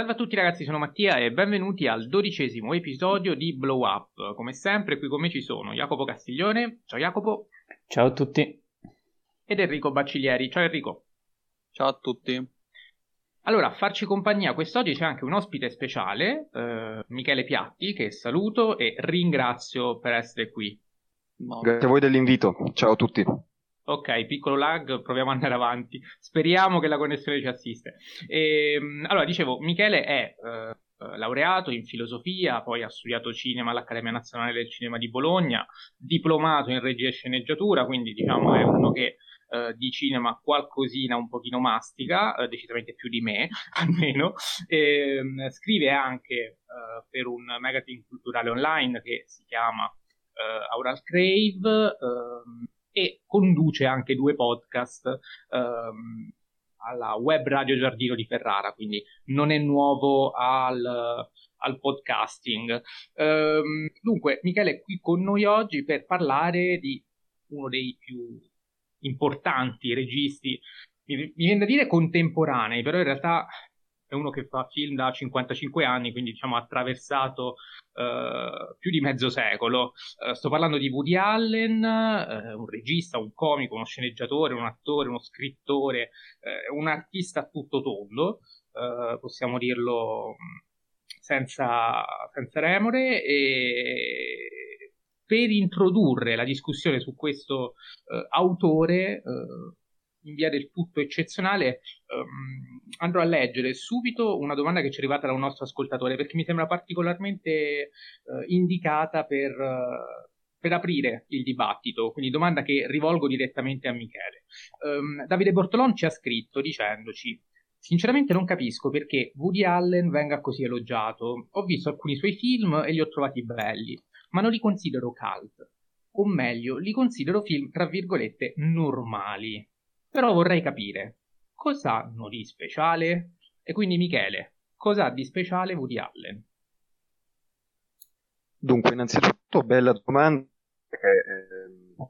Salve a tutti ragazzi, sono Mattia e benvenuti al dodicesimo episodio di Blow Up. Come sempre qui con me ci sono Jacopo Castiglione, ciao Jacopo. Ciao a tutti. Ed Enrico Bacciglieri, ciao Enrico. Ciao a tutti. Allora, a farci compagnia quest'oggi c'è anche un ospite speciale, eh, Michele Piatti, che saluto e ringrazio per essere qui. Grazie a voi dell'invito, ciao a tutti. Ok, piccolo lag, proviamo ad andare avanti. Speriamo che la connessione ci assiste. E, ehm, allora, dicevo, Michele è eh, laureato in filosofia, poi ha studiato cinema all'Accademia Nazionale del Cinema di Bologna, diplomato in regia e sceneggiatura, quindi diciamo è uno che eh, di cinema qualcosina un pochino mastica, eh, decisamente più di me, almeno. E, ehm, scrive anche eh, per un magazine culturale online che si chiama Aural Crave ehm, e conduce anche due podcast ehm, alla web radio Giardino di Ferrara, quindi non è nuovo al, al podcasting. Ehm, dunque, Michele è qui con noi oggi per parlare di uno dei più importanti registi, mi, viene da dire contemporanei, però in realtà è uno che fa film da 55 anni, quindi diciamo ha attraversato uh, più di mezzo secolo. Uh, sto parlando di Woody Allen, uh, un regista, un comico, uno sceneggiatore, un attore, uno scrittore, un artista a tutto tondo, possiamo dirlo senza, senza remore. E per introdurre la discussione su questo autore in via del tutto eccezionale, um, andrò a leggere subito una domanda che ci è arrivata da un nostro ascoltatore perché mi sembra particolarmente uh, indicata per, uh, per, aprire il dibattito, quindi domanda che rivolgo direttamente a Michele. Um, Davide Bortolon ci ha scritto dicendoci Sinceramente non capisco perché Woody Allen venga così elogiato. Ho visto alcuni suoi film e li ho trovati belli, ma non li considero cult. O meglio, li considero film tra virgolette normali. Però vorrei capire cosa hanno di speciale? E quindi Michele, cosa ha di speciale Woody Allen? Dunque, innanzitutto, bella domanda. Perché, eh,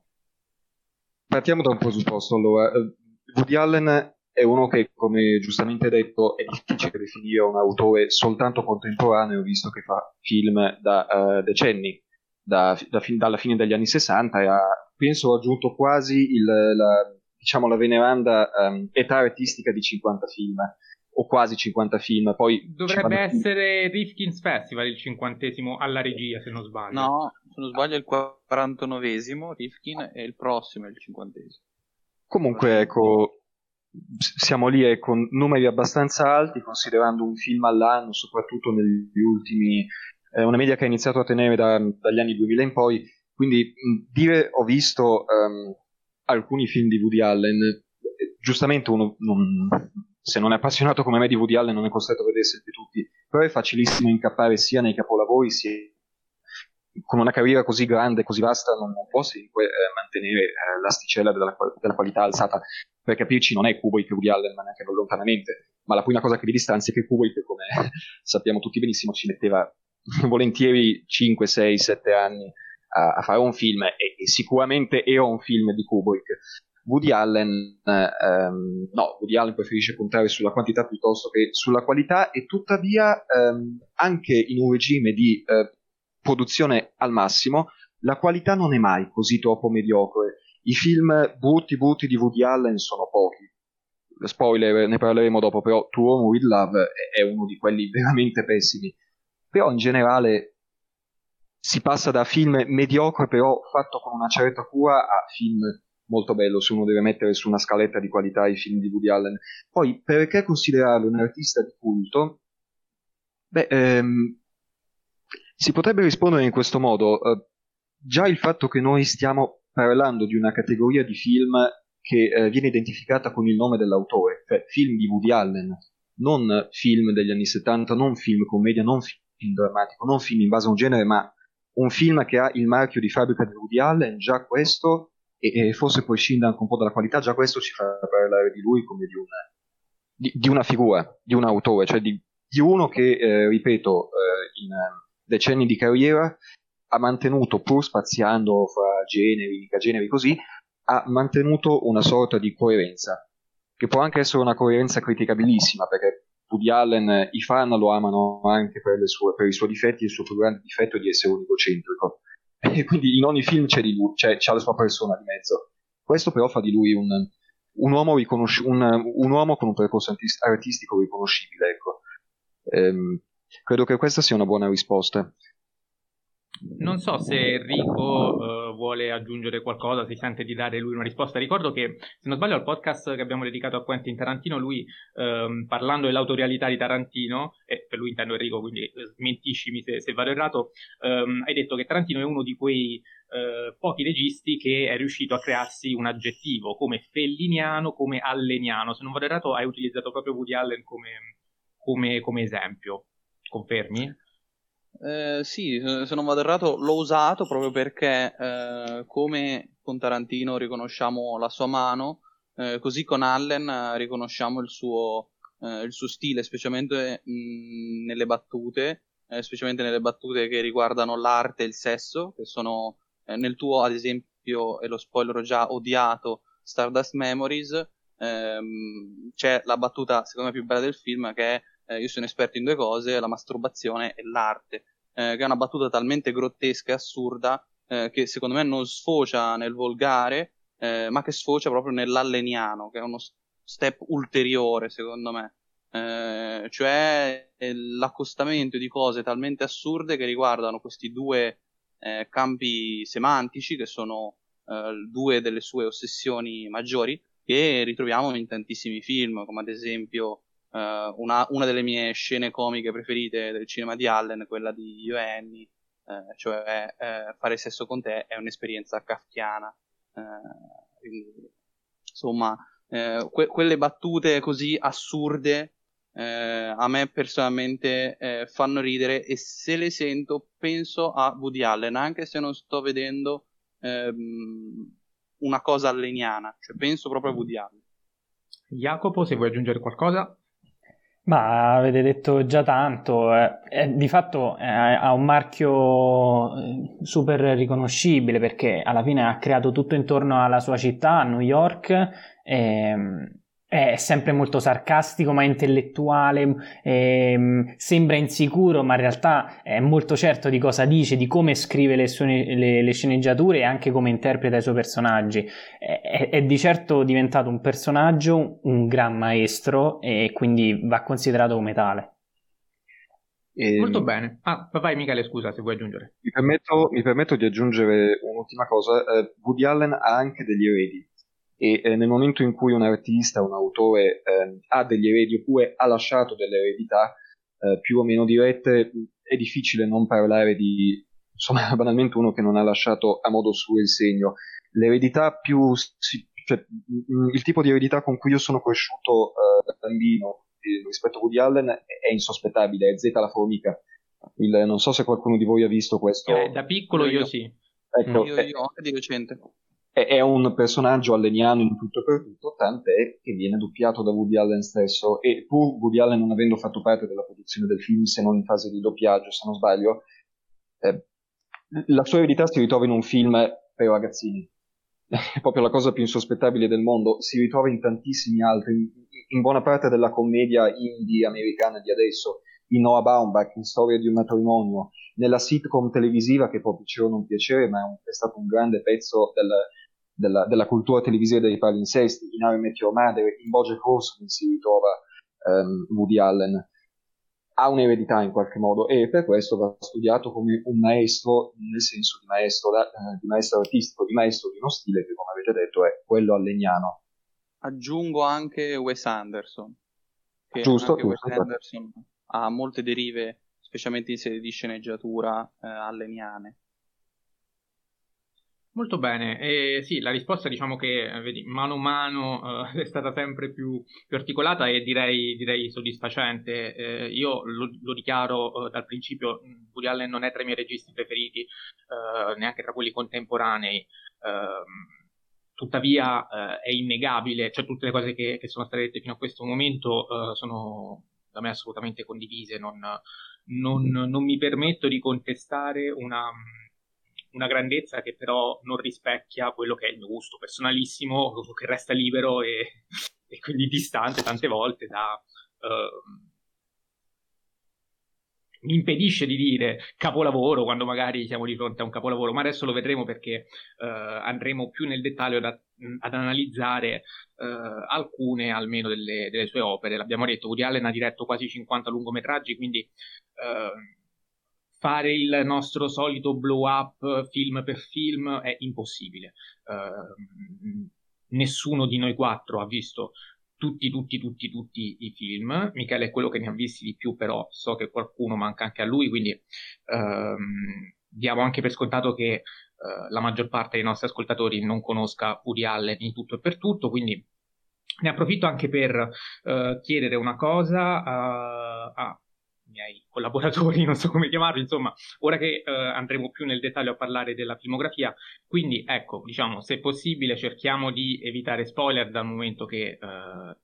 partiamo da un presupposto. Allora, eh, Woody Allen è uno che, come giustamente detto, è difficile definire un autore soltanto contemporaneo, visto che fa film da uh, decenni, da, da dalla fine degli anni 60 e ha, penso, raggiunto quasi il, la, diciamo, la veneranda um, età artistica di 50 film o quasi 50 film. Poi Dovrebbe essere film. Rifkin's Festival il cinquantesimo alla regia, se non sbaglio. No, se non sbaglio è il 49esimo Rifkin e il prossimo è il cinquantesimo. Comunque, ecco, siamo lì eh, con numeri abbastanza alti, considerando un film all'anno, soprattutto negli ultimi... Eh, una media che ha iniziato a tenere da, dagli anni 2000 in poi. Quindi dire ho visto um, alcuni film di Woody Allen, eh, giustamente uno non, se non è appassionato come me di Woody Allen non è costretto a vedersi tutti, però è facilissimo incappare sia nei capolavori sia con una carriera così grande, così vasta, non, non può sempre eh, mantenere eh, l'asticella della, della, qualità alzata. Per capirci, non è Kubrick Woody Allen, ma neanche lontanamente. Ma la prima cosa che vi distanzia è che Kubrick, come sappiamo tutti benissimo, ci metteva volentieri 5, 6, 7 anni a, a fare un film e, e, sicuramente era un film di Kubrick. Woody Allen, ehm, no, Woody Allen preferisce puntare sulla quantità piuttosto che sulla qualità e tuttavia ehm, anche in un regime di eh, produzione al massimo la qualità non è mai così troppo mediocre. I film brutti brutti di Woody Allen sono pochi. Spoiler, ne parleremo dopo, però To Home With Love è uno di quelli veramente pessimi. Però in generale si passa da film mediocre però fatto con una certa cura a film molto bello se uno deve mettere su una scaletta di qualità i film di Woody Allen. Poi perché considerarlo un artista di culto? Beh, ehm, si potrebbe rispondere in questo modo. Eh, già il fatto che noi stiamo parlando di una categoria di film che eh, viene identificata con il nome dell'autore, cioè film di Woody Allen, non film degli anni 70, non film commedia, non film drammatico, non film in base a un genere, ma un film che ha il marchio di fabbrica di Woody Allen, già questo, e, e forse poi scende anche un po' dalla qualità, già questo ci fa parlare di lui come di, un, di, di una figura, di un autore, cioè di, di uno che, eh, ripeto, eh, in decenni di carriera ha mantenuto, pur spaziando fra generi, generi così, ha mantenuto una sorta di coerenza, che può anche essere una coerenza criticabilissima, perché Woody Allen, i fan lo amano anche per, sue, per, i suoi difetti, il suo più grande difetto è di essere unicocentrico. E quindi in ogni film c'è, di lui, c'è, c'è la sua persona di mezzo. Questo però fa di lui un, un, uomo, riconosci- un, un uomo, con un percorso artistico riconoscibile. Ecco. Ehm, credo che questa sia una buona risposta. Non so se Enrico uh, vuole aggiungere qualcosa, si sente di dare lui una risposta. Ricordo che, se non sbaglio, al podcast che abbiamo dedicato a Quentin Tarantino, lui, um, parlando dell'autorialità di Tarantino, e per lui intendo Enrico, quindi eh, smentiscimi se, se vado errato, um, hai detto che Tarantino è uno di quei uh, pochi registi che è riuscito a crearsi un aggettivo come felliniano, come alleniano. Se non vado errato, hai utilizzato proprio Woody Allen come, come, come esempio. Confermi? Eh, sì, se non vado errato, l'ho usato proprio perché, eh, come con Tarantino riconosciamo la sua mano, eh, così con Allen eh, riconosciamo il suo, eh, il suo, stile, specialmente mh, nelle battute, specialmente nelle battute che riguardano l'arte e il sesso, che sono nel tuo, ad esempio, e lo spoiler già odiato, Stardust Memories, ehm, c'è la battuta, secondo me, più bella del film, che è eh, io sono esperto in due cose, la masturbazione e l'arte, eh, che è una battuta talmente grottesca e assurda eh, che secondo me non sfocia nel volgare, eh, ma che sfocia proprio nell'alleniano, che è uno step ulteriore secondo me. Eh, cioè l'accostamento di cose talmente assurde che riguardano questi due eh, campi semantici che sono due delle sue ossessioni maggiori che ritroviamo in tantissimi film, come ad esempio uh, una, una, delle mie scene comiche preferite del cinema di Allen, quella di Io e Annie, uh, cioè uh, fare sesso con te è un'esperienza kafkiana. Quindi, insomma, que- quelle battute così assurde a me personalmente fanno ridere e se le sento penso a Woody Allen, anche se non sto vedendo ehm, una cosa alleniana, cioè penso proprio a Woody Allen. Jacopo, se vuoi aggiungere qualcosa? Ma avete detto già tanto, eh, eh, di fatto eh, ha un marchio eh, super riconoscibile perché alla fine ha creato tutto intorno alla sua città, a New York, ehm, è sempre molto sarcastico ma intellettuale, ehm, sembra insicuro ma in realtà è molto certo di cosa dice, di come scrive le, sue, le, le sceneggiature e anche come interpreta i suoi personaggi. È, è, di certo diventato un personaggio, un gran maestro e quindi va considerato come tale. E... Molto bene. Ah, vai Michele, scusa se vuoi aggiungere. Mi permetto, mi permetto di aggiungere un'ultima cosa. Uh, Woody Allen ha anche degli eredi e eh, nel momento in cui un artista, un autore eh, ha degli eredi oppure ha lasciato delle eredità eh, più o meno dirette, è difficile non parlare di, insomma, banalmente uno che non ha lasciato a modo suo il segno. L'eredità più, cioè, il tipo di eredità con cui io sono cresciuto eh, da bambino eh, rispetto a Woody Allen è insospettabile, è Z la formica. Il, non so se qualcuno di voi ha visto questo. Eh, da piccolo io, io sì. Ecco, io, io anche di recente è, un personaggio alleniano in tutto e per tutto, tant'è che viene doppiato da Woody Allen stesso e pur Woody Allen non avendo fatto parte della produzione del film, se non in fase di doppiaggio, se non sbaglio, eh, la sua eredità si ritrova in un film per ragazzini. È proprio la cosa più insospettabile del mondo. Si ritrova in tantissimi altri, in buona parte della commedia indie americana di adesso, in Noah Baumbach, in Storia di un matrimonio, nella sitcom televisiva che può piacere o non piacere, ma è, un, è stato un grande pezzo del, della, della, cultura televisiva dei palinsesti, in Harry Met Your Mother, in Bojack Horseman si ritrova um, Woody Allen. Ha un'eredità in qualche modo e per questo va studiato come un maestro, nel senso di maestro, eh, di maestro artistico, di maestro di uno stile che, come avete detto, è quello allegnano. Aggiungo anche Wes Anderson. Che giusto, anche giusto. Wes Anderson ha molte derive specialmente in serie di sceneggiatura eh, alleniane. Molto bene, eh, sì, la risposta diciamo che vedi, mano a mano eh, è stata sempre più, più articolata e direi, direi soddisfacente. Eh, io lo, lo dichiaro eh, dal principio, Woody Allen non è tra i miei registi preferiti, eh, neanche tra quelli contemporanei, ehm, tuttavia eh, è innegabile, cioè tutte le cose che, che, sono state dette fino a questo momento sono da me assolutamente condivise, non, non, non mi permetto di contestare una, una, grandezza che però non rispecchia quello che è il mio gusto personalissimo, che resta libero e, e quindi distante tante volte da, uh, mi impedisce di dire capolavoro quando magari siamo di fronte a un capolavoro, ma adesso lo vedremo perché uh, andremo più nel dettaglio da, ad analizzare uh, alcune almeno delle, delle, sue opere. L'abbiamo detto, Woody Allen ha diretto quasi 50 lungometraggi, quindi uh, fare il nostro solito blow up film per film è impossibile. nessuno di noi quattro ha visto tutti, tutti, tutti, tutti i film. Michele è quello che ne ha visti di più, però so che qualcuno manca anche a lui, quindi ehm, diamo anche per scontato che eh, la maggior parte dei nostri ascoltatori non conosca Woody Allen in tutto e per tutto, quindi ne approfitto anche per eh, chiedere una cosa a, a miei collaboratori, non so come chiamarli, insomma, ora che eh, andremo più nel dettaglio a parlare della filmografia, quindi ecco, diciamo, se possibile cerchiamo di evitare spoiler dal momento che eh,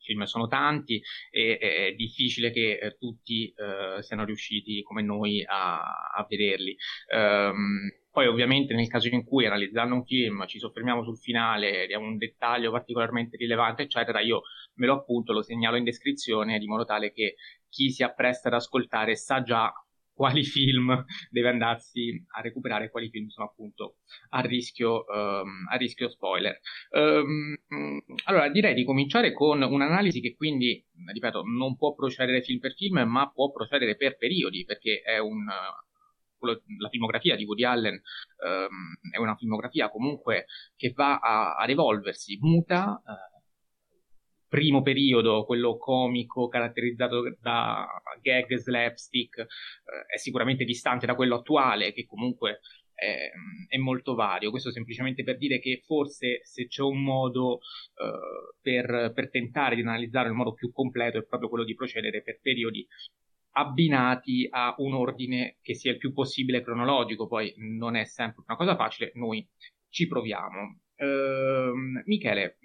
i film sono tanti e è difficile che eh, tutti eh, siano riusciti come noi a, a vederli. Um, poi ovviamente nel caso in cui analizzando un film ci soffermiamo sul finale, diamo un dettaglio particolarmente rilevante, eccetera, io me lo appunto, lo segnalo in descrizione di modo tale che chi si appresta ad ascoltare sa già quali film deve andarsi a recuperare, quali film sono appunto a rischio, um, a rischio spoiler. Um, allora, direi di cominciare con un'analisi che quindi, ripeto, non può procedere film per film, ma può procedere per periodi, perché è un, la filmografia di Woody Allen um, è una filmografia comunque che va a, ad evolversi, muta. Uh, primo periodo, quello comico caratterizzato da gag slapstick, eh, è sicuramente distante da quello attuale, che comunque è, è, molto vario. Questo semplicemente per dire che forse se c'è un modo eh, per, per tentare di analizzare il modo più completo è proprio quello di procedere per periodi abbinati a un ordine che sia il più possibile cronologico, poi non è sempre una cosa facile, noi ci proviamo. Uh, Michele,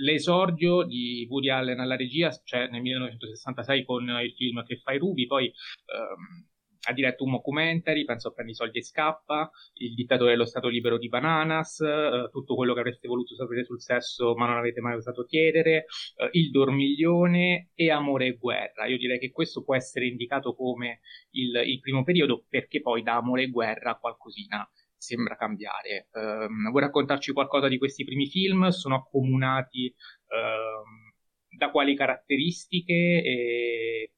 l'esordio di Woody Allen alla regia cioè nel 1966 con il film Che fai Ruby, poi um, ha diretto un documentary, penso a Prendi soldi e scappa, Il dittatore dello Stato libero di Bananas, uh, tutto quello che avreste voluto sapere sul sesso ma non avete mai osato chiedere, uh, Il dormiglione e Amore e guerra. Io direi che questo può essere indicato come il, il primo periodo perché poi da Amore e guerra qualcosina sembra cambiare. Um, vuoi raccontarci qualcosa di questi primi film? Sono accomunati um, da quali caratteristiche? E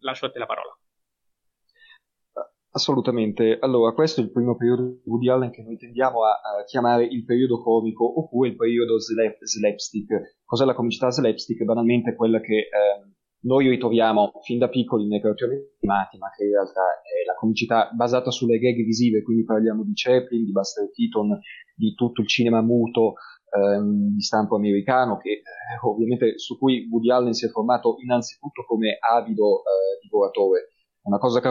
lascio a te la parola. Assolutamente. Allora, questo è il primo periodo di Woody Allen che noi tendiamo a, a chiamare il periodo comico oppure il periodo slap, slapstick. Cos'è la comicità slapstick? Banalmente quella che eh, noi ritroviamo fin da piccoli nei cartoni animati, ma che in realtà è la comicità basata sulle gag visive, quindi parliamo di Chaplin, di Buster Keaton, di tutto il cinema muto ehm, di stampo americano, che eh, ovviamente su cui Woody Allen si è formato innanzitutto come avido eh, divoratore. Una cosa che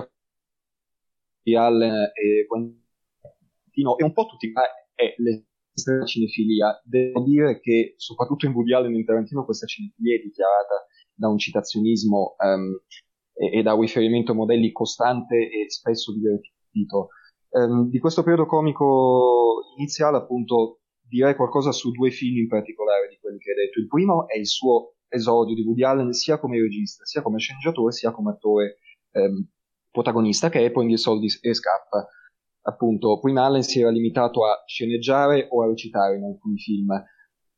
Woody Allen e Quentino e un po' tutti, è l'estrema cinefilia. Devo dire che soprattutto in Woody Allen e in Tarantino questa cinefilia è dichiarata da un citazionismo um, e, e, da un riferimento a modelli costante e spesso divertito. Um, di questo periodo comico iniziale, appunto, direi qualcosa su due film in particolare di quelli che hai detto. Il primo è il suo esordio di Woody Allen sia come regista, sia come sceneggiatore, sia come attore um, protagonista, che è Prendi i soldi e scappa. Appunto, prima Allen si era limitato a sceneggiare o a recitare in alcuni film.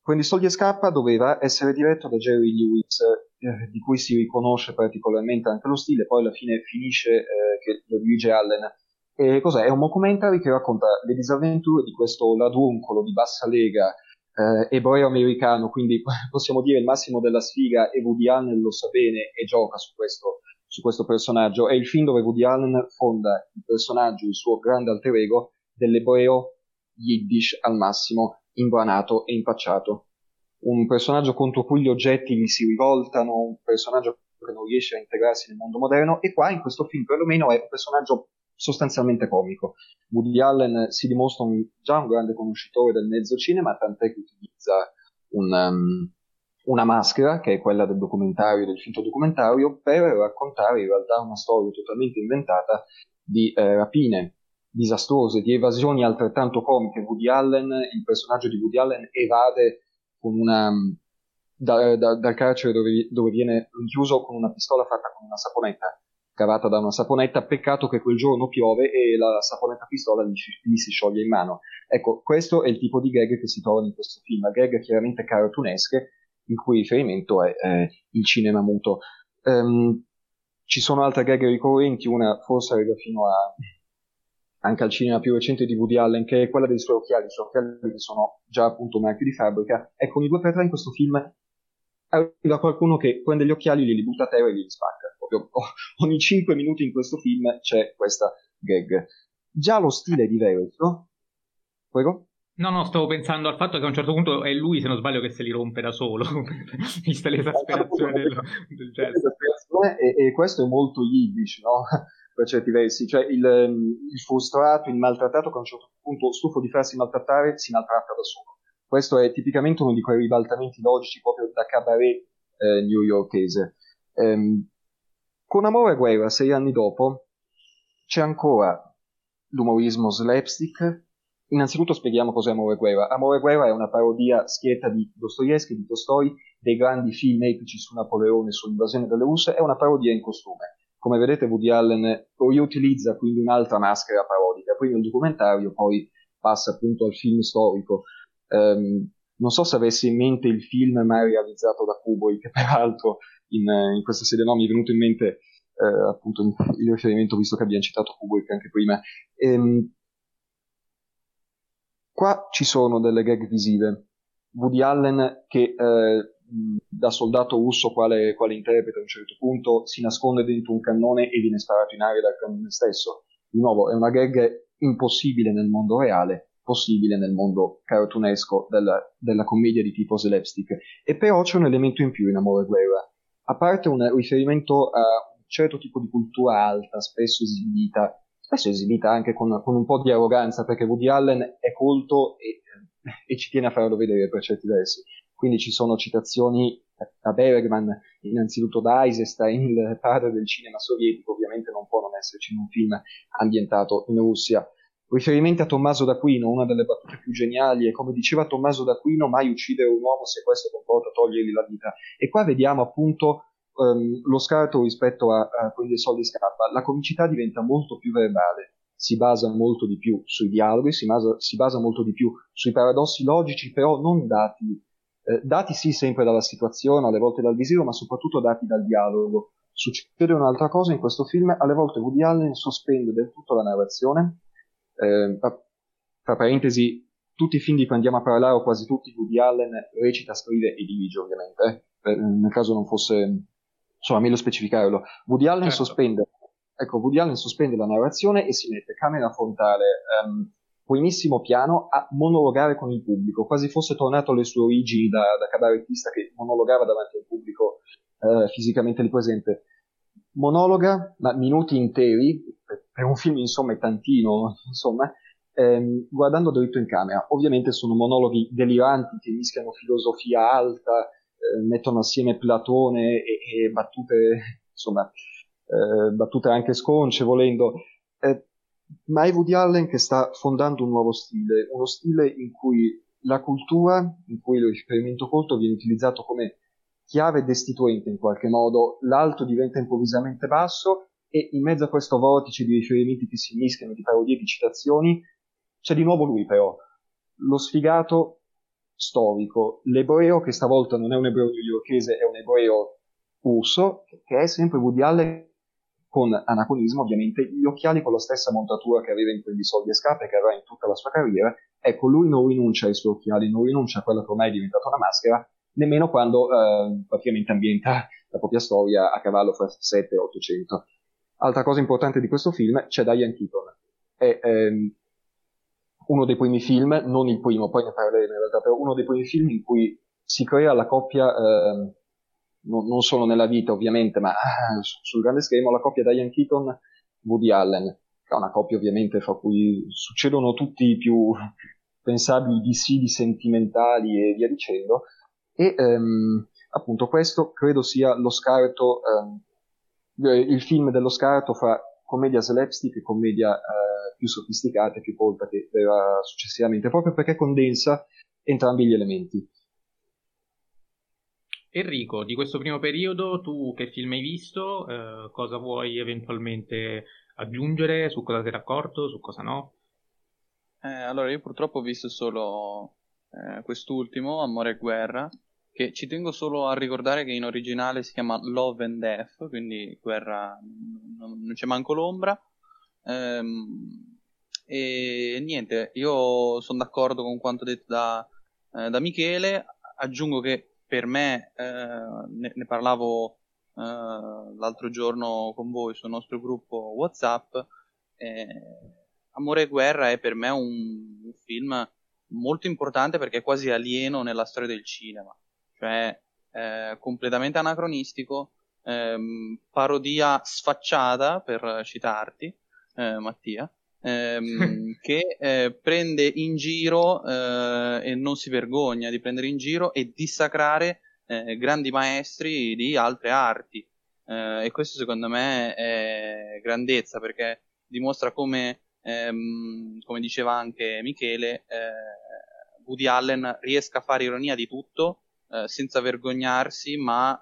Prendi soldi e scappa doveva essere diretto da Jerry Lewis, eh, di cui si riconosce particolarmente anche lo stile, poi alla fine finisce eh, che lo dirige Allen. E cos'è? È un documentary che racconta le disavventure di questo ladruncolo di bassa lega eh, ebreo americano, quindi possiamo dire il massimo della sfiga e Woody Allen lo sa bene e gioca su questo, su questo personaggio. È il film dove Woody Allen fonda il personaggio, il suo grande alter ego, dell'ebreo Yiddish al massimo, imbranato e impacciato un personaggio contro cui gli oggetti gli si rivoltano, un personaggio che non riesce a integrarsi nel mondo moderno, e qua in questo film perlomeno è un personaggio sostanzialmente comico. Woody Allen si dimostra un, già un grande conoscitore del mezzo cinema, tant'è che utilizza un, um, una maschera, che è quella del documentario, del finto documentario, per raccontare in realtà una storia totalmente inventata di eh, rapine disastrose, di evasioni altrettanto comiche. Woody Allen, il personaggio di Woody Allen evade una, da, da, dal carcere dove, dove, viene rinchiuso con una pistola fatta con una saponetta, cavata da una saponetta, peccato che quel giorno piove e la saponetta pistola gli, gli, si scioglie in mano. Ecco, questo è il tipo di gag che si trovano in questo film, gag chiaramente cartunesche, il cui riferimento è eh, il cinema muto. Um, ci sono altre gag ricorrenti, una forse arriva fino a anche al cinema più recente di Woody Allen, che è quella dei suoi occhiali, i suoi occhiali che sono già appunto marchio di fabbrica. Ecco, i due per tre in questo film arriva qualcuno che prende gli occhiali, li butta a terra e li spacca. Proprio ogni 5 minuti in questo film c'è questa gag. Già lo stile è diverso. Prego? No, no, stavo pensando al fatto che a un certo punto è lui, se non sbaglio, che se li rompe da solo, vista l'esasperazione del, del gesto. E, e, questo è molto yiddish, no? per certi versi, cioè il, il, frustrato, il maltrattato che a un certo punto, stufo di farsi maltrattare, si maltratta da solo. Questo è tipicamente uno di quei ribaltamenti logici proprio da cabaret eh, newyorkese. Ehm, con Amore e Guerra, sei anni dopo, c'è ancora l'umorismo slapstick. Innanzitutto spieghiamo cos'è Amore e Guerra. Amore e Guerra è una parodia schietta di Dostoevsky, di Tolstoi, dei grandi film epici su Napoleone sull'invasione delle Russe, è una parodia in costume come vedete Woody Allen riutilizza quindi un'altra maschera parodica, prima il documentario, poi passa appunto al film storico. Um, non so se avesse in mente il film mai realizzato da Kubrick, peraltro in, in questa sede no, mi è venuto in mente eh, appunto il riferimento, visto che abbiamo citato Kubrick anche prima. Ehm, qua ci sono delle gag visive. Woody Allen che eh, da soldato russo quale, quale interprete a un certo punto si nasconde dentro un cannone e viene sparato in aria dal cannone stesso. Di nuovo, è una gag impossibile nel mondo reale, possibile nel mondo cartunesco della, della commedia di tipo slapstick. E però c'è un elemento in più in Amore e Guerra. A parte un riferimento a un certo tipo di cultura alta, spesso esibita, spesso esibita anche con, con un po' di arroganza, perché Woody Allen è colto e, e ci tiene a farlo vedere per certi versi quindi ci sono citazioni da Bergman, innanzitutto da Eisenstein, il padre del cinema sovietico, ovviamente non può non esserci in un film ambientato in Russia. Riferimenti a Tommaso d'Aquino, una delle battute più geniali, è come diceva Tommaso d'Aquino, mai uccidere un uomo se questo comporta togliergli la vita. E qua vediamo appunto um, lo scarto rispetto a, a quelli dei soldi scappa. La comicità diventa molto più verbale, si basa molto di più sui dialoghi, si basa, si basa molto di più sui paradossi logici, però non dati eh, dati sì sempre dalla situazione, alle volte dal visivo, ma soprattutto dati dal dialogo. Succede un'altra cosa in questo film, alle volte Woody Allen sospende del tutto la narrazione. Eh, tra parentesi, tutti i film di cui andiamo a parlare, o quasi tutti, Woody Allen recita, scrive e dirige ovviamente, eh, nel caso non fosse, insomma, meglio specificarlo. Woody Allen certo. sospende ecco, Woody Allen sospende la narrazione e si mette camera frontale, um, primissimo piano a monologare con il pubblico, quasi fosse tornato alle sue origini da, da cabarettista che monologava davanti al pubblico eh, fisicamente lì presente. Monologa, ma minuti interi, per un film insomma è tantino, insomma, ehm, guardando dritto in camera. Ovviamente sono monologhi deliranti che mischiano filosofia alta, mettono assieme Platone e, e battute, insomma, eh, battute anche sconce volendo. Eh, ma è Woody Allen che sta fondando un nuovo stile, uno stile in cui la cultura, in cui lo riferimento colto viene utilizzato come chiave destituente in qualche modo, l'alto diventa improvvisamente basso e in mezzo a questo vortice di riferimenti che si mischiano, di parodie di citazioni, c'è di nuovo lui però, lo sfigato storico, l'ebreo che stavolta non è un ebreo newyorkese, è un ebreo urso, che è sempre Woody Allen con anacronismo ovviamente gli occhiali con la stessa montatura che aveva in quelli soldi e scarpe che avrà in tutta la sua carriera, ecco lui non rinuncia ai suoi occhiali, non rinuncia a quella che ormai è diventata una maschera, nemmeno quando eh, praticamente ambienta la propria storia a cavallo fra 7 e 800. Altra cosa importante di questo film, c'è Diane Keaton. È ehm, uno dei primi film, non il primo, poi ne parleremo in realtà, però uno dei primi film in cui si crea la coppia eh, non, non solo nella vita ovviamente, ma ah, sul grande schermo la coppia Diane Keaton Woody Allen, che è una coppia ovviamente fra cui succedono tutti i più pensabili dissidi sentimentali e via dicendo, e ehm, appunto questo credo sia lo scarto, ehm, eh, il film dello scarto fra commedia slapstick e commedia eh, più sofisticata e più colta che verrà successivamente, proprio perché condensa entrambi gli elementi. Enrico, di questo primo periodo, tu che film hai visto? Eh, cosa vuoi eventualmente aggiungere? Su cosa sei d'accordo? Su cosa no? Eh, allora, io purtroppo ho visto solo eh, quest'ultimo, Amore e Guerra, che ci tengo solo a ricordare che in originale si chiama Love and Death, quindi guerra, non, non c'è manco l'ombra. Ehm, e niente, io sono d'accordo con quanto detto da, eh, da Michele, aggiungo che per me, eh, ne, ne, parlavo eh, l'altro giorno con voi sul nostro gruppo WhatsApp, Amore e Guerra è per me un, un, film molto importante perché è quasi alieno nella storia del cinema, cioè eh, completamente anacronistico, ehm, parodia sfacciata, per citarti, eh, Mattia, ehm, che eh, prende in giro eh, e non si vergogna di prendere in giro e dissacrare eh, grandi maestri di altre arti. Eh, e questo secondo me è grandezza perché dimostra come, ehm, come diceva anche Michele, Woody Allen riesca a fare ironia di tutto senza vergognarsi, ma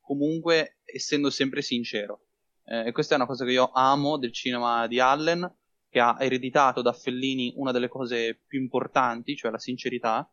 comunque essendo sempre sincero. Eh, e questa è una cosa che io amo del cinema di Allen, che ha ereditato da Fellini una delle cose più importanti, cioè la sincerità.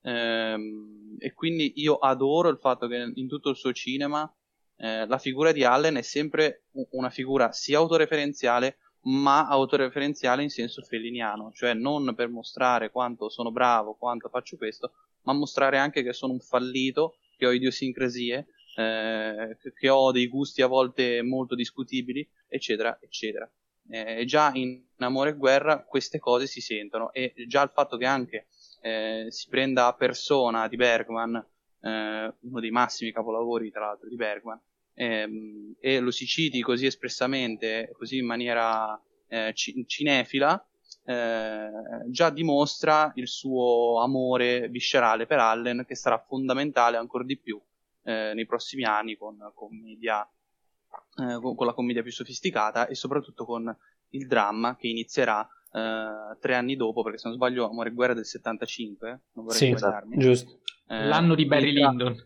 Ehm, e quindi io adoro il fatto che in tutto il suo cinema eh, la figura di Allen è sempre una figura sia autoreferenziale, ma autoreferenziale in senso felliniano, cioè non per mostrare quanto sono bravo, quanto faccio questo, ma mostrare anche che sono un fallito, che ho idiosincrasie eh, che ho dei gusti a volte molto discutibili, eccetera, eccetera. Eh, già in Amore e Guerra queste cose si sentono e già il fatto che anche eh, si prenda a persona di Bergman, eh, uno dei massimi capolavori tra l'altro di Bergman, ehm, e lo si citi così espressamente, così in maniera eh, c- cinefila, eh, già dimostra il suo amore viscerale per Allen che sarà fondamentale ancora di più eh, nei prossimi anni con, commedia, eh, con, con, la commedia più sofisticata e soprattutto con il dramma che inizierà eh, tre anni dopo, perché se non sbaglio Amore e Guerra del 75, non vorrei sì, sbagliarmi. Giusto. Eh, L'anno di Barry Lyndon.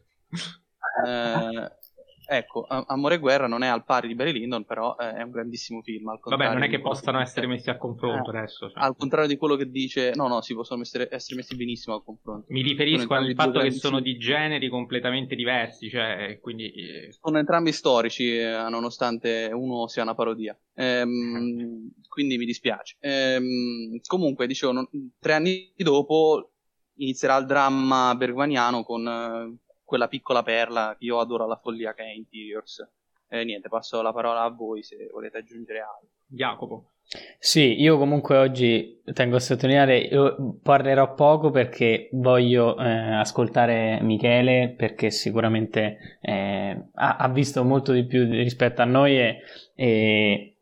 Ecco, Amore e Guerra non è al pari di Barry Lyndon, però eh, è un grandissimo film. Vabbè, non è che possano essere messi a confronto eh, adesso. Cioè. Al contrario di quello che dice, no, no, si possono essere, essere messi benissimo a confronto. Mi riferisco al fatto che sono di generi completamente diversi, cioè, quindi... Eh, sono entrambi storici, eh, nonostante uno sia una parodia. Ehm, quindi mi dispiace. Ehm, comunque, dicevo, non, tre anni dopo inizierà il dramma bergmaniano con eh, quella piccola perla che io adoro alla follia che è Interiors. E niente, passo la parola a voi se volete aggiungere altro. Jacopo. Sì, io comunque oggi tengo a sottolineare, io parlerò poco perché voglio eh, ascoltare Michele perché sicuramente eh, ha, ha, visto molto di più rispetto a noi e, e,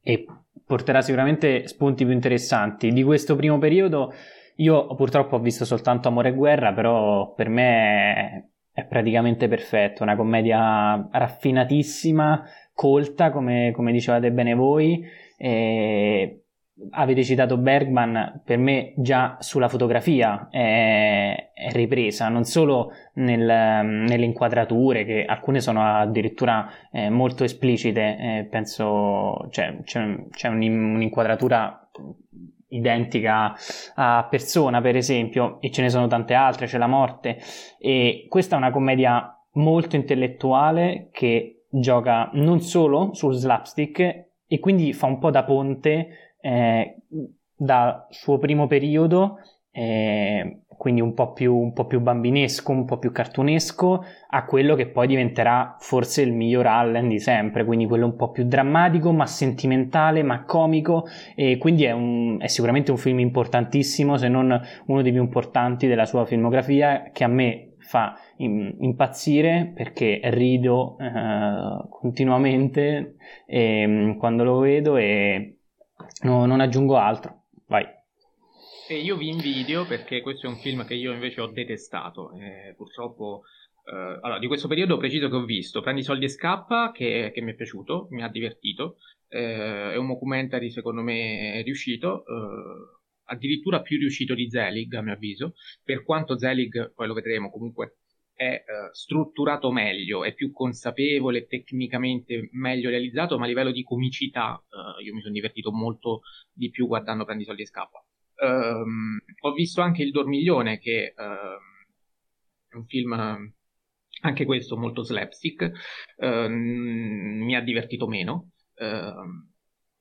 e porterà sicuramente spunti più interessanti. Di questo primo periodo io purtroppo ho visto soltanto Amore e Guerra, però per me è, praticamente perfetto, una commedia raffinatissima, colta, come, come dicevate bene voi. E avete citato Bergman, per me già sulla fotografia è, è ripresa, non solo nel, nelle inquadrature, che alcune sono addirittura eh, molto esplicite, eh, penso cioè, c'è, c'è un'inquadratura identica a Persona, per esempio, e ce ne sono tante altre, c'è La Morte, e questa è una commedia molto intellettuale che gioca non solo sul slapstick e quindi fa un po' da ponte eh, dal suo primo periodo eh, quindi un po, più, un po' più bambinesco, un po' più cartunesco, a quello che poi diventerà forse il miglior Allen di sempre, quindi quello un po' più drammatico, ma sentimentale, ma comico, e quindi è, un, è sicuramente un film importantissimo, se non uno dei più importanti della sua filmografia, che a me fa impazzire perché rido eh, continuamente eh, quando lo vedo e no, non aggiungo altro. Vai. E io vi invidio perché questo è un film che io invece ho detestato. Eh, purtroppo, eh, allora, di questo periodo preciso che ho visto, Prendi soldi e scappa, che, che mi è piaciuto, mi ha divertito. Eh, è un documentary secondo me riuscito, eh, addirittura più riuscito di Zelig a mio avviso, per quanto Zelig, poi lo vedremo comunque, è uh, strutturato meglio, è più consapevole, tecnicamente meglio realizzato, ma a livello di comicità uh, io mi sono divertito molto di più guardando Prendi soldi e scappa. Um, ho visto anche Il Dormiglione, che uh, è un film anche questo molto slapstick, mi ha divertito meno. Uh,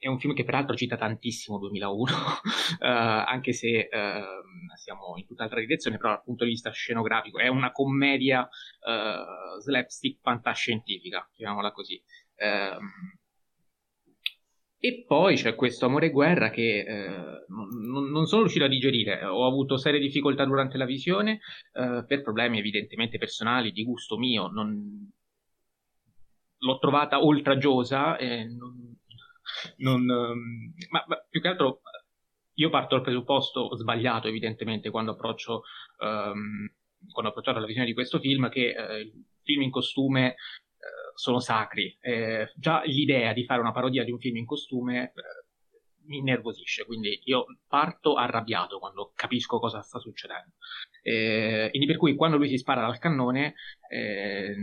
è un film che peraltro cita tantissimo 2001, uh, eh, anche se uh, siamo in tutt'altra direzione, però dal punto di vista scenografico è una commedia uh, slapstick fantascientifica, chiamiamola così. Ehm, e poi c'è questo amore guerra che eh, non, non, sono riuscito a digerire. Ho avuto serie difficoltà durante la visione eh, per problemi evidentemente personali, di gusto mio. Non... L'ho trovata oltraggiosa e non, non, um, ma, ma, più che altro io parto dal presupposto sbagliato evidentemente quando approccio um, quando ho approcciato la visione di questo film che uh, il film in costume sono sacri eh, già l'idea di fare una parodia di un film in costume uh, mi innervosisce, quindi io parto arrabbiato quando capisco cosa sta succedendo. Eh, quindi per cui quando lui si spara dal cannone, eh,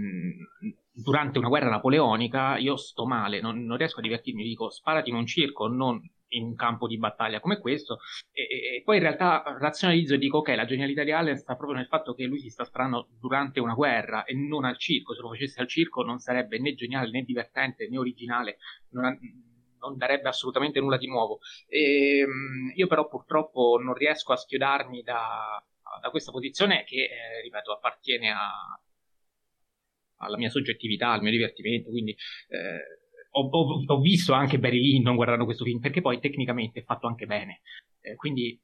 durante una guerra napoleonica, io sto male, non, non, riesco a divertirmi, dico sparati in un circo, non in un campo di battaglia come questo, e, e, poi in realtà razionalizzo e dico ok, la genialità di Allen sta proprio nel fatto che lui si sta sparando durante una guerra e non al circo, se lo facesse al circo non sarebbe né geniale né divertente né originale, non, non darebbe assolutamente nulla di nuovo. E, ehm, io però purtroppo non riesco a schiodarmi da, da questa posizione che, eh, ripeto, appartiene a, alla mia soggettività, al mio divertimento, quindi eh, ho, ho, ho, visto anche Barry Lyndon guardando questo film, perché poi tecnicamente è fatto anche bene, eh, quindi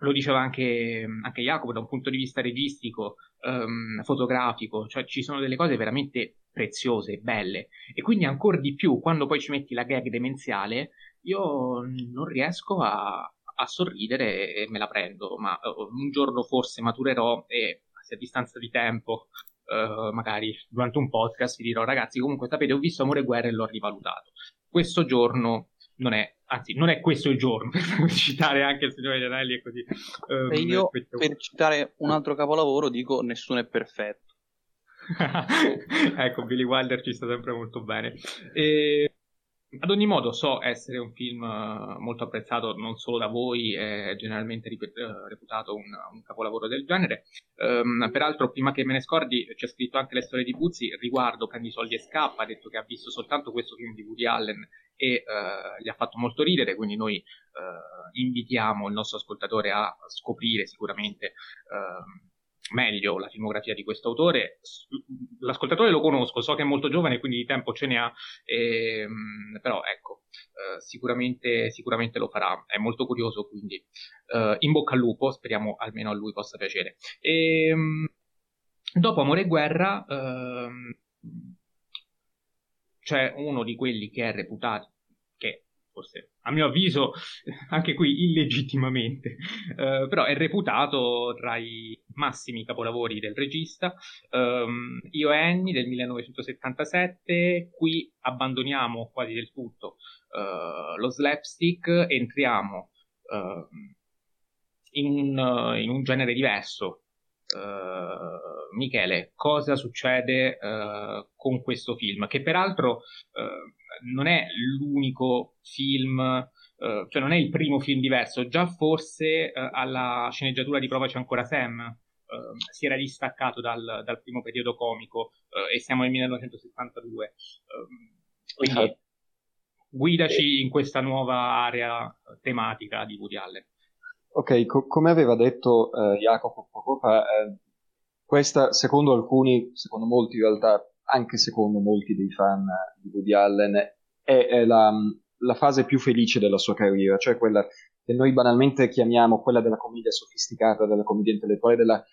lo diceva anche, anche, Jacopo da un punto di vista registico, um, fotografico, cioè ci sono delle cose veramente preziose, belle, e quindi ancora di più quando poi ci metti la gag demenziale, io non riesco a, a sorridere e me la prendo, ma uh, un giorno forse maturerò e se a distanza di tempo Uh, magari durante un podcast vi dirò ragazzi comunque sapete ho visto Amore e Guerra e l'ho rivalutato. Questo giorno non è anzi non è questo il giorno per citare anche il signore Gianelli e così. Um, e io per citare un altro capolavoro dico nessuno è perfetto ecco Billy Wilder ci sta sempre molto bene. E ad ogni modo so essere un film eh, molto apprezzato non solo da voi, è generalmente eh, reputato un, un capolavoro del genere. Um, peraltro, prima che me ne scordi, c'è scritto anche le storie di Buzzi riguardo Prendi soldi e scappa, ha detto che ha visto soltanto questo film di Woody Allen e uh, gli ha fatto molto ridere, quindi noi uh, invitiamo il nostro ascoltatore a scoprire sicuramente uh, meglio la filmografia di questo autore. L'ascoltatore lo conosco, so che è molto giovane, quindi di tempo ce ne ha, ehm, però ecco, eh, sicuramente, sicuramente, lo farà. È molto curioso, quindi eh, in bocca al lupo, speriamo almeno a lui possa piacere. E, ehm, dopo Amore e Guerra ehm, c'è uno di quelli che è reputato, che forse a mio avviso anche qui illegittimamente, uh, però è reputato tra i massimi capolavori del regista. Um, Io e Annie del 1977, qui abbandoniamo quasi del tutto uh, lo slapstick, entriamo uh, in, un, in, un, genere diverso. Michele, cosa succede con questo film? Che peraltro non è l'unico film, uh, cioè non è il primo film diverso, già forse uh, alla sceneggiatura di Provaci ancora Sam uh, si era distaccato dal, dal primo periodo comico e siamo nel 1972. Ehm, quindi esatto. guidaci in questa nuova area tematica di Woody Allen. Ok, co- come aveva detto Jacopo poco fa, questa secondo alcuni, secondo molti in realtà, anche secondo molti dei fan di Woody Allen, è, è la, la, fase più felice della sua carriera, cioè quella che noi banalmente chiamiamo quella della commedia sofisticata, della commedia intellettuale, della,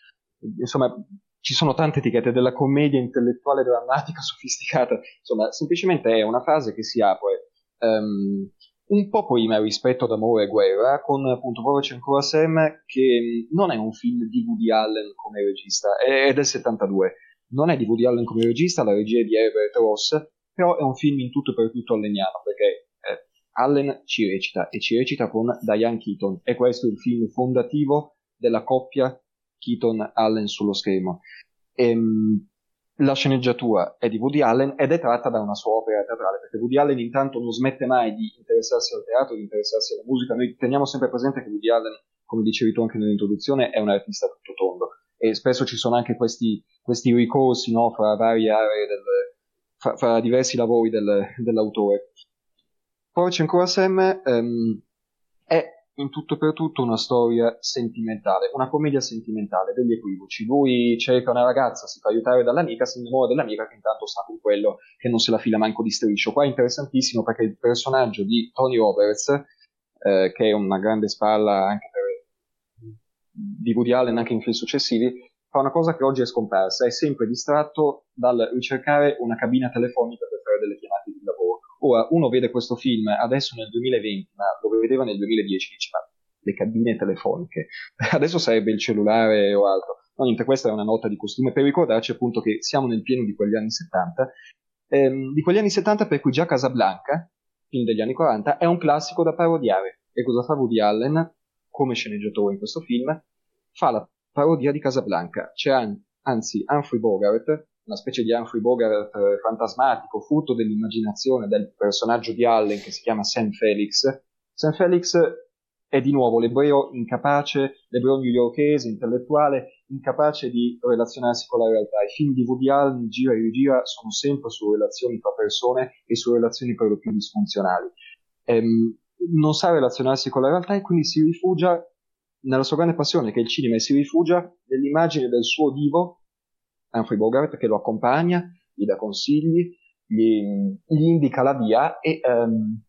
insomma, ci sono tante etichette della commedia intellettuale drammatica sofisticata, insomma, semplicemente è una fase che si apre um, un po' prima rispetto ad Amore e Guerra, con appunto Provaci ancora Sam, che non è un film di Woody Allen come regista, è del 72 non è di Woody Allen come regista, la regia è di Herbert Ross, però è un film in tutto e per tutto alleniano, perché eh, Allen ci recita, e ci recita con Diane Keaton, e questo è il film fondativo della coppia Keaton-Allen sullo schermo. ehm, la sceneggiatura è di Woody Allen ed è tratta da una sua opera teatrale, perché Woody Allen intanto non smette mai di interessarsi al teatro, di interessarsi alla musica. Noi teniamo sempre presente che Woody Allen, come dicevi tu anche nell'introduzione, è un artista tutto tondo e spesso ci sono anche questi, questi ricorsi no, fra varie aree, del, fra, fra, diversi lavori del, dell'autore. Porci ancora Sam um, è in tutto e per tutto una storia sentimentale, una commedia sentimentale, degli equivoci. Lui cerca una ragazza, si fa aiutare dall'amica, si innamora dell'amica che intanto sta con quello che non se la fila manco di striscio. Qua è interessantissimo perché il personaggio di Tony Roberts, eh, che è una grande spalla anche di Woody Allen anche in film successivi, fa una cosa che oggi è scomparsa, è sempre distratto dal ricercare una cabina telefonica per fare delle chiamate di lavoro Ora, uno vede questo film adesso nel 2020, ma lo vedeva nel 2010, dice, ma le cabine telefoniche, adesso sarebbe il cellulare o altro. No, niente, questa è una nota di costume per ricordarci appunto che siamo nel pieno di quegli anni 70, ehm, di quegli anni 70 per cui già Casablanca, film degli anni 40, è un classico da parodiare. E cosa fa Woody Allen, come sceneggiatore in questo film? Fa la parodia di Casablanca. C'è an- anzi Humphrey Bogart, una specie di Humphrey Bogart eh, fantasmatico, frutto dell'immaginazione del personaggio di Allen che si chiama Sam Felix. Sam Felix è di nuovo l'ebreo incapace, l'ebreo newyorkese, intellettuale, incapace di relazionarsi con la realtà. I film di Woody Allen, gira e rigira, sono sempre su relazioni tra persone e su relazioni per lo più disfunzionali. Ehm, non sa relazionarsi con la realtà e quindi si rifugia nella sua grande passione che è il cinema e si rifugia nell'immagine del suo divo Humphrey Bogart che lo accompagna, gli dà consigli, gli, gli indica la via e um,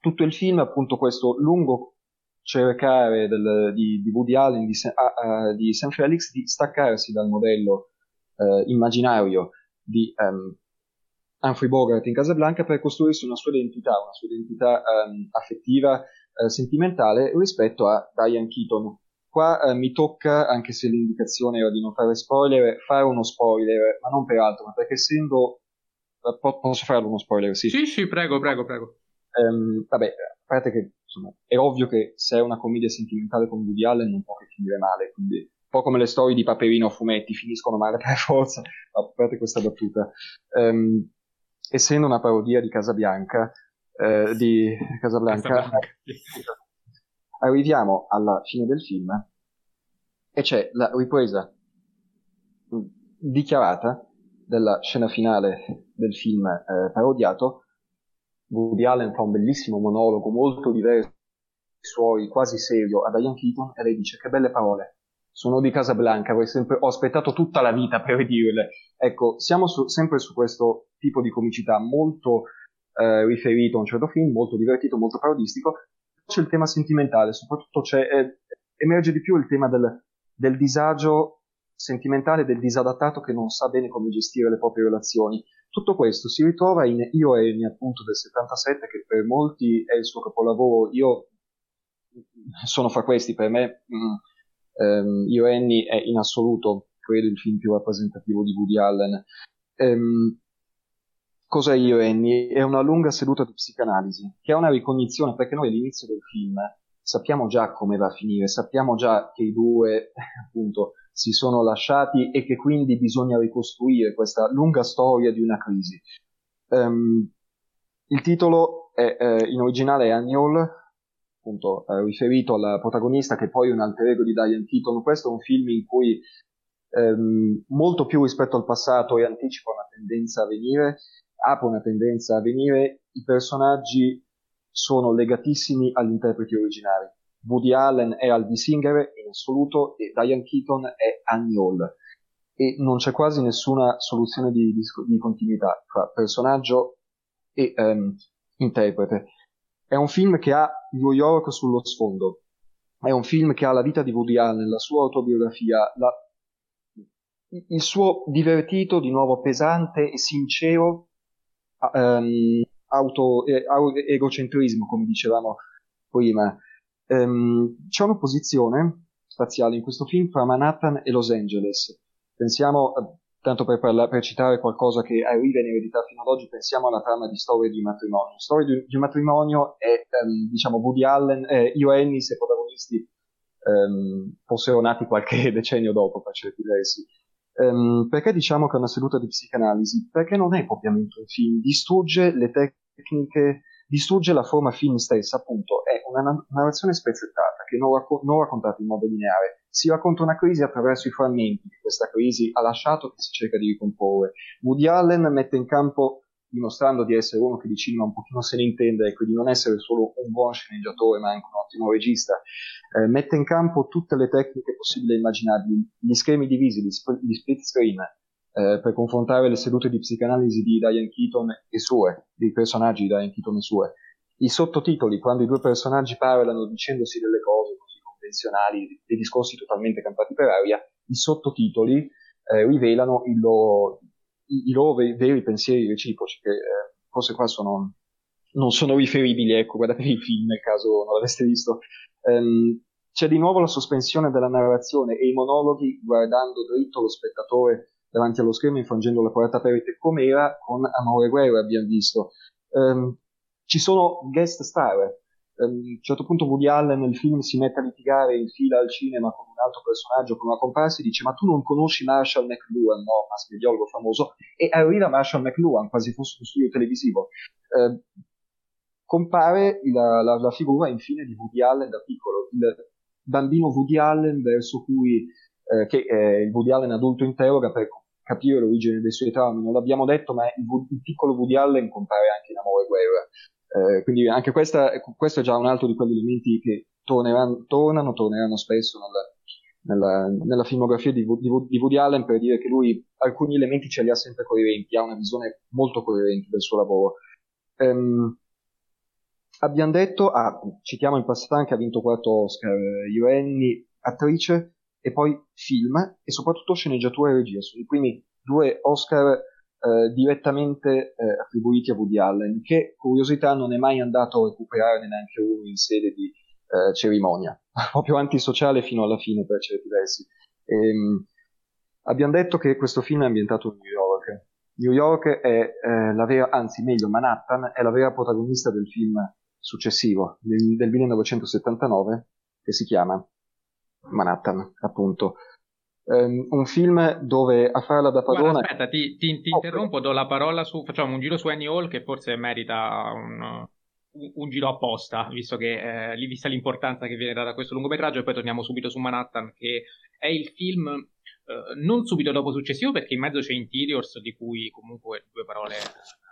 tutto il film appunto questo lungo cercare del, di, di, Woody Allen, di, uh, di Sam Felix, di staccarsi dal modello uh, immaginario di um, Humphrey Bogart in Casablanca per costruirsi una sua identità, una sua identità um, affettiva, uh, sentimentale rispetto a Diane Keaton, Qua eh, mi tocca, anche se l'indicazione era di non fare spoiler, fare uno spoiler, ma non per altro, ma perché essendo... Eh, po- posso farlo uno spoiler, sì? Sì, sì, prego, prego, prego. Um, vabbè, a parte che, insomma, è ovvio che se è una commedia sentimentale con Woody Allen non può che finire male, quindi un po' come le storie di Paperino a fumetti, finiscono male per forza, a parte questa battuta. Um, essendo una parodia di Casabianca, eh, di Casablanca, Casablanca arriviamo alla fine del film e c'è la ripresa dichiarata della scena finale del film eh, parodiato. Woody Allen fa un bellissimo monologo molto diverso suoi, quasi serio, a Diane Keaton e lei dice che belle parole. Sono di Casablanca, sempre, ho aspettato tutta la vita per dirle. Ecco, siamo su, sempre su questo tipo di comicità molto eh, riferito a un certo film, molto divertito, molto parodistico, c'è il tema sentimentale, soprattutto eh, emerge di più il tema del, del disagio sentimentale, del disadattato che non sa bene come gestire le proprie relazioni. Tutto questo si ritrova in Io e Amy appunto del 77 che per molti è il suo capolavoro, io sono fra questi, per me mm, ehm, Io e Annie è in assoluto credo il film più rappresentativo di Woody Allen. Ehm, Cos'è Io Annie? È una lunga seduta di psicanalisi, che è una ricognizione, perché noi all'inizio del film sappiamo già come va a finire, sappiamo già che i due, appunto, si sono lasciati e che quindi bisogna ricostruire questa lunga storia di una crisi. Um, il titolo è, eh, in originale è Annual, appunto eh, riferito alla protagonista che poi è un alter ego di Diane Keaton. Questo è un film in cui ehm, molto più rispetto al passato e anticipa una tendenza a venire apre una tendenza a venire, i personaggi sono legatissimi agli interpreti originari. Woody Allen è Aldi Singer in assoluto e Diane Keaton è Annie Hall. E non c'è quasi nessuna soluzione di, di, di continuità tra personaggio e um, interprete. È un film che ha New York sullo sfondo. È un film che ha la vita di Woody Allen, la sua autobiografia, la, il suo divertito, di nuovo pesante e sincero um, auto, eh, egocentrismo, come dicevamo prima. Um, c'è un'opposizione spaziale in questo film fra Manhattan e Los Angeles. Pensiamo, eh, tanto per, parla- per citare qualcosa che arriva in eredità fino ad oggi, pensiamo alla trama di Storia di un matrimonio. Storia di, di un matrimonio è, um, diciamo, Woody Allen, eh, Io e Ennis, i protagonisti um, fossero nati qualche decennio dopo, per certi versi. Um, perché diciamo che è una seduta di psicanalisi? Perché non è propriamente un film, distrugge le tecniche, distrugge la forma film stessa, appunto, è una narrazione spezzettata che non, racco- non raccontata in modo lineare. Si racconta una crisi attraverso i frammenti che questa crisi ha lasciato che si cerca di ricomporre. Woody Allen mette in campo dimostrando di essere uno che di cinema un pochino se ne intende, ecco, di non essere solo un buon sceneggiatore, ma anche un ottimo regista, eh, mette in campo tutte le tecniche possibili e immaginabili, gli schermi divisi, gli, sp- gli split screen, eh, per confrontare le sedute di psicanalisi di Diane Keaton e sue, dei personaggi di Diane Keaton e sue, i sottotitoli, quando i due personaggi parlano dicendosi delle cose così convenzionali, dei discorsi totalmente campati per aria, i sottotitoli eh, rivelano il loro, i, loro veri pensieri reciproci, che eh, forse qua sono, non sono riferibili, ecco, guardatevi il film nel caso non l'aveste visto. Um, c'è di nuovo la sospensione della narrazione e i monologhi guardando dritto lo spettatore davanti allo schermo infrangendo la porta aperta come era con Amore e Guerra abbiamo visto. Um, ci sono guest star, a un certo punto Woody Allen nel film si mette a litigare in fila al cinema con un altro personaggio, con una comparsa, e dice ma tu non conosci Marshall McLuhan, no, maschidiologo famoso, e arriva Marshall McLuhan, quasi fosse uno studio televisivo. Eh, compare la, la, la, figura infine di Woody Allen da piccolo, il bambino Woody Allen verso cui eh, che eh, il Woody Allen adulto interroga per capire l'origine dei suoi traumi. Non l'abbiamo detto, ma il, il piccolo Woody Allen compare anche in Amore e Guerra. Eh, quindi anche questa, questo è già un altro di quegli elementi che torneranno, tornano, torneranno spesso nella, nella, nella filmografia di, di, di, Woody Allen per dire che lui alcuni elementi ce li ha sempre coerenti, ha una visione molto coerente del suo lavoro. Um, abbiamo detto, ah, citiamo in passato che ha vinto quattro Oscar, Ioenni, attrice e poi film e soprattutto sceneggiatura e regia, sono i primi due Oscar eh, direttamente eh, attribuiti a Woody Allen, che curiosità non è mai andato a recuperare neanche uno in sede di eh, cerimonia, proprio antisociale fino alla fine per certi versi. Ehm, abbiamo detto che questo film è ambientato a New York. New York è eh, la vera, anzi meglio Manhattan, è la vera protagonista del film successivo, del, del 1979, che si chiama Manhattan, appunto um, un film dove a farla da padrona... Guarda, aspetta, ti, ti, ti oh, interrompo, do la parola su... facciamo un giro su Annie Hall che forse merita un, un giro apposta, visto che eh, vista l'importanza che viene data a questo lungometraggio, e poi torniamo subito su Manhattan, che è il film eh, non subito dopo successivo, perché in mezzo c'è Interiors, di cui comunque due parole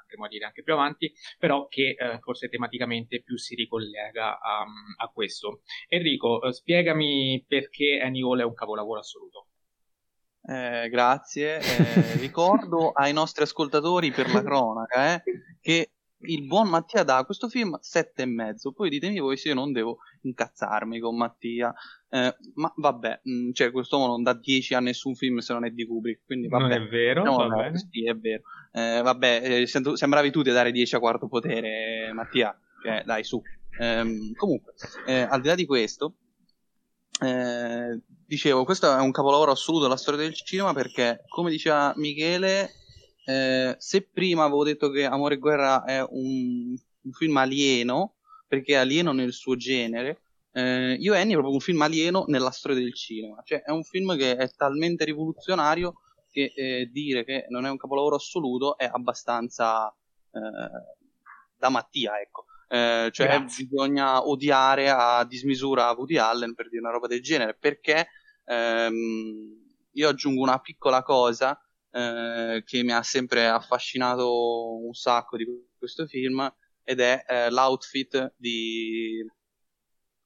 andremo a dire anche più avanti, però che eh, forse tematicamente più si ricollega a, a questo. Enrico, eh, spiegami perché Annie Hall è un capolavoro assoluto. Eh, grazie. Eh, ricordo ai nostri ascoltatori per la cronaca eh, che il buon Mattia dà a questo film sette e mezzo. Poi ditemi voi se io non devo incazzarmi con Mattia. Eh, ma vabbè, mh, mm, cioè, quest'uomo non dà 10 a nessun film se non è di Kubrick. Quindi vabbè. Non è vero? No, no, sì, è vero. Eh, vabbè, eh, sembravi tu di dare 10 a quarto potere, Mattia. Cioè, dai, su. Ehm, comunque, al di là di questo, eh, dicevo, questo è un capolavoro assoluto della storia del cinema perché, come diceva Michele, eh, se prima avevo detto che Amore e Guerra è un, un film alieno, perché è alieno nel suo genere, eh, Io Annie è proprio un film alieno nella storia del cinema. Cioè, è un film che è talmente rivoluzionario che eh, dire che non è un capolavoro assoluto è abbastanza eh, da Mattia, ecco. Eh, cioè Grazie. bisogna odiare a dismisura Woody Allen per dire una roba del genere perché ehm, io aggiungo una piccola cosa eh, che mi ha sempre affascinato un sacco di questo film ed è eh, l'outfit di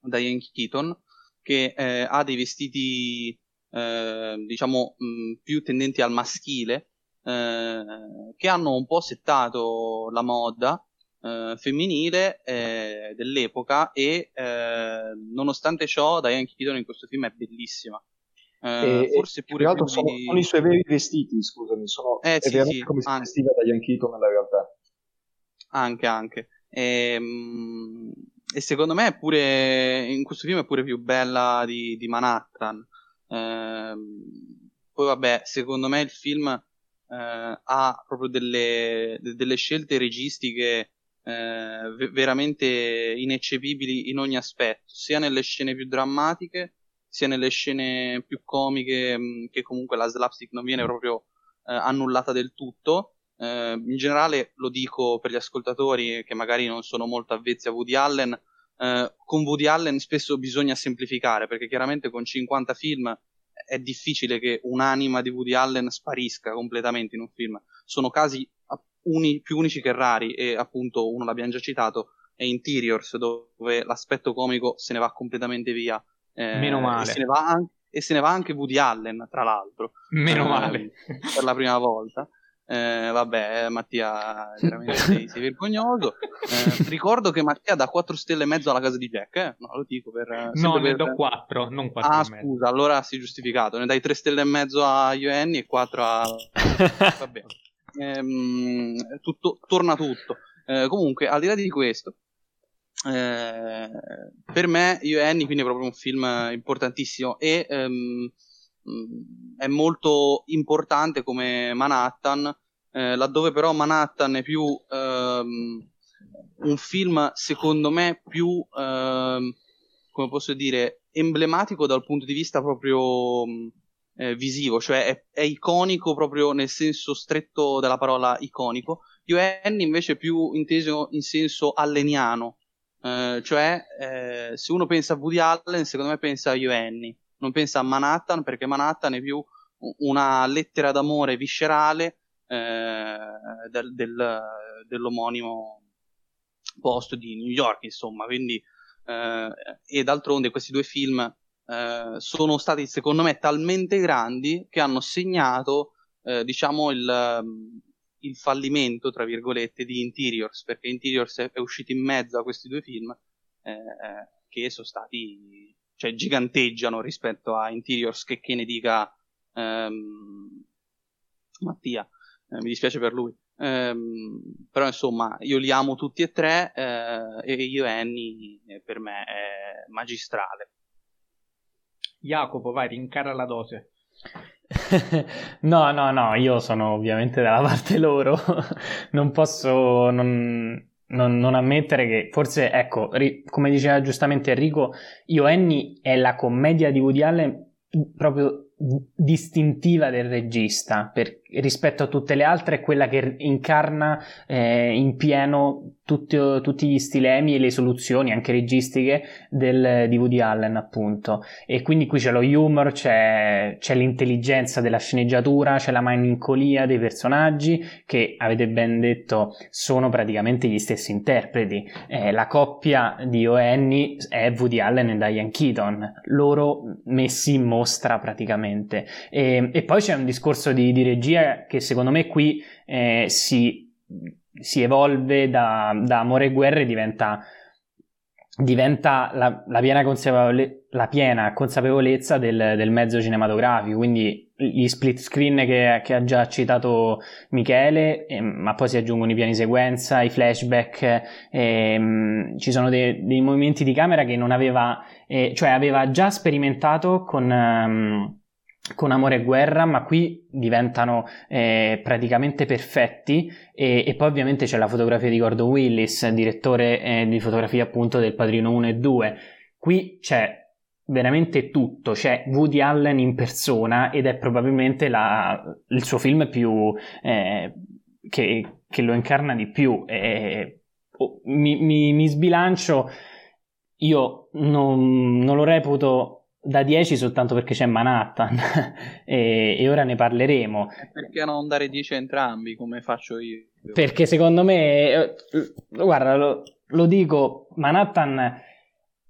Diane Keaton che eh, ha dei vestiti eh, diciamo mh, più tendenti al maschile eh, che hanno un po' settato la moda eh, femminile eh, dell'epoca e eh, nonostante ciò Diane Keaton in questo film è bellissima. Eh, forse pure più sono, di... sono, i suoi veri vestiti, scusami, sono eh, sì, sì, come si anche. vestiva Diane Keaton nella realtà. Anche, anche. E, ehm, e, secondo me pure in questo film è pure più bella di, di Manhattan. Eh, poi vabbè, secondo me il film eh, ha proprio delle, delle scelte registiche eh, veramente ineccepibili in ogni aspetto, sia nelle scene più drammatiche, sia nelle scene più comiche, mh, mm, che comunque la slapstick non viene proprio eh, annullata del tutto. Eh, in generale lo dico per gli ascoltatori che magari non sono molto avvezzi a Woody Allen, eh, con Woody Allen spesso bisogna semplificare, perché chiaramente con 50 film è difficile che un'anima di Woody Allen sparisca completamente in un film. Sono casi uni, più unici che rari e appunto uno l'abbiamo già citato è Interiors dove l'aspetto comico se ne va completamente via. Eh, Meno male. E se, anche, e se, ne va anche Woody Allen, tra l'altro. Meno eh, male. Per la prima volta. Eh, vabbè, Mattia, veramente sei, sei vergognoso. Eh, ricordo che Mattia dà 4 stelle e mezzo alla casa di Jack, eh? No, lo dico per... No, ne do 4, non 4 Ah, scusa, allora si è giustificato. Ne dai 3 stelle e mezzo a Ioenni e 4 a... Va bene. Ehm, tutto, torna tutto. Eh, comunque, al di là di questo, eh, per me Io e Annie quindi è proprio un film importantissimo e ehm, è molto importante come Manhattan eh, laddove però Manhattan è più ehm, un film secondo me più ehm, come posso dire emblematico dal punto di vista proprio eh, visivo cioè è, è, iconico proprio nel senso stretto della parola iconico Annie invece è più inteso in senso alleniano eh, cioè, eh, se uno pensa a Woody Allen, secondo me pensa a Annie, non pensa a Manhattan, perché Manhattan è più una lettera d'amore viscerale eh, del, del, dell'omonimo posto di New York, insomma. Quindi, eh, e d'altronde questi due film eh, sono stati, secondo me, talmente grandi che hanno segnato, diciamo, il il fallimento, tra virgolette, di Interiors, perché Interiors è, è uscito in mezzo a questi due film eh, eh, che sono stati, cioè giganteggiano rispetto a Interiors, che, che ne dica ehm, Mattia, eh, mi dispiace per lui. Um, però insomma io li amo tutti e tre uh, e io Annie eh, per me è magistrale Jacopo vai rincara la dose. No, no, no, io sono ovviamente dalla parte loro, non posso non, non, non, ammettere che forse, ecco, ri, come diceva giustamente Enrico, Io Annie è la commedia di Woody Allen proprio distintiva del regista per, rispetto a tutte le altre è quella che incarna eh, in pieno tutti, tutti, gli stilemi e le soluzioni anche registiche del, di Woody Allen appunto e quindi qui c'è lo humor c'è, c'è l'intelligenza della sceneggiatura c'è la malinconia dei personaggi che avete ben detto sono praticamente gli stessi interpreti eh, la coppia di Oenny è Woody Allen e Diane Keaton loro messi in mostra praticamente. E, e poi c'è un discorso di, di, regia che secondo me qui eh, si, si, evolve da, da amore e guerra e diventa diventa la, la, piena, consapevole, la piena, consapevolezza del, del, mezzo cinematografico, quindi gli split screen che, che ha già citato Michele, eh, ma poi si aggiungono i piani sequenza, i flashback, eh, ci sono dei, dei, movimenti di camera che non aveva, eh, cioè aveva già sperimentato con... Um, con amore e guerra, ma qui diventano eh, praticamente perfetti e, e, poi ovviamente c'è la fotografia di Gordon Willis, direttore eh, di fotografia appunto del Padrino 1 e 2. Qui c'è veramente tutto, c'è Woody Allen in persona ed è probabilmente la, il suo film più eh, che, che, lo incarna di più. Oh, mi, mi, mi, sbilancio, io non, non lo reputo da 10 soltanto perché c'è Manhattan e, e, ora ne parleremo. Perché non dare 10 a entrambi come faccio io? Perché secondo me, eh, guarda, lo, lo dico, Manhattan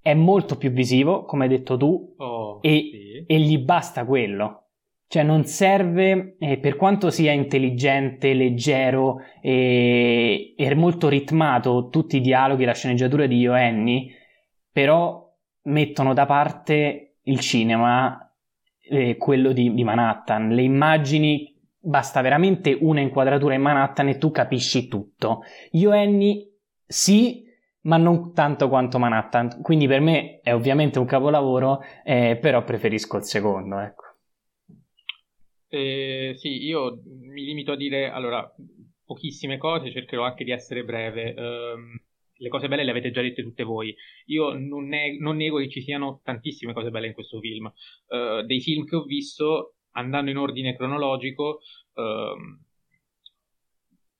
è molto più visivo, come hai detto tu, oh, e, sì. e, gli basta quello. Cioè non serve, eh, per quanto sia intelligente, leggero e, e molto ritmato tutti i dialoghi e la sceneggiatura di Ioanni, però mettono da parte il cinema, eh, quello di, di Manhattan. Le immagini, basta veramente una inquadratura in Manhattan e tu capisci tutto. Io Annie, sì, ma non tanto quanto Manhattan. Quindi per me è ovviamente un capolavoro, eh, però preferisco il secondo, ecco. Eh, sì, io mi limito a dire allora pochissime cose, cercherò anche di essere breve. Um, le cose belle le avete già dette tutte voi. Io non, ne- non nego che ci siano tantissime cose belle in questo film. Uh, dei film che ho visto, andando in ordine cronologico, uh,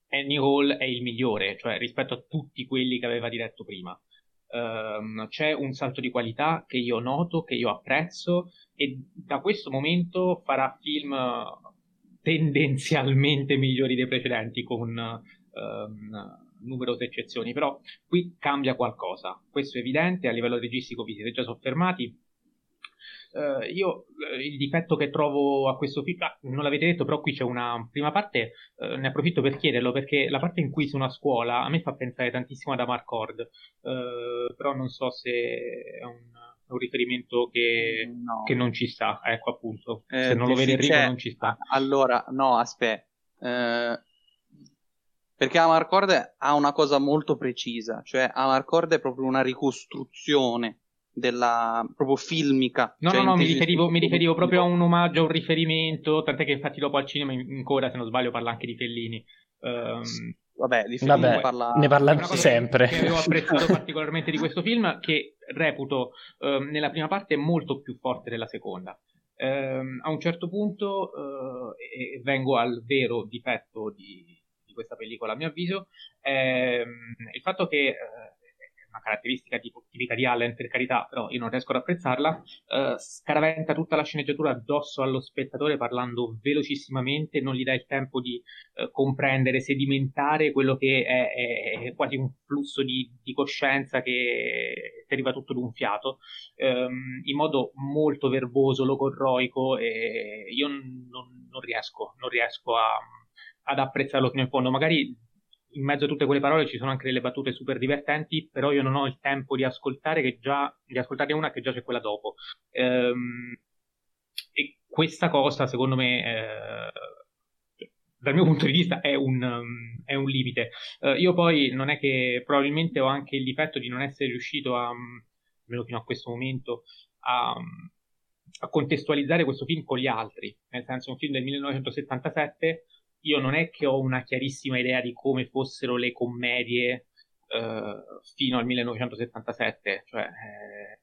Annie Hall è il migliore, cioè rispetto a tutti quelli che aveva diretto prima. Uh, c'è un salto di qualità che io noto, che io apprezzo e da questo momento farà film tendenzialmente migliori dei precedenti con um, numerose eccezioni, però qui cambia qualcosa, questo è evidente, a livello registico vi siete già soffermati. Uh, io uh, il difetto che trovo a questo film, ah, non l'avete detto, però qui c'è una prima parte, uh, ne approfitto per chiederlo perché la parte in cui sono a scuola a me fa pensare tantissimo ad Amarcord, però non so se è un, un riferimento che, no. che, non ci sta, ecco appunto, eh, se non lo vede Enrico non ci sta. Allora, no, aspetta, eh, perché Amarcord ha una cosa molto precisa, cioè Amarcord è proprio una ricostruzione della proprio filmica. No, cioè no, no, mi riferivo, mi riferivo, proprio a un omaggio, a un riferimento, tant'è che infatti dopo al cinema ancora, se non sbaglio, parla anche di Fellini. Um, Vabbè, di Fellini Vabbè, parla... ne parla sempre. Che avevo apprezzato particolarmente di questo film, che reputo um, nella prima parte molto più forte della seconda. Um, a un certo punto, uh, e vengo al vero difetto di, di questa pellicola, a mio avviso, è mm, il fatto che eh, una caratteristica tipo, tipica di Allen, per carità, però io non riesco ad apprezzarla, eh, scaraventa tutta la sceneggiatura addosso allo spettatore parlando velocissimamente, non gli dà il tempo di eh, comprendere, sedimentare quello che è, è, è quasi un flusso di, di, coscienza che arriva tutto d'un fiato, ehm, in modo molto verboso, logorroico, e io non, non riesco, non riesco a ad apprezzarlo fino in fondo. Magari in mezzo a tutte quelle parole ci sono anche delle battute super divertenti, però io non ho il tempo di ascoltare che già, di ascoltarne una che già c'è quella dopo. Ehm, e questa cosa, secondo me, eh, dal mio punto di vista, è un, è un limite. Uh, io poi non è che probabilmente ho anche il difetto di non essere riuscito a, almeno fino a questo momento, a, a contestualizzare questo film con gli altri. Nel senso, un film del 1977 io non è che ho una chiarissima idea di come fossero le commedie eh, fino al 1977, cioè eh,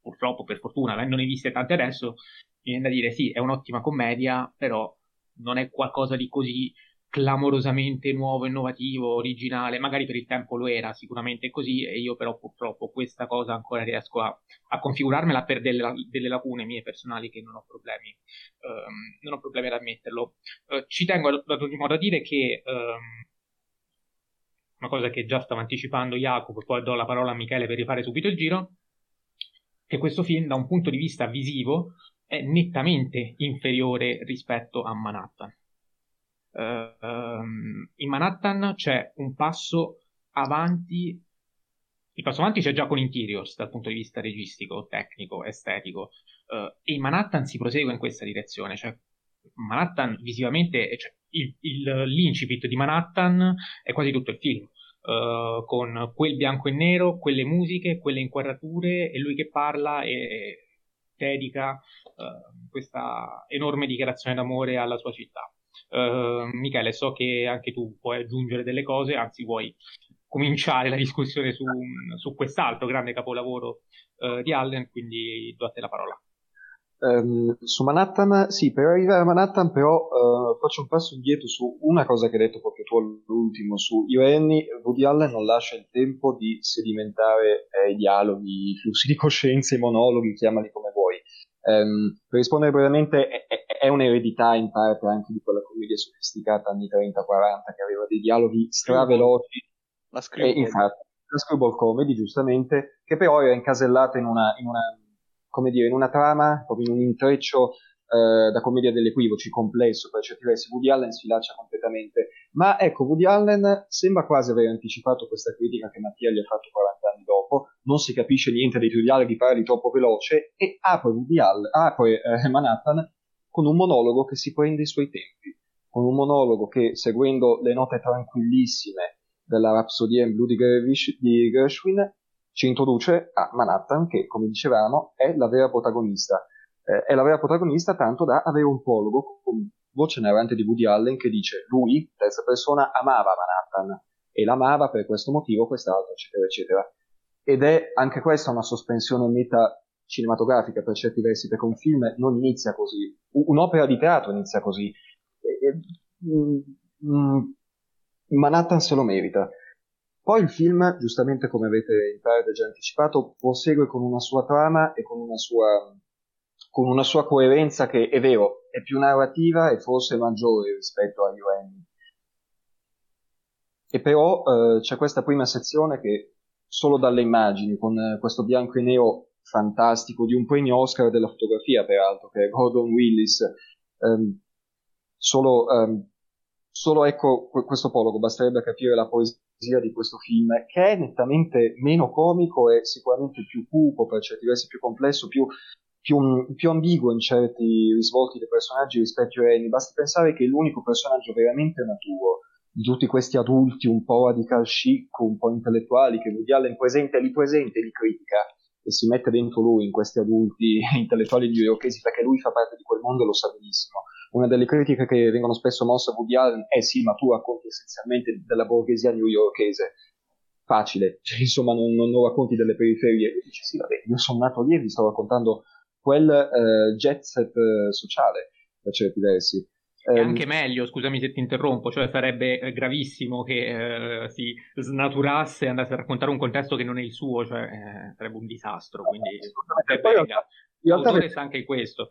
purtroppo, per fortuna, avendone viste tante adesso, mi viene da dire sì, è un'ottima commedia, però non è qualcosa di così clamorosamente nuovo, innovativo, originale, magari per il tempo lo era, sicuramente così, e io però purtroppo questa cosa ancora riesco a, a configurarmela per delle, delle, lacune mie personali che non ho problemi, um, non ho problemi ad ammetterlo. Uh, ci tengo ad, ad ogni modo a dire che um, una cosa che già stava anticipando Jacopo, poi do la parola a Michele per rifare subito il giro, che questo film da un punto di vista visivo è nettamente inferiore rispetto a Manhattan uh, in Manhattan c'è un passo avanti il passo avanti c'è già con Interiors dal punto di vista registico, tecnico, estetico. Uh, e in Manhattan si prosegue in questa direzione cioè Manhattan visivamente cioè, il, il, l'incipit di Manhattan è quasi tutto il film uh, con quel bianco e nero, quelle musiche, quelle inquadrature e lui che parla e dedica uh, questa enorme dichiarazione d'amore alla sua città Uh, Michele, so che anche tu puoi aggiungere delle cose, anzi vuoi cominciare la discussione su, su quest'altro grande capolavoro uh, di Allen, quindi do a te la parola. Um, su Manhattan, sì, per arrivare a Manhattan però uh, faccio un passo indietro su una cosa che hai detto proprio tu all'ultimo, su Io e Annie, Woody Allen non lascia il tempo di sedimentare eh, i dialoghi, i flussi di coscienza, i monologhi, chiamali come vuoi. Um, per rispondere brevemente, è, è, un'eredità in parte anche di quella commedia sofisticata anni 30-40 che aveva dei dialoghi straveloci. La screwball. E infatti, la screwball comedy, giustamente, che però era incasellata in una, in una, come dire, in una trama, proprio in un intreccio eh, da commedia degli equivoci complesso per certi versi. Woody Allen si lancia completamente. Ma ecco, Woody Allen sembra quasi aver anticipato questa critica che Mattia gli ha fatto 40 anni dopo, non si capisce niente dei tuoi dialoghi, parli troppo veloce, e apre, Woody Allen, apre eh, Manhattan con un monologo che si prende i suoi tempi, con un monologo che, seguendo le note tranquillissime della Rapsodia in blu di, Gervish, di Gershwin, ci introduce a Manhattan, che, come dicevamo, è la vera protagonista. Eh, è la vera protagonista tanto da avere un prologo con voce narrante di Woody Allen che dice lui, terza persona, amava Manhattan e l'amava per questo motivo, quest'altro, eccetera, eccetera. Ed è anche questa una sospensione meta cinematografica per certi versi, perché un film non inizia così, un'opera di teatro inizia così. E, e, mm, mm, Manhattan se lo merita. Poi il film, giustamente come avete in parte già anticipato, prosegue con una sua trama e con una sua, con una sua coerenza che è vero, è più narrativa e forse maggiore rispetto a UN. E però eh, c'è questa prima sezione che solo dalle immagini, con eh, questo bianco e nero fantastico di un premio Oscar della fotografia, peraltro, che è Gordon Willis, ehm, solo, ehm, solo ecco questo prologo, basterebbe capire la poesia di questo film, che è nettamente meno comico e sicuramente più cupo, per certi versi più complesso, più, più, più ambiguo in certi risvolti dei personaggi rispetto a Annie. Basti pensare che l'unico personaggio veramente maturo di tutti questi adulti un po' radical chic, un po' intellettuali, che Woody Allen presenta e li presenta e li critica e si mette dentro lui in questi adulti intellettuali newyorkesi perché lui fa parte di quel mondo e lo sa benissimo una delle critiche che vengono spesso mosse a Woody Allen è sì, ma tu racconti essenzialmente della borghesia newyorkese. Facile, cioè, insomma, non, non, non, racconti delle periferie. E dici sì, vabbè, io sono nato lì e vi sto raccontando quel uh, jet set uh, sociale, per certi versi. È ehm, anche meglio, scusami se ti interrompo, cioè sarebbe eh, gravissimo che eh, si snaturasse e andasse a raccontare un contesto che non è il suo, cioè eh, sarebbe un disastro, quindi eh, poi, in realtà, sa anche questo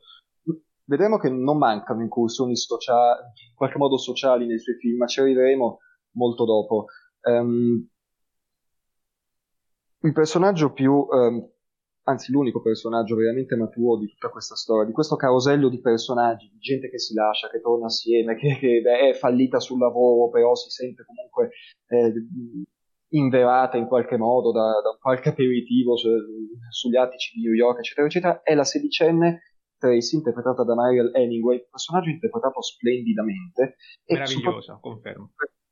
vedremo che non mancano incursioni sociali, in qualche modo sociali nei suoi film, ma ci arriveremo molto dopo. Um, il personaggio più, um, anzi l'unico personaggio veramente maturo di tutta questa storia, di questo carosello di personaggi, di gente che si lascia, che torna assieme, che, che è fallita sul lavoro, però si sente comunque eh, inverata in qualche modo da, da qualche aperitivo su, sugli attici di New York, eccetera, eccetera, è la sedicenne Tracy, interpretata da Mariel Hemingway, personaggio interpretato splendidamente. Meraviglioso, confermo.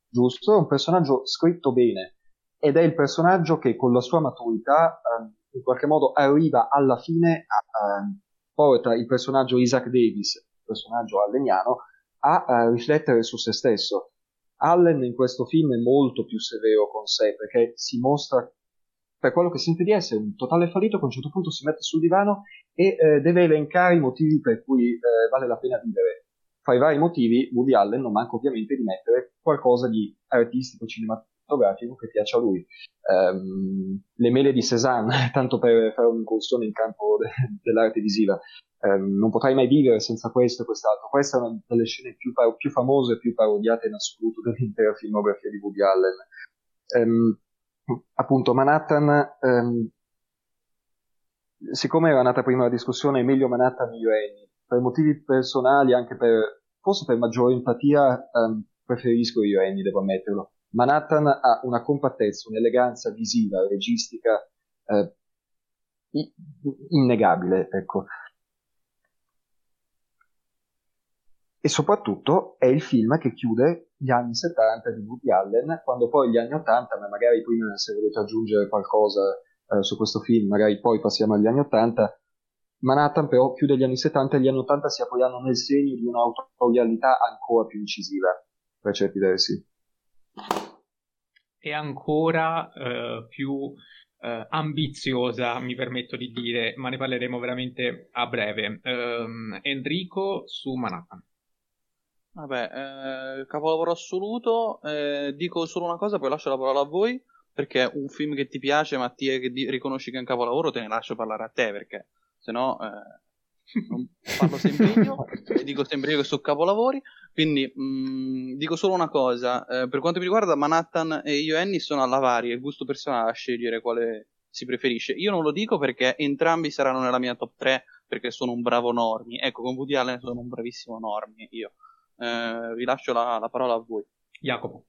Giusto, è un personaggio scritto bene ed è il personaggio che con la sua maturità eh, in qualche modo arriva alla fine, a, eh, porta il personaggio Isaac Davis, il personaggio alleniano, a, a riflettere su se stesso. Allen in questo film è molto più severo con sé perché si mostra per quello che sente di essere un totale fallito, che a un certo punto si mette sul divano e eh, deve elencare i motivi per cui eh, vale la pena vivere. Fra i vari motivi, Woody Allen non manca ovviamente di mettere qualcosa di artistico, cinematografico che piace a lui. Um, le mele di Cézanne, tanto per fare un'incursione in campo de- dell'arte visiva. Um, non potrei mai vivere senza questo e quest'altro. Questa è una delle scene più, par- più famose e più parodiate in assoluto dell'intera filmografia di Woody Allen. Um, appunto Manhattan, siccome era nata prima la discussione, meglio Manhattan meglio Annie, per motivi personali, anche per, forse per maggiore empatia, ehm, preferisco io Annie, devo ammetterlo. Manhattan ha una compattezza, un'eleganza visiva, registica, eh, innegabile, ecco. e soprattutto è il film che chiude gli anni 70 di Woody Allen, quando poi gli anni 80, ma magari prima se volete aggiungere qualcosa eh, su questo film, magari poi passiamo agli anni 80, Manhattan però chiude gli anni 70 e gli anni 80 si apoiano nel segno di un'autorialità ancora più incisiva, per certi versi. E ancora eh, più eh, ambiziosa, mi permetto di dire, ma ne parleremo veramente a breve. Um, Enrico su Manhattan. Vabbè, eh, capolavoro assoluto. Eh, dico solo una cosa, poi lascio la parola a voi. Perché un film che ti piace, Mattia, che di- riconosci che è un capolavoro, te ne lascio parlare a te. Perché se no eh, parlo sempre io e dico sempre io che sono capolavori. Quindi mh, mm, dico solo una cosa: eh, per quanto mi riguarda, Manhattan e io e Annie sono alla varia. Il gusto personale a scegliere quale si preferisce. Io non lo dico perché entrambi saranno nella mia top 3 perché sono un bravo Normi. Ecco, con Woody Allen sono un bravissimo Normi. Io. Eh, vi lascio la, la parola a voi. Jacopo.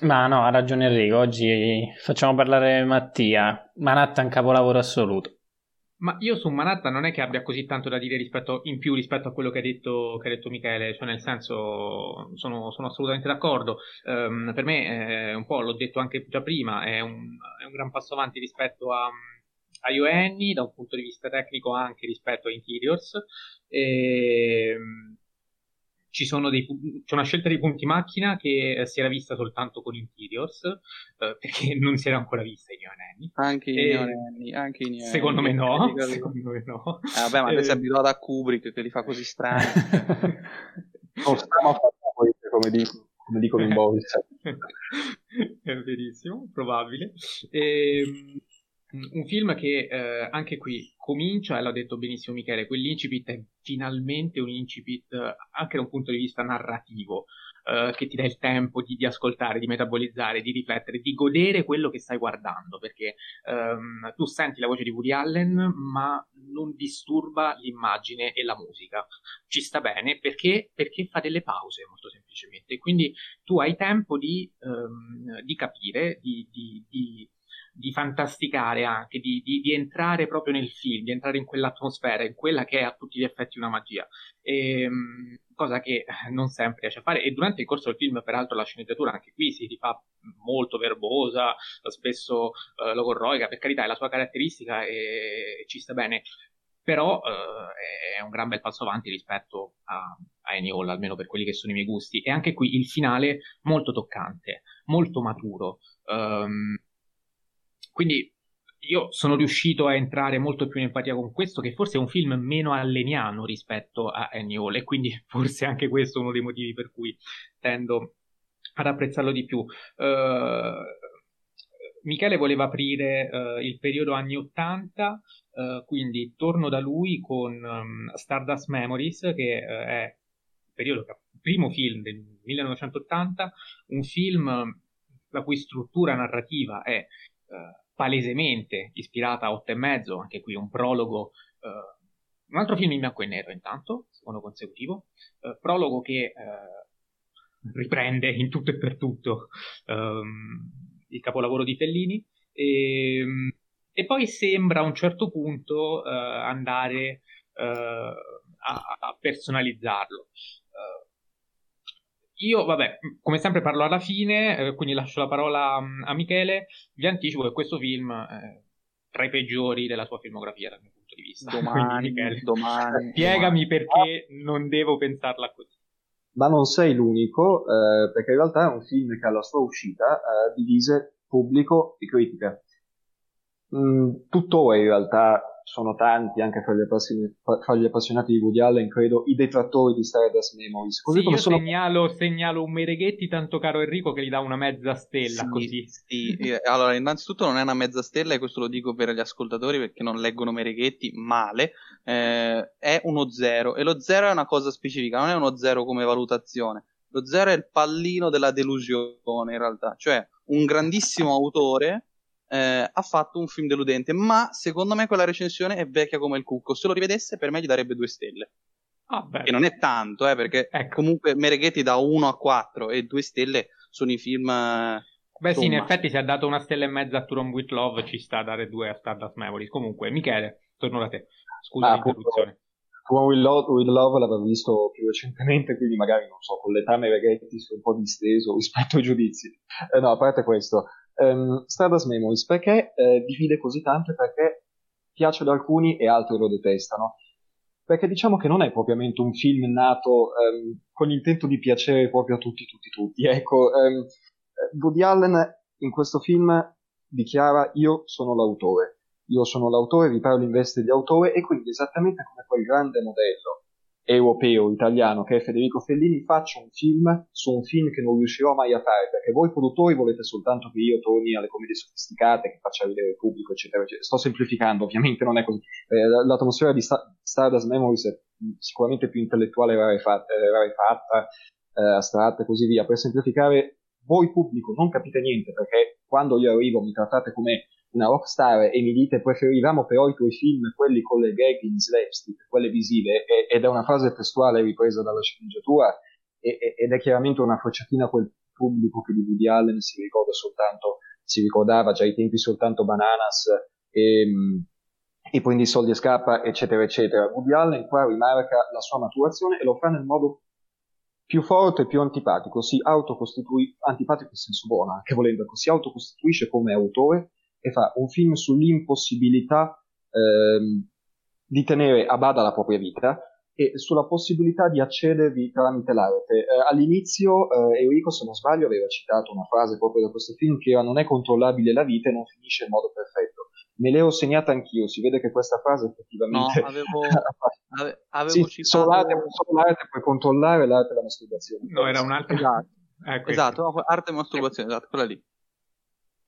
Ma no, ha ragione Enrico, oggi facciamo parlare Mattia. Manhattan capolavoro assoluto. Ma io su Manhattan non è che abbia così tanto da dire rispetto, in più rispetto a quello che ha detto, che ha detto Michele, cioè nel senso sono, sono assolutamente d'accordo. Um, per me, eh, un po' l'ho detto anche già prima, è un, è un gran passo avanti rispetto a, a Ioanni, da un punto di vista tecnico anche rispetto a Interiors. E, sono dei, c'è una scelta di punti macchina che eh, si era vista soltanto con Interiors, eh, perché non si era ancora vista in Neonenni. Anche in Neonenni, anche in Secondo me no, secondo me no. Eh, vabbè, ma adesso è abituato a Kubrick che li fa così strani. non stiamo a fare come dico come dicono in Boris. è verissimo, probabile. E, ehm, un film che eh, anche qui comincia, e l'ha detto benissimo Michele, quell'incipit è finalmente un incipit eh, anche da un punto di vista narrativo, eh, che ti dà il tempo di, di, ascoltare, di metabolizzare, di riflettere, di godere quello che stai guardando, perché ehm, tu senti la voce di Woody Allen, ma non disturba l'immagine e la musica. Ci sta bene perché, perché fa delle pause, molto semplicemente. Quindi tu hai tempo di, ehm, di capire, di, di di fantasticare anche, di, di, di, entrare proprio nel film, di entrare in quell'atmosfera, in quella che è a tutti gli effetti una magia. E, ehm, cosa che non sempre riesce a fare. E durante il corso del film, peraltro, la sceneggiatura anche qui si rifà molto verbosa, spesso eh, logorroica, per carità, è la sua caratteristica e, e ci sta bene. Però eh, è un gran bel passo avanti rispetto a, a Annie Hall, almeno per quelli che sono i miei gusti. E anche qui il finale molto toccante, molto maturo. Um, quindi io sono riuscito a entrare molto più in empatia con questo, che forse è un film meno alleniano rispetto a Annie Hall, e quindi forse anche questo è uno dei motivi per cui tendo ad apprezzarlo di più. Uh, Michele voleva aprire uh, il periodo anni 80, uh, quindi torno da lui con um, Stardust Memories, che è il periodo, il primo film del 1980, un film la cui struttura narrativa è palesemente ispirata a Otto e mezzo, anche qui un prologo, eh, un altro film in bianco e nero intanto, secondo consecutivo, eh, prologo che eh, riprende in tutto e per tutto ehm, il capolavoro di Fellini e, ehm, e, poi sembra a un certo punto eh, andare eh, a, a personalizzarlo. Io, vabbè, come sempre parlo alla fine, eh, quindi lascio la parola a Michele. Vi anticipo che questo film è tra i peggiori della sua filmografia dal mio punto di vista. Domani, Michele, domani spiegami domani. perché non devo pensarla così. Ma non sei l'unico, eh, perché in realtà è un film che alla sua uscita eh, divise pubblico e critica. Mm, tuttora in realtà sono tanti anche fra gli, appassionati, fra gli, appassionati, di Woody Allen, credo, i detrattori di Stardust Memories. Così sì, come io sono... segnalo, segnalo, un Mereghetti tanto caro Enrico che gli dà una mezza stella sì, così. Sì. Allora, innanzitutto non è una mezza stella e questo lo dico per gli ascoltatori perché non leggono Mereghetti male, eh, è uno zero e lo zero è una cosa specifica, non è uno zero come valutazione. Lo zero è il pallino della delusione in realtà, cioè un grandissimo autore eh, ha fatto un film deludente, ma secondo me quella recensione è vecchia come il cucco. Se lo rivedesse, per me gli darebbe due stelle. Ah, e non è tanto, eh, perché ecco. comunque Mereghetti da 1 a 4 e 2 stelle sono i film. Eh, Beh, insomma. sì, in effetti si è dato una stella e mezza a Turon with Love, ci sta a dare 2 a Stardust Memories. Comunque, Michele, torno da te. Scusa ah, l'interruzione. Turon with Love, with Love l'avevo visto più recentemente, quindi magari non so, con l'età Mereghetti sono un po' disteso rispetto ai giudizi. Eh, no, a parte questo, um, Stardust Memories perché eh, divide così tanto perché piace ad alcuni e altri lo detestano. Perché diciamo che non è propriamente un film nato um, con l'intento di piacere proprio a tutti, tutti, tutti. Ecco, um, Woody Allen in questo film dichiara io sono l'autore. Io sono l'autore, vi parlo in veste di autore e quindi esattamente come quel grande modello europeo, italiano, che è Federico Fellini, faccio un film su un film che non riuscirò mai a fare, perché voi produttori volete soltanto che io torni alle commedie sofisticate, che faccia vedere il pubblico, eccetera, eccetera. Sto semplificando, ovviamente non è così. Eh, l'atmosfera di Star- Stardust Memories è sicuramente più intellettuale rarefatta, rarefatta eh, astratta e così via. Per semplificare, voi pubblico non capite niente, perché quando io arrivo mi trattate come una rockstar e mi dite preferivamo però i tuoi film, quelli con le gag in slapstick, quelle visive, ed è una frase testuale ripresa dalla sceneggiatura, ed è chiaramente una frecciatina a quel pubblico che di Woody Allen si ricorda soltanto, si ricordava già ai tempi soltanto Bananas e, e prendi i soldi e scappa, eccetera, eccetera. Woody Allen qua rimarca la sua maturazione e lo fa nel modo più forte e più antipatico, si autocostituisce, antipatico in senso buono, anche volendo, si autocostituisce come autore e fa un film sull'impossibilità ehm, di tenere a bada la propria vita, e sulla possibilità di accedervi tramite l'arte. Eh, all'inizio eh, Enrico, se non sbaglio, aveva citato una frase proprio da questo film che era non è controllabile la vita e non finisce in modo perfetto. Me l'ho segnata anch'io, si vede che questa frase effettivamente... No, avevo, ave, avevo sì, citato... Solo l'arte, solo l'arte puoi controllare, l'arte è la masturbazione. No, era un'altra... Esatto, ecco, esatto arte e masturbazione, esatto, quella lì.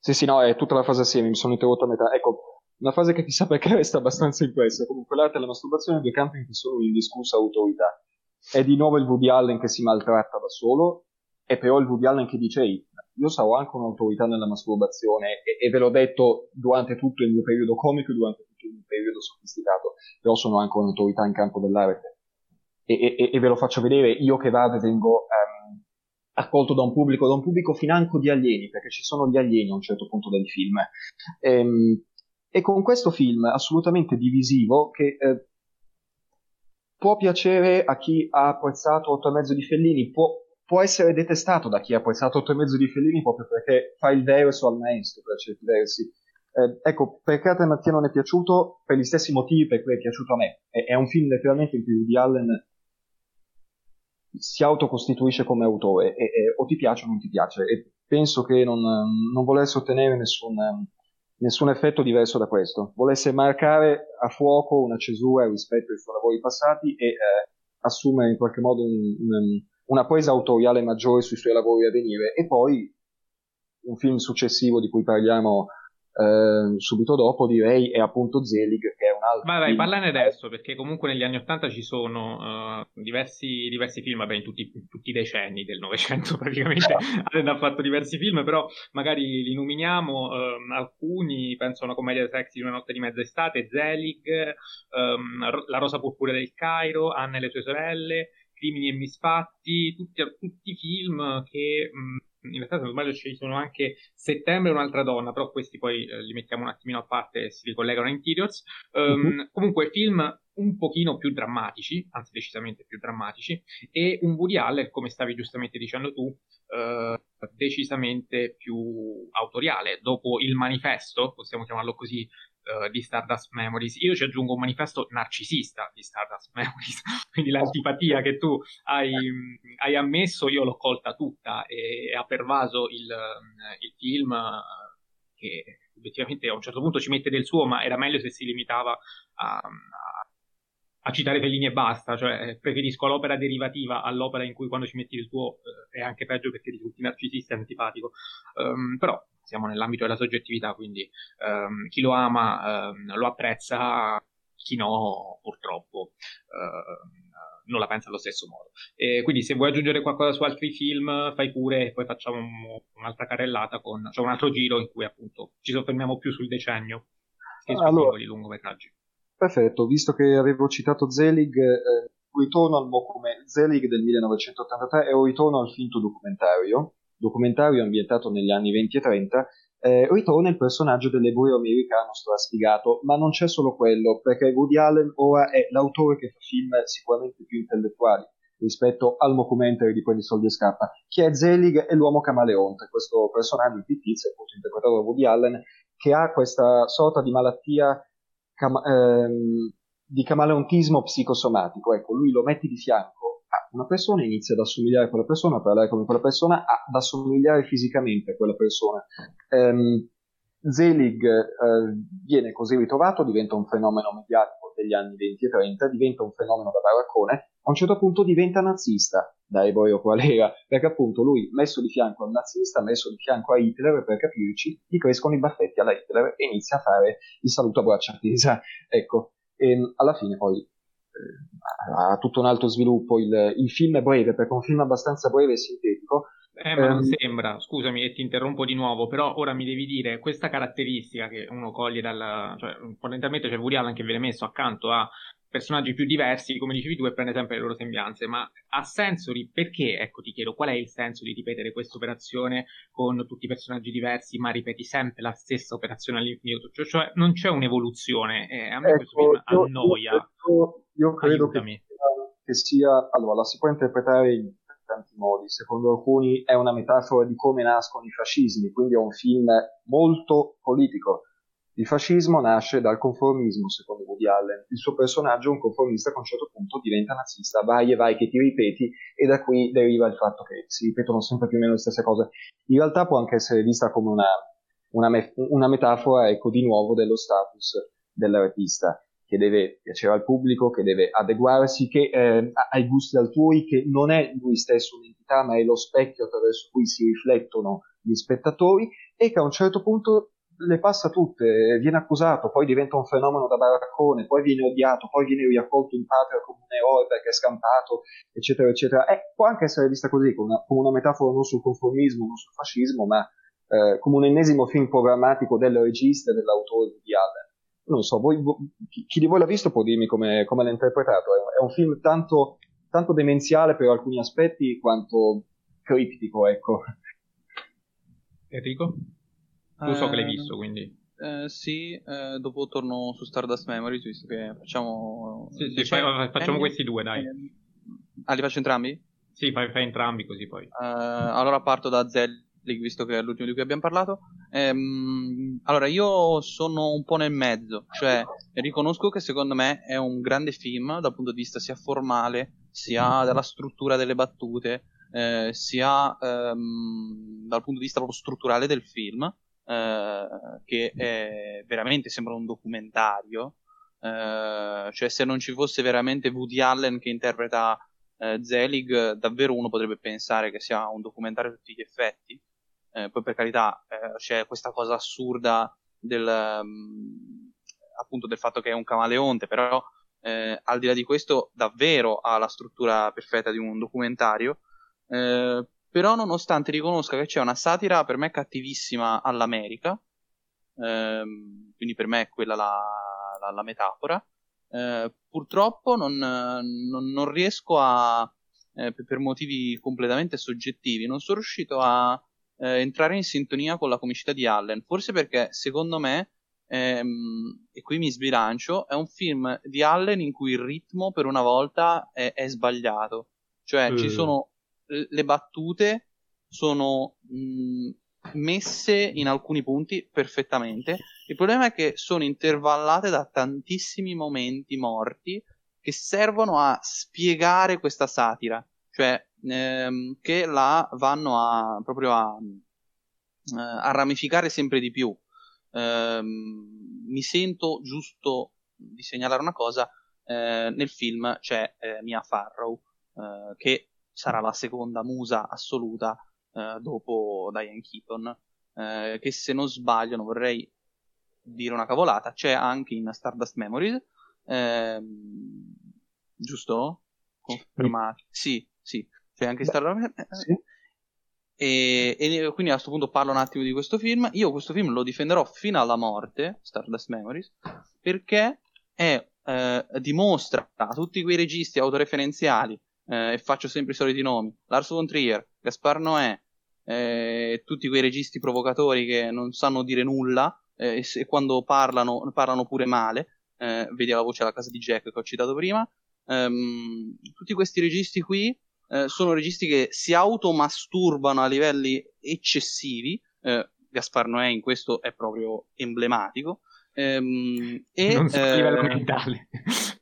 Sì, sì, no, è tutta la frase assieme, mi sono interrotto a metà. Ecco, una frase che chissà perché resta abbastanza impressa. Comunque l'arte e la masturbazione due campi in cui sono indiscussa autorità. È di nuovo il Woody Allen che si maltratta da solo, è però il Woody Allen che dice Ehi, io sarò anche un'autorità nella masturbazione e, e, ve l'ho detto durante tutto il mio periodo comico durante tutto il mio periodo sofisticato, però sono anche un'autorità in campo dell'arte. E, e, e ve lo faccio vedere, io che vado e vengo um, accolto da un pubblico, da un pubblico financo di alieni, perché ci sono gli alieni a un certo punto del film. Ehm, e con questo film assolutamente divisivo che eh, può piacere a chi ha apprezzato 8 e mezzo di Fellini, può, può, essere detestato da chi ha apprezzato 8 e mezzo di Fellini proprio perché fa il verso al maestro per certi versi. Eh, ecco, perché a te Mattia non è piaciuto? Per gli stessi motivi per cui è piaciuto a me. È, è un film letteralmente in cui Woody Allen si autocostituisce come autore, e, e, o ti piace o non ti piace, e penso che non, non volesse ottenere nessun nessun effetto diverso da questo. Volesse marcare a fuoco una cesura rispetto ai suoi lavori passati e eh, assumere in qualche modo un, un, una presa autoriale maggiore sui suoi lavori a venire e poi un film successivo di cui parliamo eh, subito dopo direi è appunto Zelig che è un altro vai vai parlane adesso perché comunque negli anni 80 ci sono uh, diversi, diversi, film vabbè in tutti, in tutti, i decenni del Novecento praticamente hanno fatto diversi film però magari li nominiamo uh, alcuni penso a una commedia sexy di una notte di mezza estate Zelig um, La rosa purpura del Cairo Anna e le sue sorelle Crimini e misfatti tutti, tutti film che mh, in realtà se non sbaglio ci sono anche Settembre e un'altra donna, però questi poi eh, li mettiamo un attimino a parte e si ricollegano a Interiors. Um, uh-huh. Comunque film un pochino più drammatici, anzi decisamente più drammatici, e un Woody Allen, come stavi giustamente dicendo tu, uh, decisamente più autoriale. Dopo il manifesto, possiamo chiamarlo così, uh, di Stardust Memories. Io ci aggiungo un manifesto narcisista di Stardust Memories, quindi l'antipatia che tu hai, hai ammesso io l'ho colta tutta e, e ha pervaso il, il film che obiettivamente a un certo punto ci mette del suo, ma era meglio se si limitava a, a, a citare Fellini e basta, cioè preferisco l'opera derivativa all'opera in cui quando ci metti il tuo eh, è anche peggio perché risulti narcisista e antipatico. Um, però siamo nell'ambito della soggettività, quindi um, chi lo ama um, lo apprezza, chi no purtroppo uh, non la pensa allo stesso modo. E quindi se vuoi aggiungere qualcosa su altri film fai pure e poi facciamo un, un'altra carrellata con cioè un altro giro in cui appunto ci soffermiamo più sul decennio che sui allora, singoli lungometraggi. Perfetto, visto che avevo citato Zelig, eh, ritorno al documentario Zelig del 1983 è un ritorno al finto documentario documentario ambientato negli anni 20 e 30, eh, ritorna il personaggio dell'ebreo americano strasfigato, ma non c'è solo quello, perché Woody Allen ora è l'autore che fa film sicuramente più intellettuali rispetto al documentary di Prendi soldi e scappa. Chi è Zelig è l'uomo camaleonte, questo personaggio fittizio, appunto interpretato da Woody Allen, che ha questa sorta di malattia cam- ehm, di camaleontismo psicosomatico. Ecco, lui lo metti di fianco una persona inizia ad assomigliare a quella persona, a parlare come quella persona, ad assomigliare fisicamente a quella persona. Um, Zelig uh, viene così ritrovato, diventa un fenomeno mediatico degli anni 20 e 30, diventa un fenomeno da baraccone, a un certo punto diventa nazista, da ebreo qual era, perché appunto lui, messo di fianco al nazista, messo di fianco a Hitler, per capirci, gli crescono i baffetti alla Hitler e inizia a fare il saluto a braccia tesa. Ecco, e ehm, alla fine poi ha tutto un altro sviluppo. Il, il, film è breve, perché è un film abbastanza breve e sintetico. Eh, ma non ehm, sembra, scusami e ti interrompo di nuovo, però ora mi devi dire questa caratteristica che uno coglie dal... cioè fondamentalmente c'è Woody Allen che viene messo accanto a personaggi più diversi, come dicevi tu, e prende sempre le loro sembianze, ma ha senso di perché, ecco ti chiedo, qual è il senso di ripetere questa operazione con tutti i personaggi diversi, ma ripeti sempre la stessa operazione all'infinito? Cioè, cioè non c'è un'evoluzione, eh, a me ecco, questo film annoia. Io, io credo che sia, che sia, allora, la si può interpretare in tanti modi, secondo alcuni è una metafora di come nascono i fascismi, quindi è un film molto politico, Il fascismo nasce dal conformismo, secondo Woody Allen. Il suo personaggio, un conformista, a un certo punto diventa nazista. Vai e vai che ti ripeti, e da qui deriva il fatto che si ripetono sempre più o meno le stesse cose. In realtà può anche essere vista come una, una, me- una metafora, ecco, di nuovo dello status dell'artista che deve piacere al pubblico, che deve adeguarsi che, eh, ai gusti altrui, che non è lui stesso un'entità, ma è lo specchio attraverso cui si riflettono gli spettatori e che a un certo punto le passa tutte, viene accusato, poi diventa un fenomeno da baraccone, poi viene odiato, poi viene riaccolto in patria come un eroe perché è scampato, eccetera, eccetera. Eh, può anche essere vista così, come una, come una metafora non sul conformismo, non sul fascismo, ma eh, come un ennesimo film programmatico del regista e dell'autore di Allen. Non so, voi, chi, chi, di voi l'ha visto può dirmi come, come l'ha interpretato. È, è un film tanto, tanto demenziale per alcuni aspetti quanto criptico, ecco. Enrico? Tu so che l'hai visto, eh, quindi. Eh, sì, eh, dopo torno su Stardust Memories, visto che facciamo... Sì, sì, fai, facciamo questi due, dai. Ah, li faccio entrambi? Sì, fai, fai entrambi così poi. Uh, allora parto da Zelig, visto che è l'ultimo di cui abbiamo parlato. Ehm, allora, io sono un po' nel mezzo, cioè riconosco che secondo me è un grande film dal punto di vista sia formale, sia della struttura delle battute, eh, sia ehm, dal punto di vista proprio strutturale del film. Eh, che è, veramente sembra un documentario. Eh, cioè, se non ci fosse veramente Woody Allen che interpreta eh, Zelig, davvero uno potrebbe pensare che sia un documentario a tutti gli effetti. Eh, poi, per carità, eh, c'è questa cosa assurda del, um, appunto del fatto che è un camaleonte, però eh, al di là di questo, davvero ha la struttura perfetta di un documentario. Eh, però nonostante riconosca che c'è una satira per me cattivissima all'America, ehm, quindi per me è quella la, la, la metafora, eh, purtroppo non, non, non riesco a, eh, per motivi completamente soggettivi, non sono riuscito a eh, entrare in sintonia con la comicità di Allen, forse perché secondo me, ehm, e qui mi sbilancio, è un film di Allen in cui il ritmo per una volta è, è sbagliato, cioè mm. ci sono le battute sono mh, messe in alcuni punti perfettamente. Il problema è che sono intervallate da tantissimi momenti morti che servono a spiegare questa satira, cioè ehm, che la vanno a proprio a, eh, a ramificare sempre di più. Ehm, mi sento giusto di segnalare una cosa: eh, nel film c'è eh, Mia Farrow, eh, che sarà la seconda musa assoluta eh, dopo Diane Keaton, eh, che se non sbaglio, non vorrei dire una cavolata, c'è anche in Stardust Memories, ehm, giusto? Confermato? Sì, sì, c'è anche in Stardust Memories. Sì. E, e, quindi a questo punto parlo un attimo di questo film. Io questo film lo difenderò fino alla morte, Stardust Memories, perché è, eh, dimostra a tutti quei registi autoreferenziali eh, e faccio sempre i soliti nomi, Lars von Trier, Gaspar Noè, eh, tutti quei registi provocatori che non sanno dire nulla eh, e quando parlano, parlano pure male, eh, vedi la voce alla casa di Jack che ho citato prima, ehm, tutti questi registi qui eh, sono registi che si automasturbano a livelli eccessivi, eh, Gaspar Noè in questo è proprio emblematico, ehm, e, non so a livello mentale.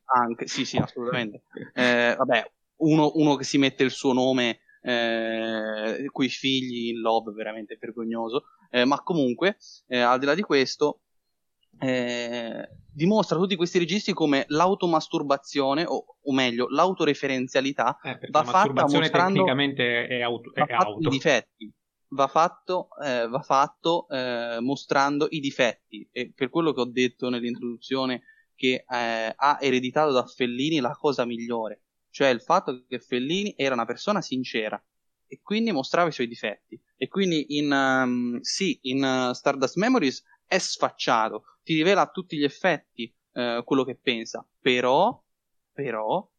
Anche, sì, sì, assolutamente. vabbè, uno, uno che si mette il suo nome eh, coi figli in love veramente vergognoso eh, ma comunque eh, al di là di questo eh, dimostra tutti questi registri come l'automasturbazione o, o meglio l'autoreferenzialità eh, va fatta mostrando tecnicamente è auto, è auto. i difetti va fatto, eh, va fatto mostrando i difetti e per quello che ho detto nell'introduzione che ha ereditato da Fellini la cosa migliore cioè il fatto che Fellini era una persona sincera e quindi mostrava i suoi difetti. E quindi in, um, sì, in uh, Stardust Memories è sfacciato, ti rivela a tutti gli effetti uh, quello che pensa, però, però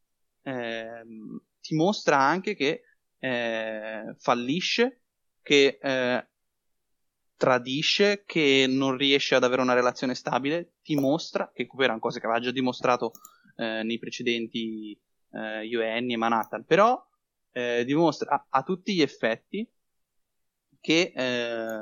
ehm, ti mostra anche che eh, fallisce, che eh, tradisce, che non riesce ad avere una relazione stabile, ti mostra, che erano cose che aveva già dimostrato eh, nei precedenti eh, UN e Manhattan, però eh, dimostra a, a, tutti gli effetti che eh,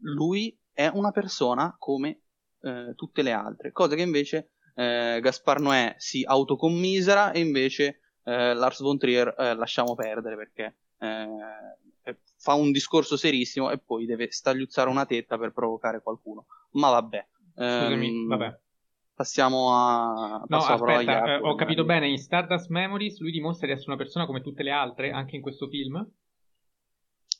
lui è una persona come eh, tutte le altre, cosa che invece eh, Gaspar Noè si autocommisera e invece eh, Lars von Trier eh, lasciamo perdere perché eh, fa un discorso serissimo e poi deve stagliuzzare una tetta per provocare qualcuno. Ma vabbè. Scusami, ehm, vabbè. Passiamo a... No, parola a aspetta, eh, ho capito bene, in Stardust Memories lui dimostra di essere una persona come tutte le altre, anche in questo film?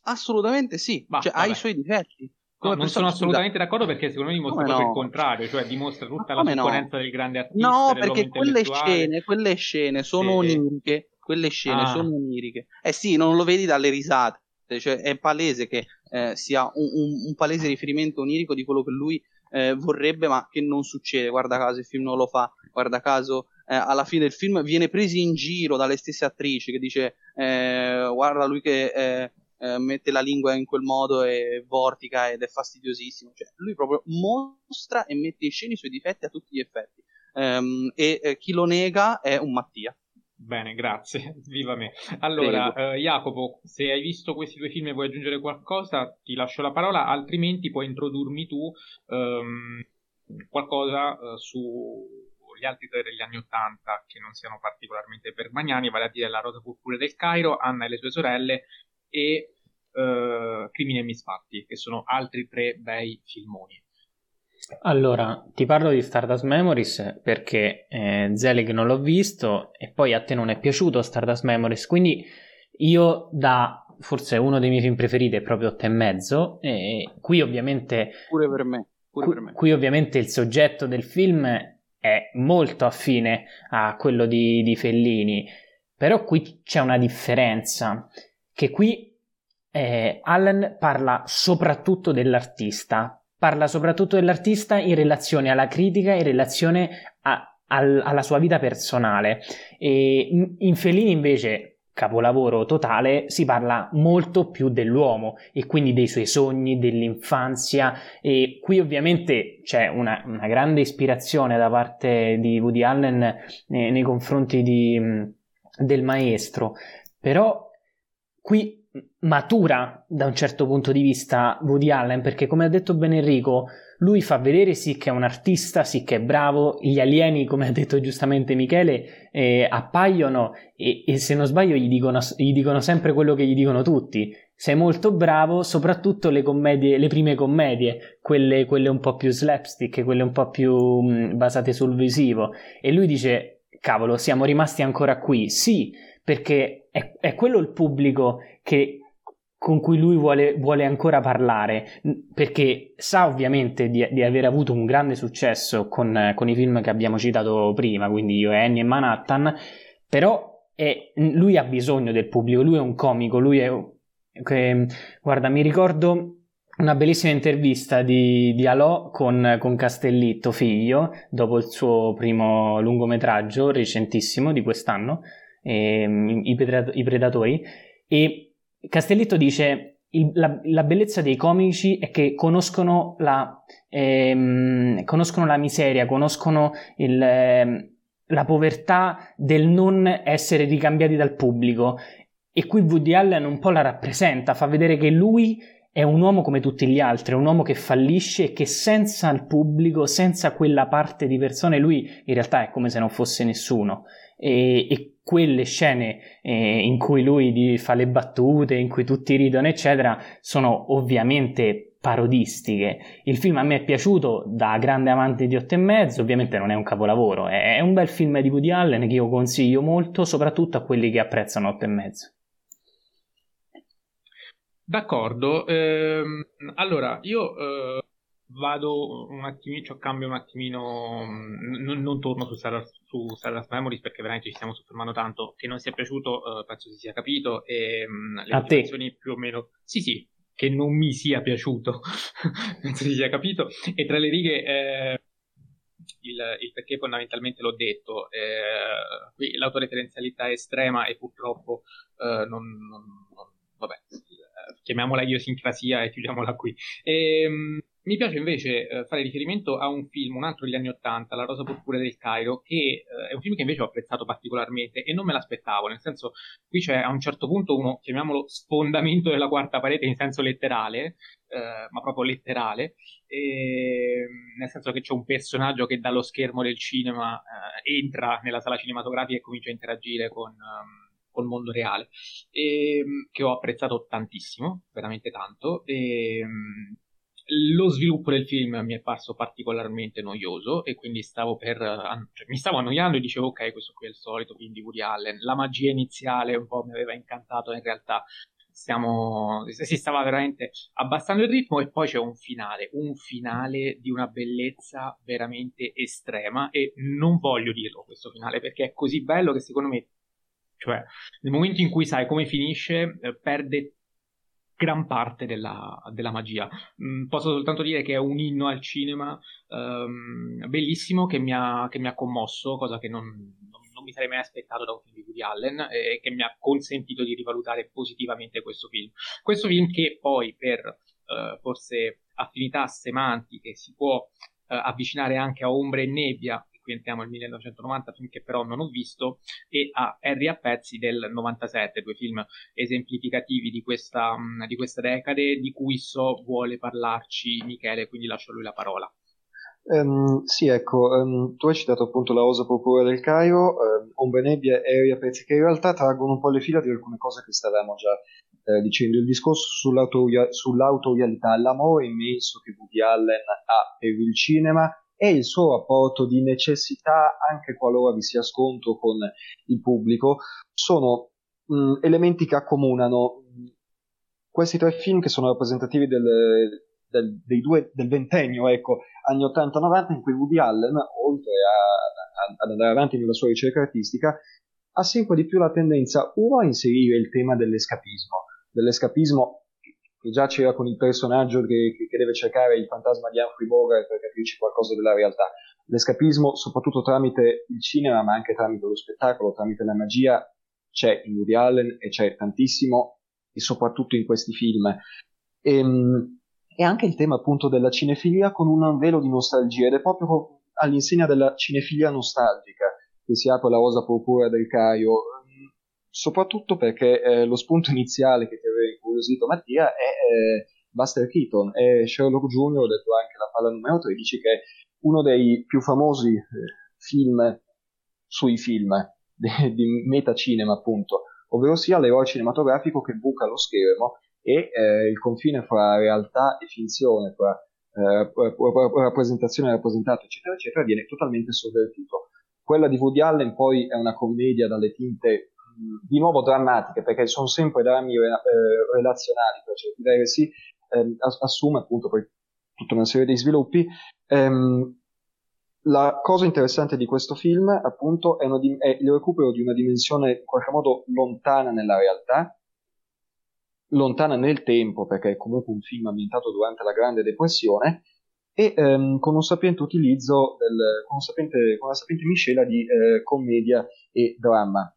Assolutamente sì, Bah, cioè, ha i suoi difetti. No, non sono assolutamente d'accordo perché secondo me dimostra Come proprio no? il contrario, cioè dimostra tutta la come no? del grande artista, No, perché quelle scene, quelle scene sono Sì. oniriche. Quelle scene Ah. sono oniriche. Eh sì, non lo vedi dalle risate. Cioè, è palese che eh, sia un, un- un palese riferimento onirico di quello che lui eh, vorrebbe, ma che non succede. Guarda caso il film non lo fa. Guarda caso eh, alla fine del film viene preso in giro dalle stesse attrici che dice eh, guarda lui che eh, mette la lingua in quel modo e vortica ed è fastidiosissimo. Cioè, lui proprio mostra e mette in scena i suoi difetti a tutti gli effetti. Ehm, e eh, chi lo nega è un Mattia. Bene, grazie, viva me. Allora, eh, Jacopo, se hai visto questi due film e vuoi aggiungere qualcosa, ti lascio la parola, altrimenti puoi introdurmi tu ehm, qualcosa eh, sugli altri tre degli anni Ottanta che non siano particolarmente bermagnani, vale a dire La Rosa Purpure del Cairo, Anna e le sue sorelle e eh, Crimini e Misfatti, che sono altri tre bei filmoni. Allora, ti parlo di Stardust Memories perché eh, Zelig non l'ho visto e poi a te non è piaciuto Stardust Memories, quindi io da forse uno dei miei film preferiti è proprio 8 e mezzo e qui ovviamente Pure per me. Pure Qui, per me. qui ovviamente il soggetto del film è molto affine a quello di, di Fellini, però qui c'è una differenza, che qui eh, Allen parla soprattutto dell'artista, parla soprattutto dell'artista in relazione alla critica, in relazione a- al- alla sua vita personale. E in- in Fellini invece capolavoro totale, si parla molto più dell'uomo e quindi dei suoi sogni, dell'infanzia. E qui ovviamente c'è una, una grande ispirazione da parte di Woody Allen eh, nei confronti di, mh, del maestro, però qui matura da un certo punto di vista Woody Allen perché come ha detto bene Enrico lui fa vedere sì che è un artista, sì che è bravo, gli alieni come ha detto giustamente Michele eh, appaiono e, e se non sbaglio gli dicono, gli dicono sempre quello che gli dicono tutti sei molto bravo, soprattutto le commedie, le prime commedie, quelle, quelle un po' più slapstick, quelle un po' più mh, basate sul visivo. E lui dice: Cavolo, siamo rimasti ancora qui. Sì, perché è, è quello il pubblico che, con cui lui vuole, vuole ancora parlare, perché sa ovviamente di, di aver avuto un grande successo con, con, i film che abbiamo citato prima, quindi Io Annie e Manhattan, però è, lui ha bisogno del pubblico, lui è un comico, lui è che, guarda, mi ricordo una bellissima intervista di, di Alò con, con, Castellitto, figlio, dopo il suo primo lungometraggio recentissimo di quest'anno, ehm, i, i, Predatori, e Castellitto dice il, la, la, bellezza dei comici è che conoscono la, ehm, conoscono la miseria, conoscono il, ehm, la povertà del non essere ricambiati dal pubblico e qui Woody Allen un po' la rappresenta, fa vedere che lui è un uomo come tutti gli altri, è un uomo che fallisce e che senza il pubblico, senza quella parte di persone, lui in realtà è come se non fosse nessuno. E, e quelle scene eh, in cui lui fa le battute, in cui tutti ridono, eccetera, sono ovviamente parodistiche. Il film a me è piaciuto da grande amante di otto e mezzo, ovviamente non è un capolavoro, è, un bel film di Woody Allen che io consiglio molto, soprattutto a quelli che apprezzano otto e mezzo. D'accordo, ehm, allora io eh, vado un attimino, cioè cambio un attimino, n- non torno su Stardust, su Stardust Memories perché veramente ci stiamo soffermando tanto, che non sia piaciuto, eh, penso si sia capito, e mh, le A te. motivazioni più o meno, sì sì, che non mi sia piaciuto, penso si sia capito, e tra le righe... Eh, il, il, perché fondamentalmente l'ho detto, eh, qui l'autoreferenzialità è estrema e purtroppo eh, non, non, non, vabbè, chiamiamola idiosincrasia e chiudiamola qui. E, mi piace invece eh, fare riferimento a un film, un altro degli anni Ottanta, La Rosa Purpura del Cairo, che eh, è un film che invece ho apprezzato particolarmente e non me l'aspettavo, nel senso qui c'è a un certo punto uno, chiamiamolo sfondamento della quarta parete in senso letterale, eh, ma proprio letterale, e, nel senso che c'è un personaggio che dallo schermo del cinema eh, entra nella sala cinematografica e comincia a interagire con... Um, col mondo reale, e, che ho apprezzato tantissimo, veramente tanto. E, lo sviluppo del film mi è parso particolarmente noioso e quindi stavo per cioè, mi stavo annoiando e dicevo ok questo qui è il solito film di Woody Allen. La magia iniziale un po' mi aveva incantato in realtà stiamo, si stava veramente abbassando il ritmo e poi c'è un finale un finale di una bellezza veramente estrema e non voglio dirlo questo finale perché è così bello che secondo me cioè nel momento in cui sai come finisce eh, perde gran parte della, della magia. Mm, posso soltanto dire che è un inno al cinema um, bellissimo che mi, ha, che mi, ha, commosso, cosa che non, non, non, mi sarei mai aspettato da un film di Woody Allen e che mi ha consentito di rivalutare positivamente questo film. Questo film che poi per uh, forse affinità semantiche si può uh, avvicinare anche a Ombre e Nebbia, qui entriamo nel 1990, film che però non ho visto, e a Harry a pezzi del 97, due film esemplificativi di questa, mm, di questa decade, di cui so vuole parlarci Michele, quindi lascio a lui la parola. Um, sì, ecco, um, tu hai citato appunto la Osa Procura del Cairo, um, Ombre Nebbia e Harry a pezzi che in realtà traggono un po' le fila di alcune cose che stavamo già eh, dicendo. Il discorso sull'autoria- sull'autorialità, l'amore immenso che Woody Allen ha per il cinema e il suo rapporto di necessità, anche qualora vi sia scontro con il pubblico, sono mh, elementi che accomunano. Questi tre film che sono rappresentativi del, del, due, del ventennio, ecco, anni 80-90, in cui Woody Allen, oltre a, a, ad andare avanti nella sua ricerca artistica, ha sempre di più la tendenza, uno, a inserire il tema dell'escapismo, dell'escapismo che già c'era con il personaggio che, che, deve cercare il fantasma di Humphrey Bogart per capirci qualcosa della realtà. L'escapismo, soprattutto tramite il cinema, ma anche tramite lo spettacolo, tramite la magia, c'è in Woody Allen e c'è tantissimo, e soprattutto in questi film. E, ehm, e anche il tema appunto della cinefilia con un velo di nostalgia, ed è proprio all'insegna della cinefilia nostalgica che si apre la rosa purpura del Caio, soprattutto perché eh, lo spunto iniziale che ti aveva incuriosito Mattia è eh, Buster Keaton, è Sherlock Jr., ho detto anche la palla numero 13, che è uno dei più famosi eh, film sui film di, di metacinema appunto, ovvero sia l'eroe cinematografico che buca lo schermo e eh, il confine fra realtà e finzione, fra eh, rappresentazione e rappresentato, eccetera, eccetera, viene totalmente sovvertito. Quella di Woody Allen poi è una commedia dalle tinte di nuovo drammatiche, perché sono sempre drammi eh, relazionali per certi versi, ehm, assume appunto poi tutta una serie di sviluppi. Ehm, la cosa interessante di questo film, appunto, è, di- è, il recupero di una dimensione in qualche modo lontana nella realtà, lontana nel tempo, perché è comunque un film ambientato durante la Grande Depressione, e ehm, con un sapiente utilizzo, del, con, un sapiente, con una sapiente miscela di eh, commedia e dramma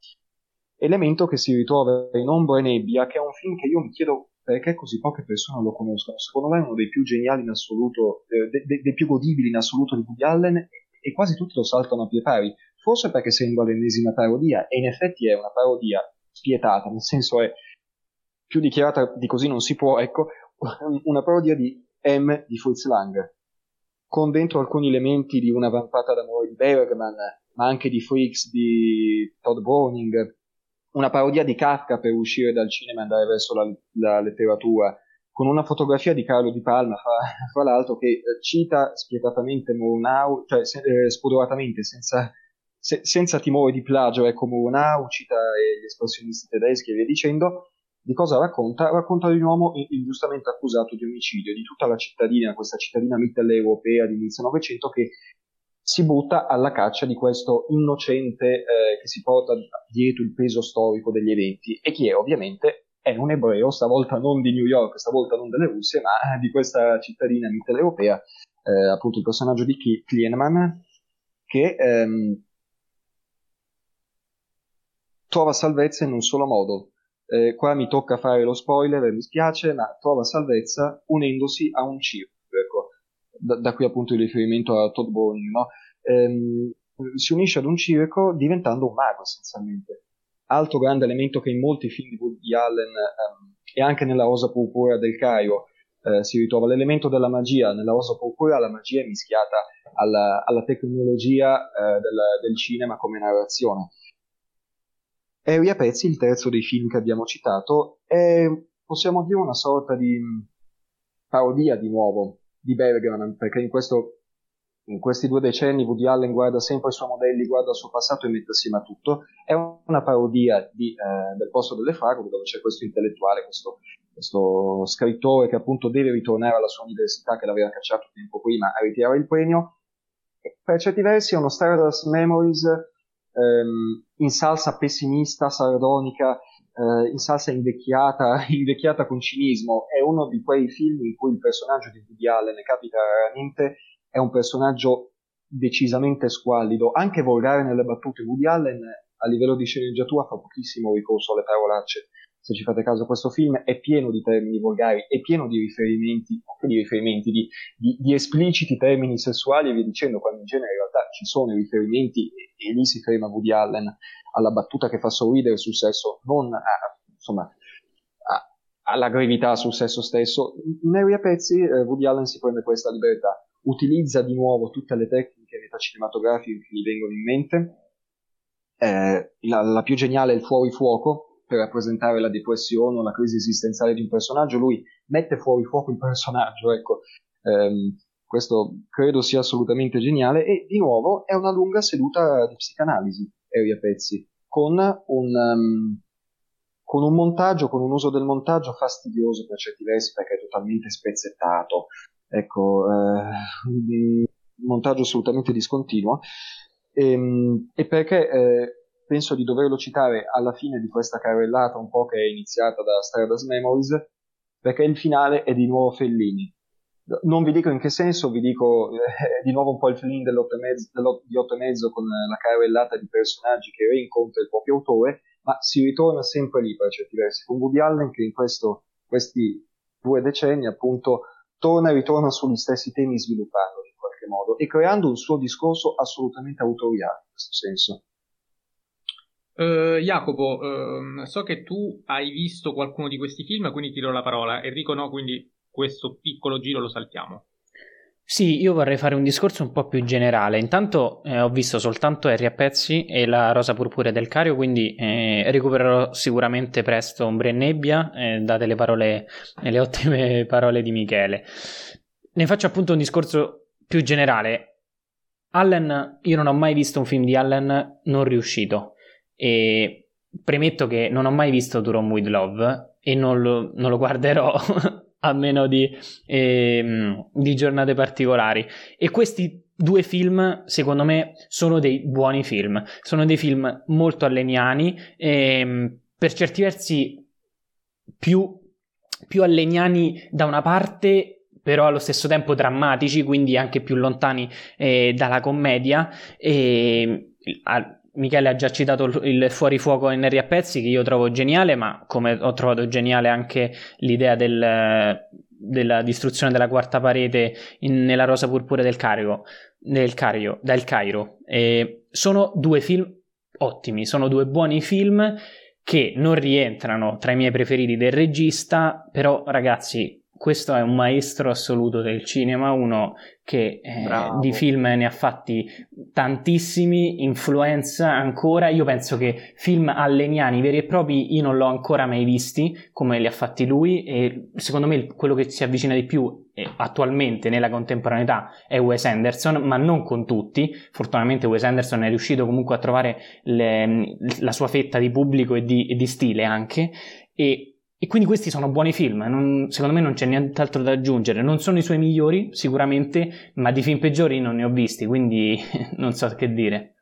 elemento che si ritrova in Ombra e Nebbia, che è un film che io mi chiedo perché così poche persone lo conoscono. Secondo me è uno dei più geniali in assoluto, eh, de- de- dei più godibili in assoluto di Woody Allen e quasi tutti lo saltano a pie pari. Forse perché sembra l'ennesima parodia, e in effetti è una parodia spietata, nel senso è più dichiarata di così non si può, ecco, una parodia di M di Fritz Lang, con dentro alcuni elementi di una vampata d'amore di Bergman, ma anche di Freaks di Todd Browning, una parodia di Kafka per uscire dal cinema e andare verso la, la letteratura, con una fotografia di Carlo Di Palma, fra, fra l'altro, che eh, cita spietatamente Murnau, cioè se, eh, spudoratamente, senza, se, senza timore di plagio, ecco Murnau, cita eh, gli espressionisti tedeschi e via dicendo, di cosa racconta? Racconta di un uomo ingiustamente accusato di omicidio, di tutta la cittadina, questa cittadina mitteleuropea di inizio Novecento che si butta alla caccia di questo innocente eh, che si porta dietro il peso storico degli eventi e che è ovviamente è un ebreo, stavolta non di New York, stavolta non delle Russie, ma di questa cittadina mitteleuropea, eh, appunto il personaggio di Klienemann, che ehm, trova salvezza in un solo modo. Eh, qua mi tocca fare lo spoiler, mi spiace, ma trova salvezza unendosi a un circo. Da, da, qui appunto il riferimento a Todd Bowling, no? ehm, si unisce ad un circo diventando un mago essenzialmente. Altro grande elemento che in molti film di Woody Allen ehm, e anche nella Rosa Purpura del Cairo eh, si ritrova l'elemento della magia. Nella Rosa Purpura la magia è mischiata alla, alla tecnologia eh, del, del, cinema come narrazione. Harry a pezzi, il terzo dei film che abbiamo citato, è, possiamo dire, una sorta di parodia di nuovo di Bergman, perché in, questo, in questi due decenni Woody Allen guarda sempre i suoi modelli, guarda il suo passato e mette assieme a tutto. È una parodia di, eh, del posto delle fragole, dove c'è questo intellettuale, questo, questo scrittore che appunto deve ritornare alla sua università che l'aveva cacciato tempo prima a ritirare il premio. per certi versi è uno Stardust Memories ehm, in salsa pessimista, sardonica, eh, in salsa invecchiata, invecchiata con cinismo, è uno di quei film in cui il personaggio di Woody Allen capita raramente, è un personaggio decisamente squallido, anche volgare nelle battute. Woody Allen a livello di sceneggiatura fa pochissimo ricorso alle parolacce. Se ci fate caso, questo film è pieno di termini volgari, è pieno di riferimenti, di, riferimenti di, di, di, espliciti termini sessuali e via dicendo, quando in genere in realtà ci sono i riferimenti e, e lì si ferma Woody Allen alla battuta che fa sorridere sul sesso, non a, insomma, a, alla gravità sul sesso stesso. In a pezzi eh, Woody Allen si prende questa libertà, utilizza di nuovo tutte le tecniche metacinematografiche che gli vengono in mente. Eh, la, la, più geniale è il fuori fuoco per rappresentare la depressione o la crisi esistenziale di un personaggio. Lui mette fuori fuoco il personaggio, ecco. Eh, questo credo sia assolutamente geniale e di nuovo è una lunga seduta di psicanalisi Area Pezzi, con un, um, con un montaggio, con un uso del montaggio fastidioso per certi versi perché è totalmente spezzettato, ecco, eh, un montaggio assolutamente discontinuo, e, ehm, e perché eh, penso di doverlo citare alla fine di questa carrellata un po' che è iniziata da Stardust Memories, perché il finale è di nuovo Fellini non vi dico in che senso, vi dico eh, di nuovo un po' il e dell'otto, di otto e mezzo con la carrellata di personaggi che rincontra il proprio autore, ma si ritorna sempre lì per certi versi, con Woody Allen che in questo, questi due decenni appunto torna e ritorna sugli stessi temi sviluppandoli in qualche modo e creando un suo discorso assolutamente autoriale in questo senso. Uh, Jacopo, uh, so che tu hai visto qualcuno di questi film, quindi ti do la parola. Enrico no, quindi questo piccolo giro lo saltiamo. Sì, io vorrei fare un discorso un po' più generale. Intanto eh, ho visto soltanto Harry a pezzi e la Rosa Purpurea del Cario, quindi eh, recupererò sicuramente presto Ombre e Nebbia, eh, date le parole, le ottime parole di Michele. Ne faccio appunto un discorso più generale. Allen, io non ho mai visto un film di Allen non riuscito e premetto che non ho mai visto To With Love e non lo, non lo guarderò a meno di, ehm, di giornate particolari. E questi due film, secondo me, sono dei buoni film. Sono dei film molto alleniani, ehm, per certi versi più, più alleniani da una parte, però allo stesso tempo drammatici, quindi anche più lontani eh, dalla commedia. E, a, Michele ha già citato il fuorifuoco in Henry a pezzi che io trovo geniale, ma come ho trovato geniale anche l'idea del, della distruzione della quarta parete in, nella rosa purpura del Cairo, del Cairo, del Cairo. E sono due film ottimi, sono due buoni film che non rientrano tra i miei preferiti del regista, però ragazzi questo è un maestro assoluto del cinema, uno che eh, di film ne ha fatti tantissimi, influenza ancora. Io penso che film alleniani veri e propri io non l'ho ancora mai visti come li ha fatti lui e secondo me quello che si avvicina di più eh, attualmente nella contemporaneità è Wes Anderson, ma non con tutti. Fortunatamente Wes Anderson è riuscito comunque a trovare le, la sua fetta di pubblico e di, e di stile anche e e quindi questi sono buoni film, non, secondo me non c'è nient'altro da aggiungere. Non sono i suoi migliori, sicuramente, ma di film peggiori non ne ho visti, quindi non so che dire.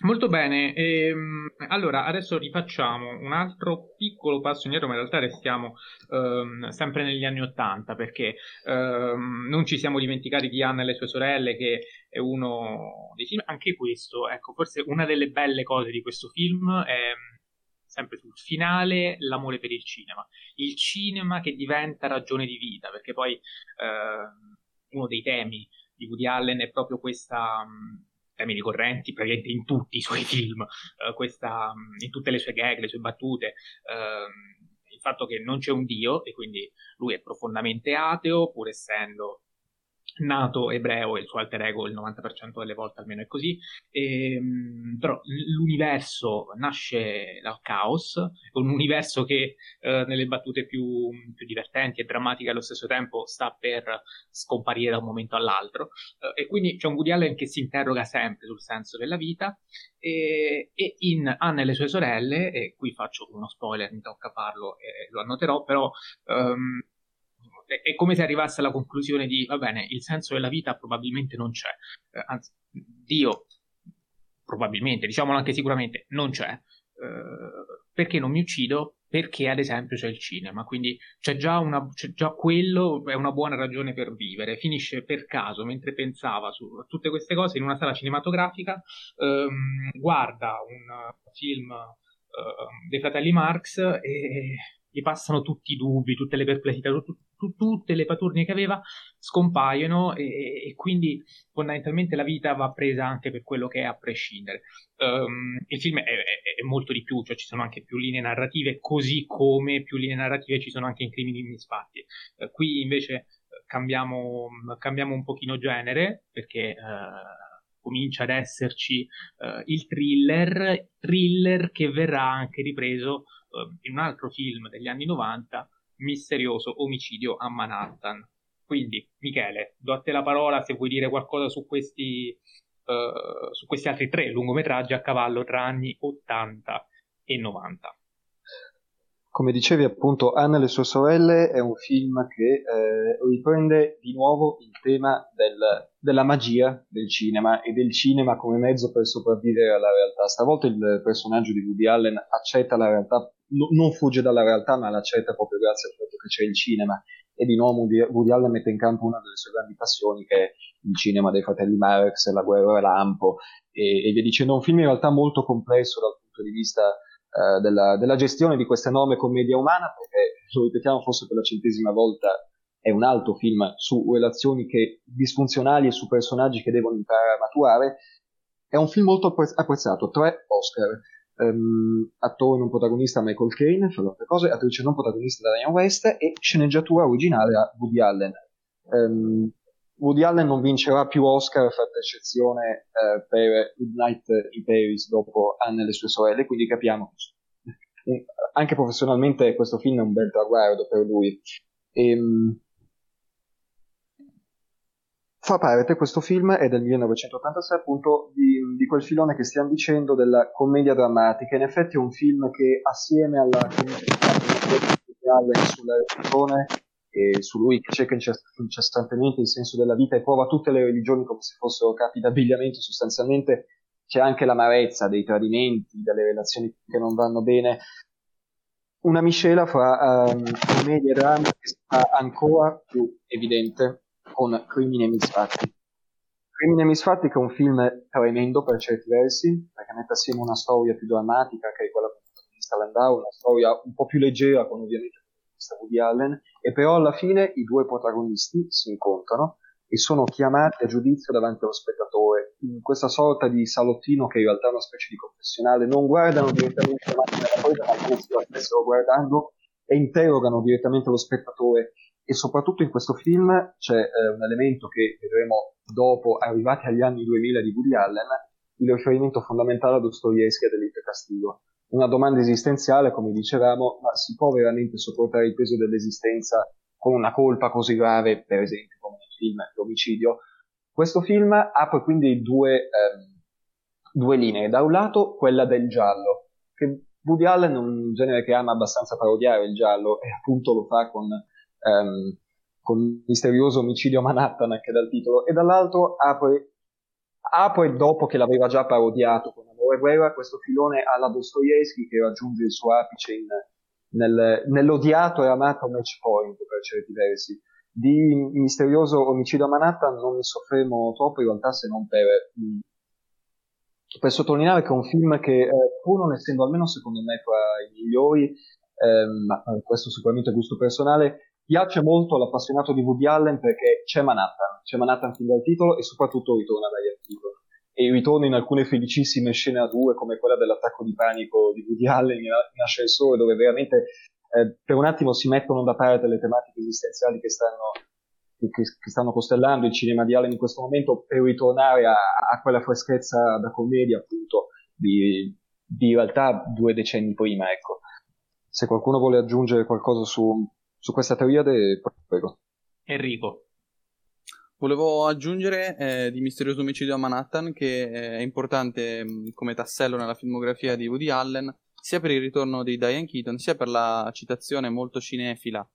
Molto bene, ehm, allora adesso rifacciamo un altro piccolo passo indietro, ma in realtà restiamo ehm, sempre negli anni Ottanta perché ehm, non ci siamo dimenticati di Anna e le sue sorelle che è uno dei film, anche questo, ecco, forse una delle belle cose di questo film è sempre sul finale, l'amore per il cinema. Il cinema che diventa ragione di vita, perché poi eh, uno dei temi di Woody Allen è proprio questa... Mh, temi ricorrenti praticamente in tutti i suoi film, uh, questa, in tutte le sue gag, le sue battute, uh, il fatto che non c'è un Dio e quindi lui è profondamente ateo, pur essendo nato ebreo il suo alter ego il 90% delle volte almeno è così, e, ehm, però l'universo nasce dal caos, un universo che eh, nelle battute più, più, divertenti e drammatiche allo stesso tempo sta per scomparire da un momento all'altro. Eh, e quindi c'è un Woody Allen che si interroga sempre sul senso della vita e, e in Anna e le sue sorelle, e qui faccio uno spoiler, mi tocca farlo e lo annoterò, però um, è come se arrivasse alla conclusione di, va bene, il senso della vita probabilmente non c'è, eh, anzi, Dio probabilmente, diciamolo anche sicuramente, non c'è. Eh, perché non mi uccido? Perché ad esempio c'è il cinema, quindi c'è già, una, c'è già quello, è una buona ragione per vivere. Finisce per caso, mentre pensava su tutte queste cose, in una sala cinematografica, ehm, guarda un film eh, dei fratelli Marx e gli passano tutti i dubbi, tutte le perplessità, tu, tu, tutte le paturnie che aveva scompaiono e, e, quindi fondamentalmente la vita va presa anche per quello che è a prescindere. Um, il film è, è, è, molto di più, cioè ci sono anche più linee narrative, così come più linee narrative ci sono anche in crimini misfatti. Uh, qui invece eh, cambiamo, cambiamo, un pochino genere perché... Uh, comincia ad esserci uh, il thriller, thriller che verrà anche ripreso uh, in un altro film degli anni 90, Misterioso omicidio a Manhattan. Quindi, Michele, do a te la parola se vuoi dire qualcosa su questi, uh, su questi altri tre lungometraggi a cavallo tra anni 80 e 90. Come dicevi appunto, Anna e le sue sorelle è un film che eh, riprende di nuovo il tema del, della magia del cinema e del cinema come mezzo per sopravvivere alla realtà. Stavolta il personaggio di Woody Allen accetta la realtà, no, non fugge dalla realtà ma l'accetta proprio grazie al fatto che c'è il cinema e di nuovo Woody Allen mette in campo una delle sue grandi passioni che è il cinema dei fratelli Marx, la guerra lampo e, e via dicendo. Un film in realtà molto complesso dal punto di vista eh, della, della, gestione di questa enorme commedia umana, perché lo ripetiamo forse per la centesima volta, è un altro film su relazioni che, disfunzionali e su personaggi che devono imparare a maturare. È un film molto apprezzato, tre Oscar. Um, attore non protagonista Michael Caine, fra le altre cose, attrice non protagonista Diane West e sceneggiatura originale a Woody Allen. Um, Woody Allen non vincerà più Oscar, fatta eccezione eh, per Midnight in Paris dopo Anne e le sue sorelle, quindi capiamo che anche professionalmente questo film è un bel traguardo per lui. E, ehm, fa parte questo film è del 1986 appunto di, di, quel filone che stiamo dicendo della commedia drammatica in effetti è un film che assieme alla commedia di Allen sulla religione e su lui che cerca incessantemente il senso della vita e prova tutte le religioni come se fossero capi d'abbigliamento, sostanzialmente c'è anche l'amarezza dei tradimenti, delle relazioni che non vanno bene. Una miscela fra um, commedia e dramma che sta ancora più evidente con Crimine e Misfatti. Crimine e Misfatti che è un film tremendo per certi versi, perché mette assieme una storia più drammatica che è quella di Landau, una storia un po' più leggera con ovviamente protagonista Woody Allen, e però alla fine i due protagonisti si incontrano e sono chiamati a giudizio davanti allo spettatore, in questa sorta di salottino che in realtà è una specie di confessionale, non guardano direttamente la macchina ma come se lo stessero guardando e interrogano direttamente lo spettatore. E soprattutto in questo film c'è eh, un elemento che vedremo dopo, arrivati agli anni 2000 di Woody Allen, il riferimento fondamentale a Dostoevsky e a Castigo una domanda esistenziale, come dicevamo, ma si può veramente sopportare il peso dell'esistenza con una colpa così grave, per esempio come nel film L'omicidio? Questo film apre quindi due, ehm, due linee. Da un lato quella del giallo, che Woody Allen è un genere che ama abbastanza parodiare il giallo e appunto lo fa con, ehm, con Misterioso omicidio Manhattan anche dal titolo, e dall'altro apre, apre dopo che l'aveva già parodiato con Guerra questo filone alla Dostoevsky che raggiunge il suo apice in, nel, nell'odiato e amato match point per certi versi. Di misterioso omicidio a Manhattan non mi soffermo troppo in realtà se non per, per sottolineare che è un film che, eh, pur non essendo almeno secondo me tra i migliori, ehm, ma eh, questo sicuramente è gusto personale, piace molto all'appassionato di Woody Allen perché c'è Manhattan, c'è Manhattan fin dal titolo e soprattutto ritorna dagli articoli. E ritorna in alcune felicissime scene a due come quella dell'attacco di panico di Woody Allen in, in ascensore dove veramente eh, per un attimo si mettono da parte le tematiche esistenziali che stanno che, che, stanno costellando il cinema di Allen in questo momento per ritornare a, a quella freschezza da commedia appunto di, di, realtà due decenni prima ecco. Se qualcuno vuole aggiungere qualcosa su, su questa triade prego. Enrico Volevo aggiungere eh, di Misterioso omicidio a Manhattan che è importante mh, come tassello nella filmografia di Woody Allen sia per il ritorno di Diane Keaton sia per la citazione molto cinefila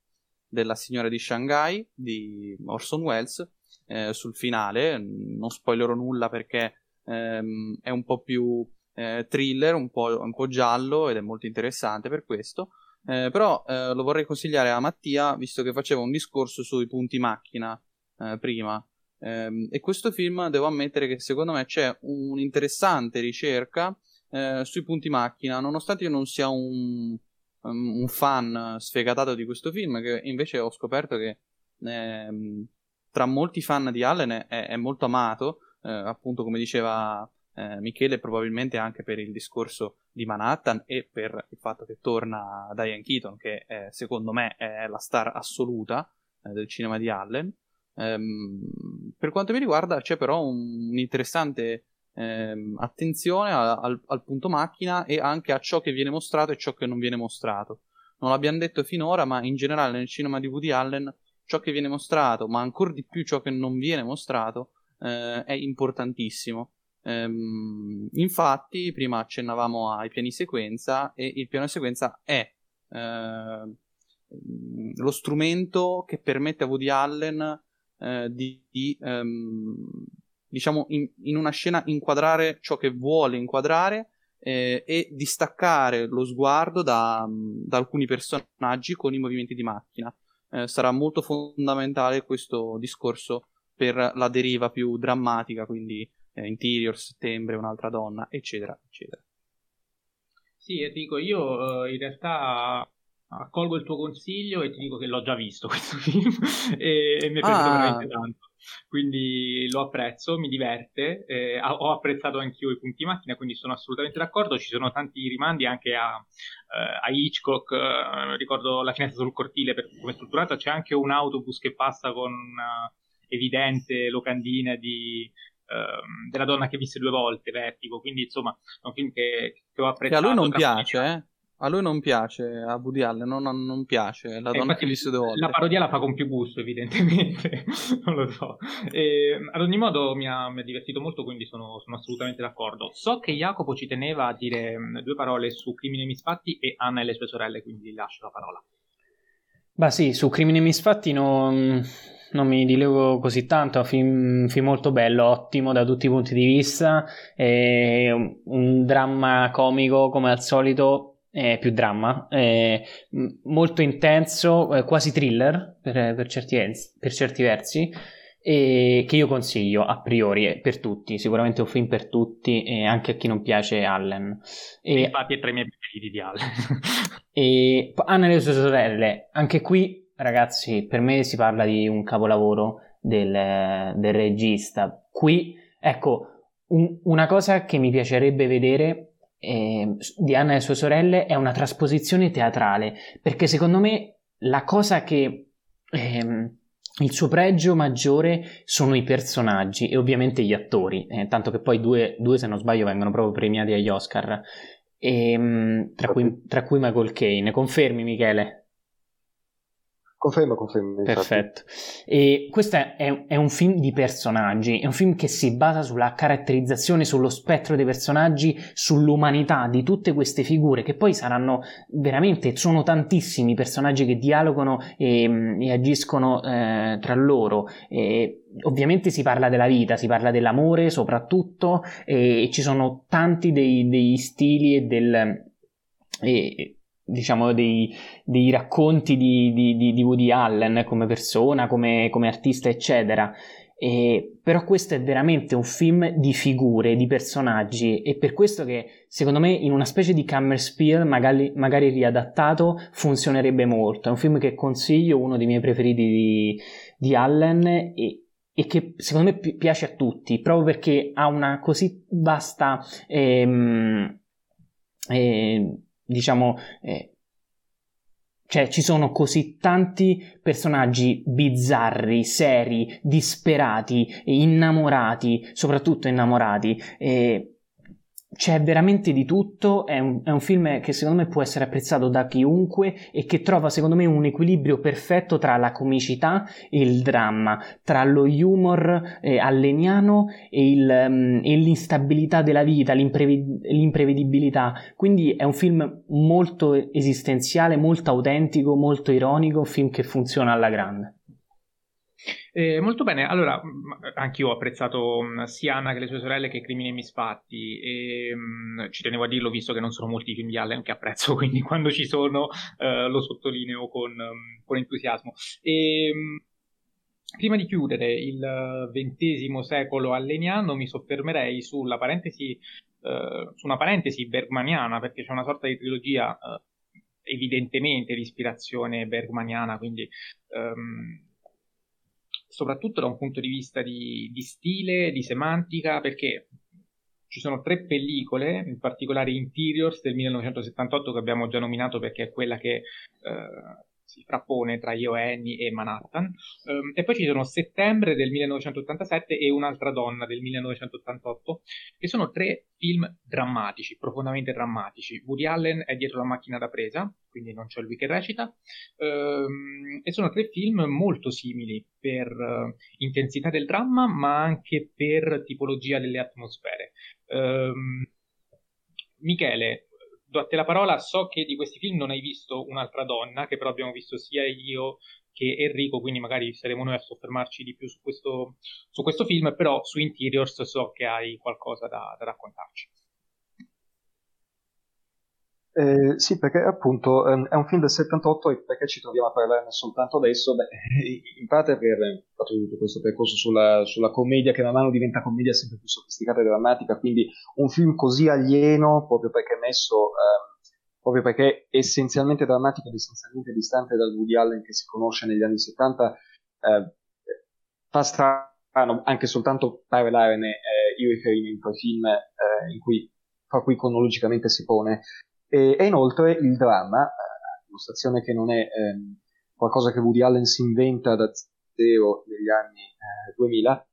della signora di Shanghai di Orson Welles eh, sul finale. Non spoilerò nulla perché ehm, è un po' più eh, thriller, un po', un po', giallo ed è molto interessante per questo. Eh, però eh, lo vorrei consigliare a Mattia visto che faceva un discorso sui punti macchina eh, prima. Ehm, e questo film devo ammettere che secondo me c'è un'interessante ricerca eh, sui punti macchina, nonostante io non sia un um, un fan sfegatato di questo film, che invece ho scoperto che eh, tra molti fan di Allen è, è molto amato, eh, appunto come diceva eh, Michele, probabilmente anche per il discorso di Manhattan e per il fatto che torna Diane Keaton, che secondo me è la star assoluta eh, del cinema di Allen. Um, per quanto mi riguarda, c'è però un, un interessante ehm, attenzione a, al, al, punto macchina e anche a ciò che viene mostrato e ciò che non viene mostrato. Non l'abbiamo detto finora, ma in generale nel cinema di Woody Allen ciò che viene mostrato, ma ancora di più ciò che non viene mostrato, eh, è importantissimo. Ehm, infatti, prima accennavamo ai piani sequenza e il piano sequenza è eh, lo strumento che permette a Woody Allen eh, di, di um, diciamo, in, in, una scena inquadrare ciò che vuole inquadrare eh, e distaccare lo sguardo da, da, alcuni personaggi con i movimenti di macchina. Eh, sarà molto fondamentale questo discorso per la deriva più drammatica, quindi eh, Interior, Settembre, un'altra donna, eccetera, eccetera. Sì, Enrico, io eh, in realtà accolgo il tuo consiglio e ti dico che l'ho già visto questo film e, e mi è piaciuto ah. veramente tanto quindi lo apprezzo, mi diverte, eh, ho apprezzato anch'io i punti macchina, quindi sono assolutamente d'accordo, ci sono tanti rimandi anche a, eh, a Hitchcock, eh, ricordo la finestra sul cortile per come è strutturata, c'è anche un autobus che passa con una evidente locandina di, ehm, della donna che visse due volte, Vertigo, quindi insomma è un film che, che ho apprezzato. Che a lui non piace, eh? A lui non piace, a Woody Allen non, non piace, la eh, donna che visto due volte. La parodia la fa con più gusto, evidentemente, non lo so. E, ad ogni modo mi ha, mi ha divertito molto, quindi sono, sono, assolutamente d'accordo. So che Jacopo ci teneva a dire mm, due parole su Crimine Misfatti e Anna e le sue sorelle, quindi lascio la parola. Bah sì, su Crimine Misfatti non, non mi dilevo così tanto, è un film, film, molto bello, ottimo da tutti i punti di vista, è un, un dramma comico come al solito, eh, più dramma, eh, molto intenso, eh, quasi thriller per, per, certi, per, certi, versi, che io consiglio a priori per tutti, sicuramente un film per tutti e anche a chi non piace Allen. E, infatti è tra i miei preferiti di Allen. e Anna e le sue sorelle, anche qui ragazzi, per me si parla di un capolavoro del, del regista. Qui, ecco, un, una cosa che mi piacerebbe vedere eh, di Anna e sue sorelle è una trasposizione teatrale, perché secondo me la cosa che ehm, il suo pregio maggiore sono i personaggi e ovviamente gli attori, eh, tanto che poi due, due, se non sbaglio, vengono proprio premiati agli Oscar, e, ehm, tra, cui, tra cui Michael Caine. Confermi, Michele? Confermo, confermo. Perfetto. E questo è, è, un film di personaggi, è un film che si basa sulla caratterizzazione, sullo spettro dei personaggi, sull'umanità di tutte queste figure che poi saranno veramente, sono tantissimi personaggi che dialogano e, e agiscono eh, tra loro. E, ovviamente si parla della vita, si parla dell'amore soprattutto e, ci sono tanti dei, dei stili e del... E, diciamo, dei, dei racconti di, di, di, Woody Allen come persona, come, come artista, eccetera. E, però questo è veramente un film di figure, di personaggi e per questo che secondo me in una specie di Kammerspiel magari, magari riadattato funzionerebbe molto. È un film che consiglio, uno dei miei preferiti di, di Allen e, e che secondo me pi- piace a tutti proprio perché ha una così vasta ehm, eh, diciamo eh, cioè ci sono così tanti personaggi bizzarri, seri, disperati, innamorati, soprattutto innamorati. E c'è veramente di tutto, è un, è un, film che secondo me può essere apprezzato da chiunque e che trova secondo me un equilibrio perfetto tra la comicità e il dramma, tra lo humor eh, alleniano e, il, um, e, l'instabilità della vita, l'imprevi- l'imprevedibilità. Quindi è un film molto esistenziale, molto autentico, molto ironico, un film che funziona alla grande. Eh, molto bene, allora anch'io ho apprezzato sia Anna che le sue sorelle che Crimini e Misfatti e mh, ci tenevo a dirlo visto che non sono molti i film di Allen che apprezzo, quindi quando ci sono eh, lo sottolineo con, um, con entusiasmo. E, mh, prima di chiudere il XX secolo alleniano mi soffermerei sulla parentesi, eh, su una parentesi bergmaniana perché c'è una sorta di trilogia eh, evidentemente di ispirazione bergmaniana, quindi... Um, soprattutto da un punto di vista di, di stile, di semantica, perché ci sono tre pellicole, in particolare Interiors del 1978 che abbiamo già nominato perché è quella che eh, si frappone tra Io Annie e Manhattan. Um, e poi ci sono Settembre del 1987 e Un'altra donna del 1988, che sono tre film drammatici, profondamente drammatici. Woody Allen è dietro la macchina da presa, quindi non c'è lui che recita, um, e sono tre film molto simili per uh, intensità del dramma, ma anche per tipologia delle atmosfere. Um, Michele, do a te la parola, so che di questi film non hai visto Un'altra donna, che però abbiamo visto sia io che Enrico, quindi magari saremo noi a soffermarci di più su questo, su questo film, però su Interiors so che hai qualcosa da, da raccontarci. Eh, sì, perché appunto ehm, è un film del 78 e perché ci troviamo a parlarne soltanto adesso? Beh, in parte per fatto tutto questo percorso sulla, sulla, commedia che man mano diventa commedia sempre più sofisticata e drammatica, quindi un film così alieno proprio perché è messo, ehm, proprio perché è essenzialmente drammatico ed essenzialmente distante dal Woody Allen che si conosce negli anni 70, eh, fa strano anche soltanto parlarne eh, in riferimento ai film eh, in cui, fra cui cronologicamente si pone. E, e inoltre il dramma, a dimostrazione che non è ehm, qualcosa che Woody Allen si inventa da zero negli anni eh, 2000,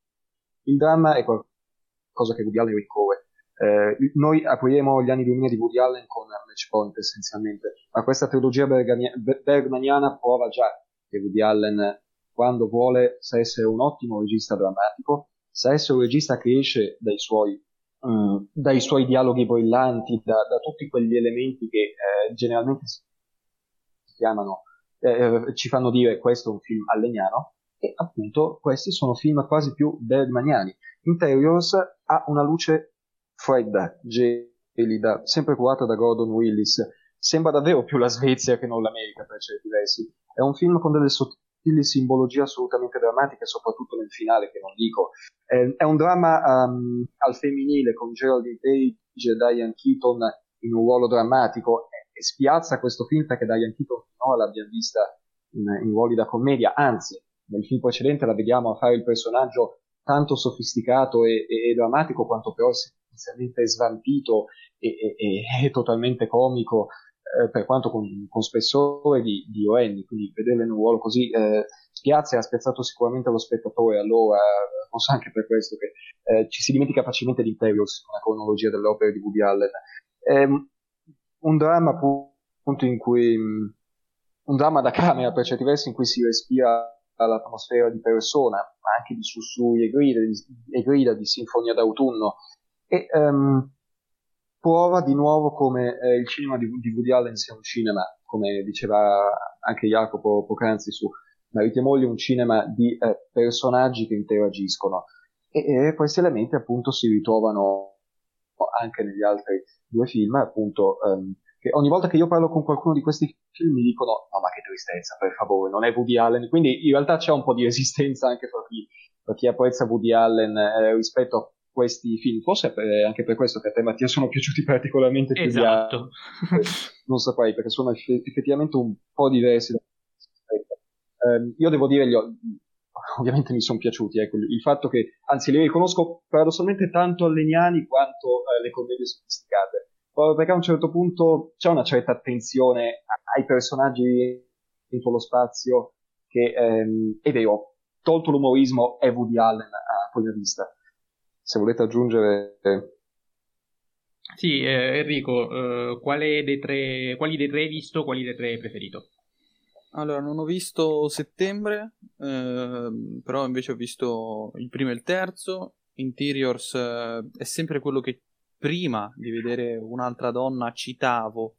il dramma è qualcosa che Woody Allen ricorre. Eh, noi apriremo gli anni 2000 di Woody Allen con Match Point essenzialmente, ma questa trilogia bergmaniana prova già che Woody Allen, quando vuole, sa essere un ottimo regista drammatico, sa essere un regista che esce dai suoi Mm, dai suoi dialoghi brillanti, da, da, tutti quegli elementi che eh, generalmente si chiamano, eh, eh, ci fanno dire questo è un film allegnano, e appunto questi sono film quasi più bergmaniani. Interiors ha una luce fredda, gelida, sempre curata da Gordon Willis, sembra davvero più la Svezia che non l'America per certi versi. È un film con delle sottili sottili simbologie assolutamente drammatiche, soprattutto nel finale, che non dico. Eh, è un dramma um, al femminile con Geraldine Page e Diane Keaton in un ruolo drammatico. E, e spiazza questo film perché Diane Keaton finora l'abbiamo vista in, in ruoli da commedia, anzi, nel film precedente la vediamo a fare il personaggio tanto sofisticato e, e, e drammatico quanto però essenzialmente svampito e, e, totalmente comico eh, per quanto con, con spessore di, di Oenni, quindi vederla in un ruolo così eh, spiazza e ha spiazzato sicuramente lo spettatore, allora forse anche per questo che eh, ci si dimentica facilmente di Imperials, una cronologia delle opere di Woody Allen. È un dramma appunto in cui, un dramma da camera per certi versi in cui si respira l'atmosfera di persona, ma anche di sussurri e grida, di, e grida, di sinfonia d'autunno. E um, prova di nuovo come eh, il cinema di, di, Woody Allen sia un cinema, come diceva anche Jacopo poc'anzi su Mariti e Moglie, un cinema di eh, personaggi che interagiscono. E, e, questi elementi appunto si ritrovano anche negli altri due film, appunto, um, che ogni volta che io parlo con qualcuno di questi film mi dicono no ma che tristezza, per favore, non è Woody Allen, quindi in realtà c'è un po' di resistenza anche fra chi per chi apprezza Woody Allen eh, rispetto a questi film, forse per, anche per questo che a te Mattia sono piaciuti particolarmente più esatto. non saprei perché sono effettivamente un po' diversi da eh, io devo dire, ho, ovviamente mi sono piaciuti, ecco, il fatto che, anzi li riconosco paradossalmente tanto alleniani quanto eh, le commedie sofisticate, proprio perché a un certo punto c'è una certa attenzione ai personaggi dentro lo spazio che ehm, è vero, tolto l'umorismo è Woody Allen a prima vista. Se volete aggiungere... Eh. Sì, eh, Enrico, eh, dei tre, quali dei tre hai visto, quali dei tre hai preferito? Allora, non ho visto settembre, eh, però invece ho visto il primo e il terzo. Interiors eh, è sempre quello che prima di vedere un'altra donna citavo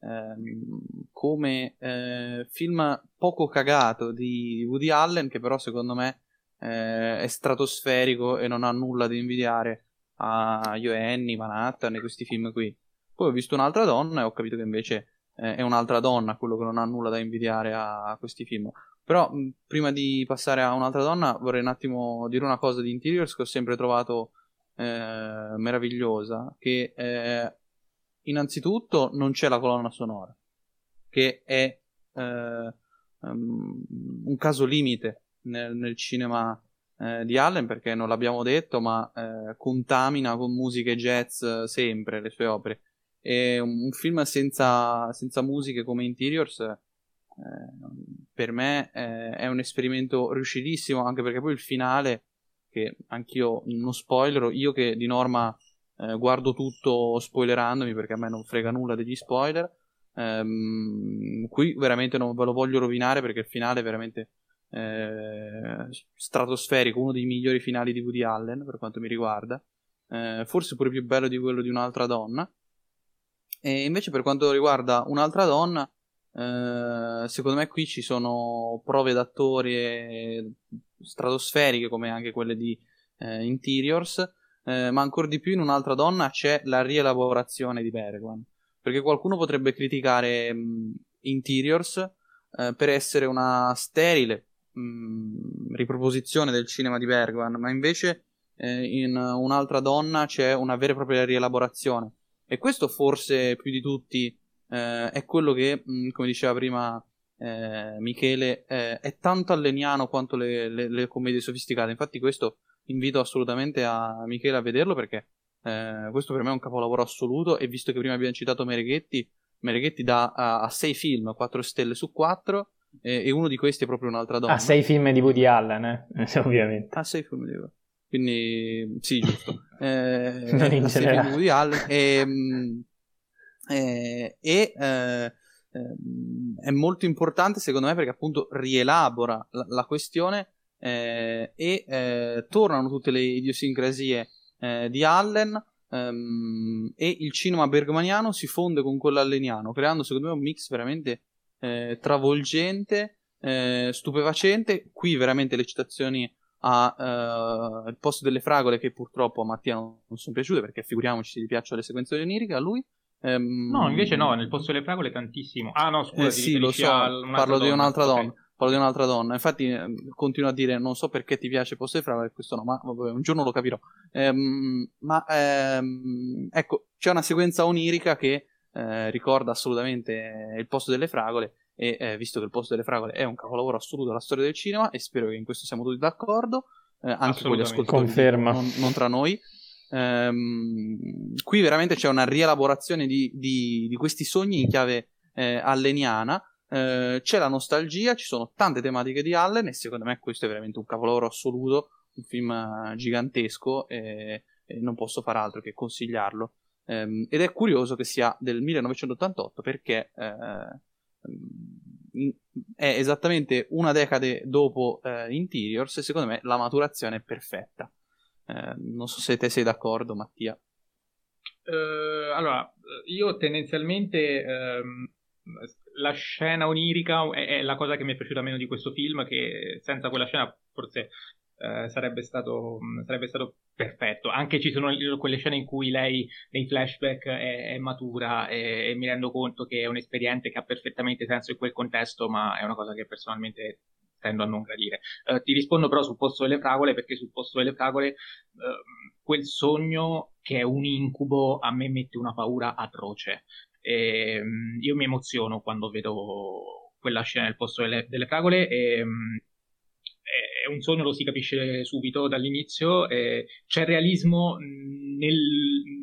ehm, come eh, film poco cagato di Woody Allen, che però secondo me eh, è stratosferico e non ha nulla da invidiare a Io Annie, Manhattan e questi film qui. Poi ho visto un'altra donna e ho capito che invece eh, è un'altra donna quello che non ha nulla da invidiare a, a questi film. Però mh, prima di passare a un'altra donna vorrei un attimo dire una cosa di Interiors che ho sempre trovato eh, meravigliosa, che eh, innanzitutto non c'è la colonna sonora, che è um, un caso limite nel, nel cinema eh, di Allen perché non l'abbiamo detto, ma eh, contamina con musiche jazz sempre le sue opere. E un, un film senza, senza, musiche come Interiors eh, per me eh, è un esperimento riuscitissimo, anche perché poi il finale, che anch'io non spoilerò, io che di norma eh, guardo tutto spoilerandomi perché a me non frega nulla degli spoiler. Ehm, qui veramente non ve lo voglio rovinare perché il finale veramente eh, stratosferico, uno dei migliori finali di Woody Allen per quanto mi riguarda. Eh, forse pure più bello di quello di un'altra donna. E invece per quanto riguarda un'altra donna, eh, secondo me qui ci sono prove d'attori stratosferiche come anche quelle di eh, Interiors eh, ma ancora di più in un'altra donna c'è la rielaborazione di Bergman. Perché qualcuno potrebbe criticare mh, Interiors eh, per essere una sterile mh, riproposizione del cinema di Bergman, ma invece eh, in un'altra donna c'è una vera e propria rielaborazione. E questo forse più di tutti eh, è quello che, mh, come diceva prima eh, Michele, eh, è tanto alleniano quanto le, le, le commedie sofisticate. Infatti questo invito assolutamente a Michele a vederlo perché eh, questo per me è un capolavoro assoluto e visto che prima abbiamo citato Mereghetti, Mereghetti dà a 6 film 4 stelle su 4 e, e, uno di questi è proprio un'altra donna. A 6 film di Woody Allen, eh? ovviamente. A 6 film di Woody Quindi sì, giusto. Eh, non in film di Woody Allen e, mm, eh, e eh, ehm, è molto importante secondo me perché appunto rielabora la, la questione eh, e eh, tornano tutte le idiosincrasie eh, di Allen ehm, e il cinema bergmaniano si fonde con quello alleniano, creando secondo me un mix veramente eh, travolgente, eh, stupefacente. Qui veramente le citazioni a uh, Il posto delle fragole che purtroppo a Mattia non, non sono piaciute perché figuriamoci se gli piacciono le sequenze oniriche a lui um, no invece no nel posto delle fragole tantissimo ah no scusa eh, sì lo so parlo donna. di un'altra okay. donna parlo di un'altra donna. Infatti, eh, continuo a dire: non so perché ti piace Posto di Fragole, questo no, ma vabbè, un giorno lo capirò. Ehm, ma ehm, ecco, c'è una sequenza onirica che eh, ricorda assolutamente il posto delle fragole. E eh, visto che il posto delle fragole è un capolavoro assoluto della storia del cinema, e spero che in questo siamo tutti d'accordo, eh, anche con gli ascoltatori, Conferma. Non, non tra noi. Ehm, qui veramente c'è una rielaborazione di, di, di questi sogni in chiave eh, alleniana eh, c'è la nostalgia, ci sono tante tematiche di Allen e secondo me questo è veramente un capolavoro assoluto, un film eh, gigantesco e, e non posso fare altro che consigliarlo. Um, ed è curioso che sia del 1988 perché uh, è esattamente una decade dopo uh, Interiors e secondo me la maturazione è perfetta. Uh, non so se te sei d'accordo, Mattia. allora, io tendenzialmente um, la scena onirica è, è, la cosa che mi è piaciuta meno di questo film, che senza quella scena forse eh, sarebbe, stato, sarebbe, stato, perfetto. Anche ci sono quelle scene in cui lei nei flashback è, è matura e, e, mi rendo conto che è un'esperienza che ha perfettamente senso in quel contesto, ma è una cosa che personalmente tendo a non gradire. Uh, ti rispondo però sul posto delle fragole, perché sul posto delle fragole uh, quel sogno che è un incubo a me mette una paura atroce. E, um, io mi emoziono quando vedo quella scena nel posto delle, delle fragole e um, è un sogno, lo si capisce subito dall'inizio, eh, c'è realismo nel,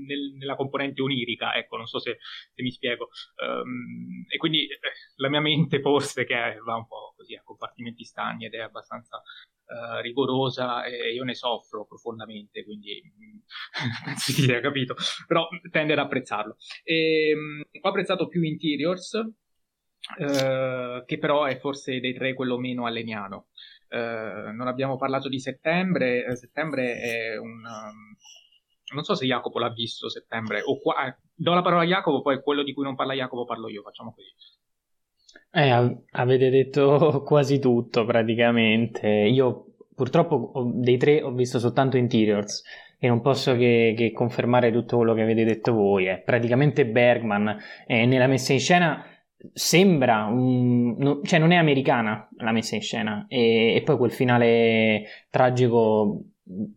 nel, nella componente onirica, ecco, non so se, se mi spiego. Um, e quindi eh, la mia mente forse che va un po' così a compartimenti stagni ed è abbastanza uh, rigorosa e io ne soffro profondamente, quindi penso di aver capito, però tende ad apprezzarlo. E, um, ho apprezzato più Interiors, uh, che però è forse dei tre quello meno alleniano. Uh, non abbiamo parlato di settembre, settembre è un... Um, non so se Jacopo l'ha visto settembre, o qua, do la parola a Jacopo, poi quello di cui non parla Jacopo parlo io, facciamo così. Eh, avete detto quasi tutto praticamente. Io purtroppo dei tre ho visto soltanto Interiors e non posso che, che confermare tutto quello che avete detto voi. È praticamente Bergman eh, nella messa in scena sembra un, no, cioè non è americana la messa in scena e, e poi quel finale tragico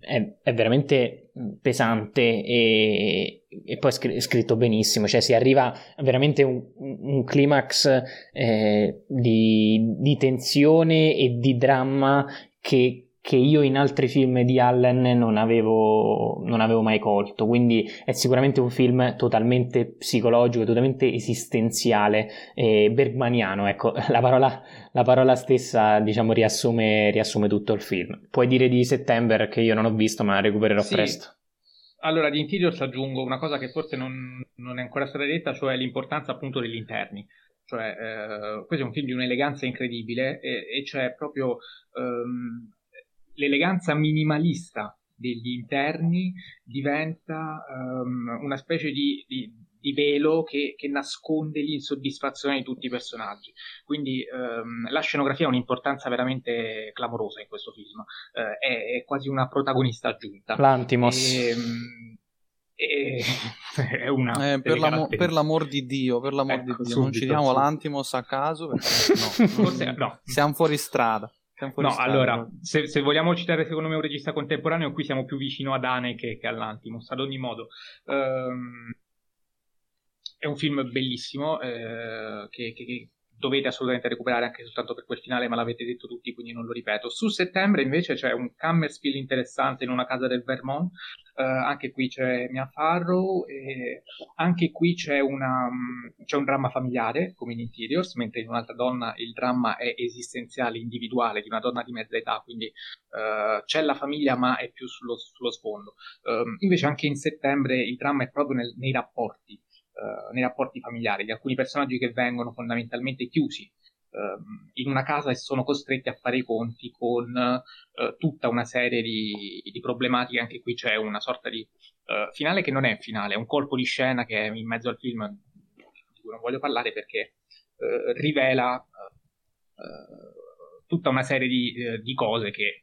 è, è veramente pesante e, e poi è scritto benissimo, cioè si arriva veramente un, un climax eh, di, di tensione e di dramma che che io in altri film di Allen non avevo, non avevo mai colto. Quindi è sicuramente un film totalmente psicologico, totalmente esistenziale, e bergmaniano. Ecco, la parola, la parola stessa, diciamo, riassume, riassume, tutto il film. Puoi dire di September che io non ho visto, ma recupererò sì. presto. Allora, di Interiors aggiungo una cosa che forse non, non, è ancora stata detta, cioè l'importanza appunto degli interni. Cioè, eh, questo è un film di un'eleganza incredibile e, e c'è proprio ehm, l'eleganza minimalista degli interni diventa um, una specie di, di, di velo che, che, nasconde l'insoddisfazione di tutti i personaggi. Quindi um, la scenografia ha un'importanza veramente clamorosa in questo film, uh, è, è, quasi una protagonista aggiunta. L'Antimos. E, um, è una eh, per, l'amo- per, l'amor di Dio, per l'amor ecco, di Dio, non ci diamo l'Antimos a caso perché no, Forse, no. siamo fuori strada. No, allora, se, se, vogliamo citare secondo me un regista contemporaneo, qui siamo più vicino ad Ane che, che all'Antimos. Ad ogni modo, um, è un film bellissimo eh, che, che, che dovete assolutamente recuperare anche soltanto per quel finale, ma l'avete detto tutti, quindi non lo ripeto. Su settembre invece c'è un Cammerspiel interessante in una casa del Vermont, uh, anche qui c'è Mia Farrow, e anche qui c'è, una, c'è, un dramma familiare, come in Interiors, mentre in un'altra donna il dramma è esistenziale, individuale, di una donna di mezza età, quindi uh, c'è la famiglia ma è più sullo, sullo sfondo. Uh, invece anche in settembre il dramma è proprio nel, nei rapporti eh, nei rapporti familiari, di alcuni personaggi che vengono fondamentalmente chiusi uh, in una casa e sono costretti a fare i conti con uh, tutta una serie di, di, problematiche. Anche qui c'è una sorta di finale che non è finale, è un colpo di scena che è in mezzo al film di cui non voglio parlare perché rivela tutta una serie di, di cose che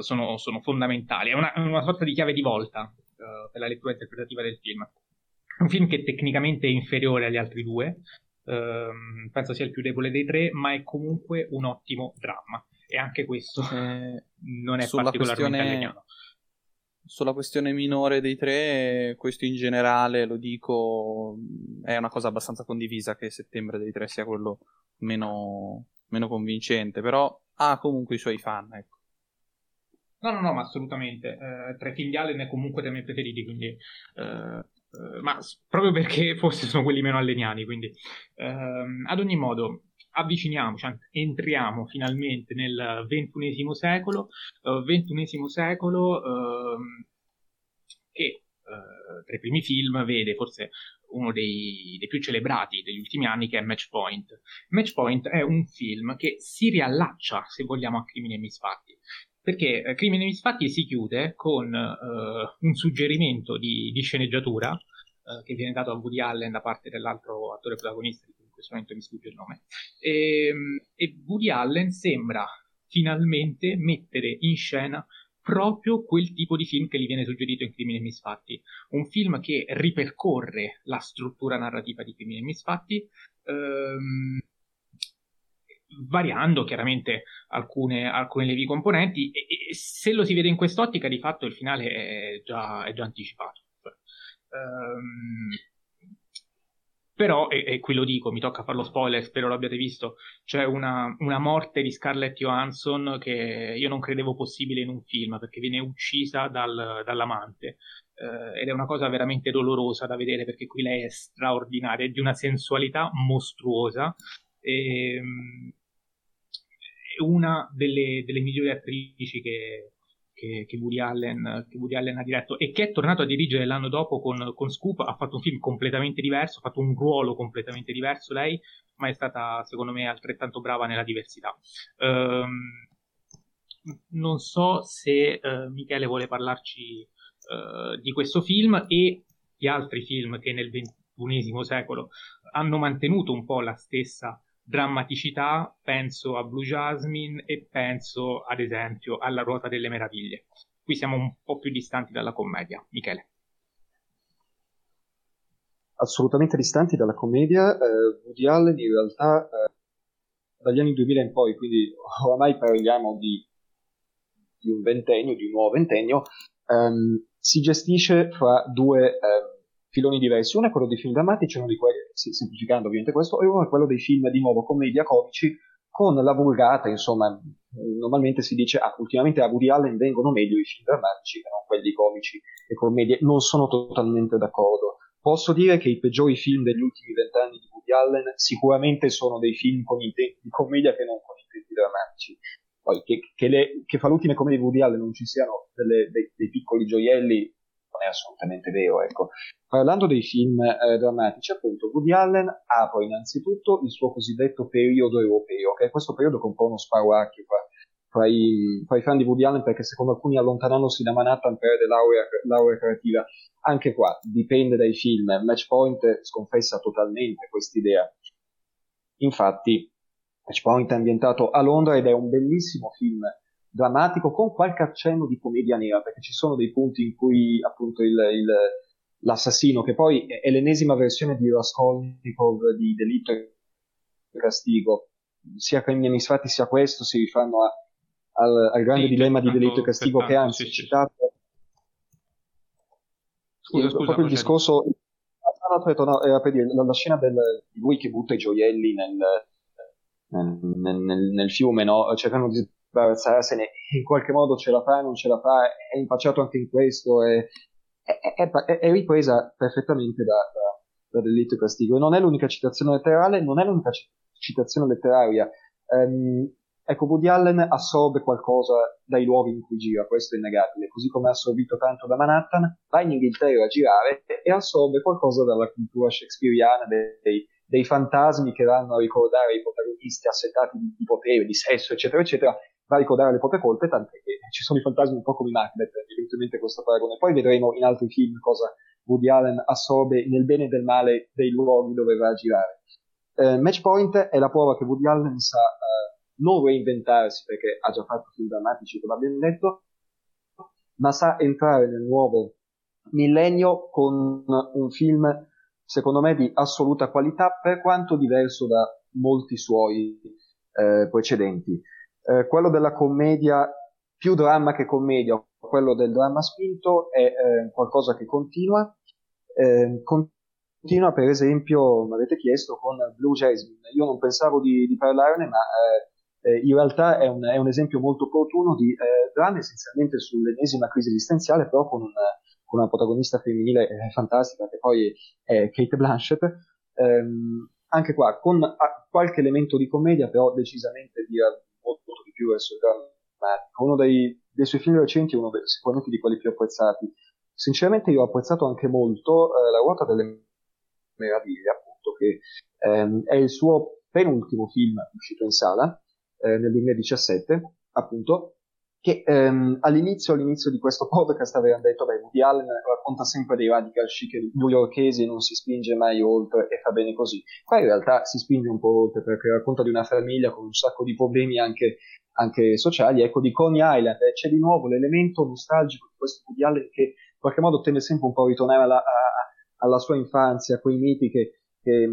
sono, sono, fondamentali. È una, una, sorta di chiave di volta per la lettura interpretativa del film un film che tecnicamente è inferiore agli altri due, ehm, penso sia il più debole dei tre, ma è comunque un ottimo dramma. E anche questo eh, non è particolarmente questione... Sulla questione minore dei tre, questo in generale, lo dico, è una cosa abbastanza condivisa che settembre dei tre sia quello meno, meno convincente, però ha comunque i suoi fan, ecco. No, no, no, ma assolutamente. Eh, tra i figli Allen è comunque tra i miei preferiti, quindi eh, eh, ma proprio perché forse sono quelli meno alleniani, quindi ehm, ad ogni modo avviciniamoci, entriamo finalmente nel ventunesimo secolo, ventunesimo uh, secolo uh, che uh, tra i primi film vede forse uno dei, dei, più celebrati degli ultimi anni che è Match Point. Match Point è un film che si riallaccia, se vogliamo, a crimini e misfatti perché eh, Crimini Misfatti si chiude con uh, un suggerimento di, di sceneggiatura uh, che viene dato a Woody Allen da parte dell'altro attore protagonista, di cui in questo momento mi sfugge il nome, e, ehm, e Woody Allen sembra finalmente mettere in scena proprio quel tipo di film che gli viene suggerito in Crimini e Misfatti. Un film che ripercorre la struttura narrativa di Crimini e Misfatti, ehm, variando chiaramente alcune, alcune lievi componenti e, e, se lo si vede in quest'ottica di fatto il finale è già, è già anticipato. Um, però, e, e, qui lo dico, mi tocca farlo spoiler, spero l'abbiate visto, c'è una, una, morte di Scarlett Johansson che io non credevo possibile in un film, perché viene uccisa dal, dall'amante. Eh, ed è una cosa veramente dolorosa da vedere, perché qui lei è straordinaria, è di una sensualità mostruosa. E, ehm, è una delle, delle migliori attrici che, che, che, Woody Allen, che, Woody Allen, ha diretto e che è tornato a dirigere l'anno dopo con, con, Scoop. Ha fatto un film completamente diverso, ha fatto un ruolo completamente diverso lei, ma è stata secondo me altrettanto brava nella diversità. Um, non so se uh, Michele vuole parlarci uh, di questo film e di altri film che nel XXI secolo hanno mantenuto un po' la stessa drammaticità, penso a Blue Jasmine e penso ad esempio alla Ruota delle Meraviglie. Qui siamo un po' più distanti dalla commedia. Michele. Assolutamente distanti dalla commedia. Eh, Woody Allen in realtà eh, dagli anni 2000 in poi, quindi oramai parliamo di, di un ventennio, di un nuovo ventennio, ehm, si gestisce fra due... Eh, filoni diversi. Uno è quello dei film drammatici, uno di quelli, semplificando ovviamente questo, e uno è quello dei film di nuovo commedia comici con la vulgata, insomma, normalmente si dice, ah, ultimamente a Woody Allen vengono meglio i film drammatici che non quelli comici e commedie. Non sono totalmente d'accordo. Posso dire che i peggiori film degli ultimi vent'anni di Woody Allen sicuramente sono dei film con intenti di commedia che non con intenti drammatici. Poi che, che, le, che fra l'ultima commedia di Woody Allen non ci siano delle, dei, dei piccoli gioielli non è assolutamente vero. Ecco. Parlando dei film eh, drammatici, appunto, Woody Allen apre innanzitutto il suo cosiddetto periodo europeo, che è questo periodo che è un po' uno sparacchio fra, fra, i, fra, i, fan di Woody Allen, perché secondo alcuni allontanandosi da Manhattan perde laurea, laurea creativa. Anche qua dipende dai film. Matchpoint sconfessa totalmente quest'idea. Infatti, Matchpoint è ambientato a Londra ed è un bellissimo film drammatico con qualche accenno di commedia nera, perché ci sono dei punti in cui appunto il, il, l'assassino, che poi è l'ennesima versione di Raskolnikov di Delitto e Castigo, sia Crimini Misfatti sia questo, si rifanno a, al, al, grande sì, dilemma di Delitto e Castigo che anzi sì, citato. Scusa, scusa, proprio il discorso... No, era per dire, la, la scena del, di lui che butta i gioielli nel, nel, nel, nel fiume, no? cercando di sbarazzarasene, in qualche modo ce la fa, non ce la fa, è impacciato anche in questo, è, è, è, è ripresa perfettamente da, da, da Delitto e Castigo. Non è l'unica citazione letterale, non è l'unica citazione letteraria. Um, ecco, Woody Allen assorbe qualcosa dai luoghi in cui gira, questo è innegabile, così come ha assorbito tanto da Manhattan, va in Inghilterra a girare e assorbe qualcosa dalla cultura shakespeariana dei, dei fantasmi che vanno a ricordare i protagonisti assetati di, di potere, di sesso, eccetera, eccetera, va a ricordare le proprie colpe, tant'è che ci sono i fantasmi un po' come Macbeth, evidentemente questo paragone. Poi vedremo in altri film cosa Woody Allen assorbe nel bene e nel male dei luoghi dove va a girare. Eh, Matchpoint è la prova che Woody Allen sa eh, non reinventarsi, perché ha già fatto film drammatici, come abbiamo detto, ma sa entrare nel nuovo millennio con un film, secondo me, di assoluta qualità, per quanto diverso da molti suoi eh, precedenti eh, quello della commedia, più dramma che commedia, quello del dramma spinto è eh, qualcosa che continua. Eh, continua per esempio, mi avete chiesto, con Blue Jasmine. Io non pensavo di, di parlarne, ma eh, eh, in realtà è un, è un, esempio molto opportuno di eh, dramma essenzialmente sull'ennesima crisi esistenziale, però con, un, con una protagonista femminile fantastica che poi è Kate Blanchett. Ehm, anche qua con qualche elemento di commedia, però decisamente di più verso il drammatico. Uno dei, dei, suoi film recenti è uno dei, sicuramente di quelli più apprezzati. Sinceramente io ho apprezzato anche molto eh, La ruota delle meraviglie, appunto, che ehm, è il suo penultimo film uscito in sala eh, nel 2017, appunto, che ehm, all'inizio, all'inizio, di questo podcast avevano detto, beh, Woody Allen racconta sempre dei radical chic newyorkesi, non si spinge mai oltre e fa bene così. Qua in realtà si spinge un po' oltre perché racconta di una famiglia con un sacco di problemi anche, anche sociali. Ecco, di Coney Island eh, c'è di nuovo l'elemento nostalgico di questo Woody Allen che in qualche modo tende sempre un po' a ritornare alla, a, alla sua infanzia, a quei miti che che,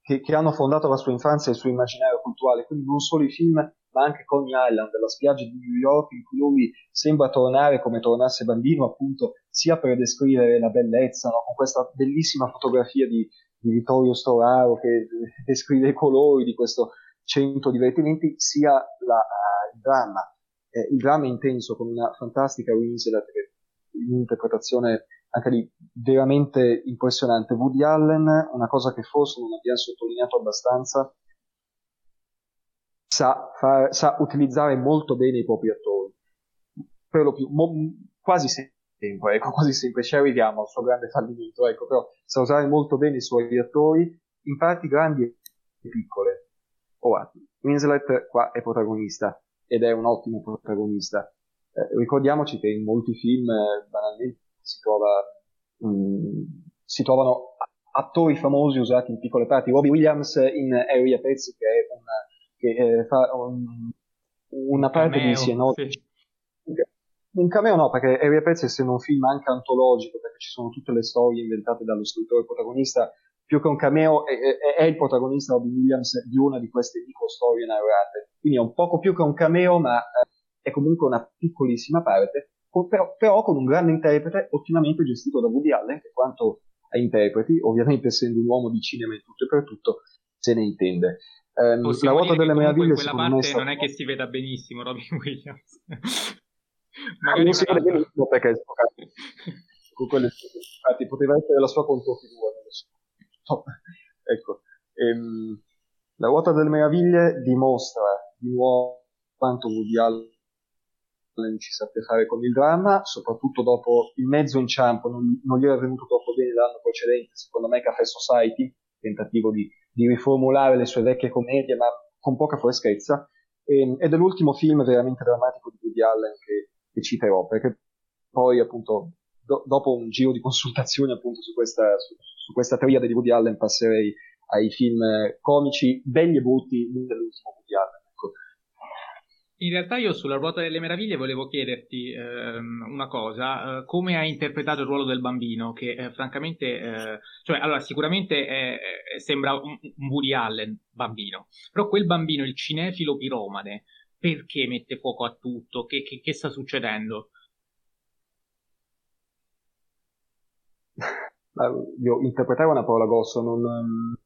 che, che, hanno fondato la sua infanzia e il suo immaginario culturale, quindi non solo i film, ma anche Coney Island, la spiaggia di New York in cui lui sembra tornare come tornasse bambino, appunto, sia per descrivere la bellezza, no? con questa bellissima fotografia di, di Vittorio Storaro che descrive i colori di questo centro divertimenti, sia la, uh, il dramma. Eh, il dramma intenso con una fantastica Winslet, un'interpretazione anche lì veramente impressionante. Woody Allen, una cosa che forse non abbiamo sottolineato abbastanza, sa, far, sa utilizzare molto bene i propri attori. Per lo più, mo, quasi sempre, ecco, quasi sempre ci arriviamo al suo grande fallimento, ecco, però sa usare molto bene i suoi attori, in parti grandi e piccole. Ora, Winslet qua è protagonista, ed è un ottimo protagonista. Eh, ricordiamoci che in molti film, eh, banalmente, si, trova, mh, mm, si trovano attori famosi usati in piccole parti. Robbie Williams in Area Pezzi, che è una che eh, fa un, una parte cameo, di Sieno. Sì. Un cameo no, perché Area Pezzi essendo un film anche antologico, perché ci sono tutte le storie inventate dallo scrittore protagonista, più che un cameo è, è, è il protagonista Robin Williams di una di queste micro storie narrate. Quindi è un poco più che un cameo, ma eh, è comunque una piccolissima parte, però, però, con un grande interprete ottimamente gestito da Woody Allen, che quanto a interpreti, ovviamente essendo un uomo di cinema in tutto e per tutto, se ne intende. Um, la ruota delle meraviglie quella parte non è che si veda benissimo Robin Williams. Magari non si vede benissimo perché è con quelle infatti poteva essere la sua controfigura so. ecco ehm, la ruota delle meraviglie dimostra di nuovo quanto Woody Allen ci sappia fare con il dramma soprattutto dopo il mezzo inciampo non, non gli era venuto troppo bene l'anno precedente secondo me Café Society tentativo di di riformulare le sue vecchie commedie, ma con poca freschezza. E, ehm, ed è l'ultimo film veramente drammatico di Woody Allen che, che citerò, perché poi appunto do, dopo un giro di consultazioni appunto su questa, su, su questa triade di Woody Allen passerei ai film comici belli e brutti dell'ultimo Woody Allen. In realtà io sulla ruota delle meraviglie volevo chiederti ehm, una cosa, eh, come hai interpretato il ruolo del bambino, che eh, francamente, eh, cioè allora sicuramente è, sembra un, un Woody Allen bambino, però quel bambino, il cinefilo piromane, perché mette fuoco a tutto? Che, che, che sta succedendo? Io interpretare una parola grossa, non,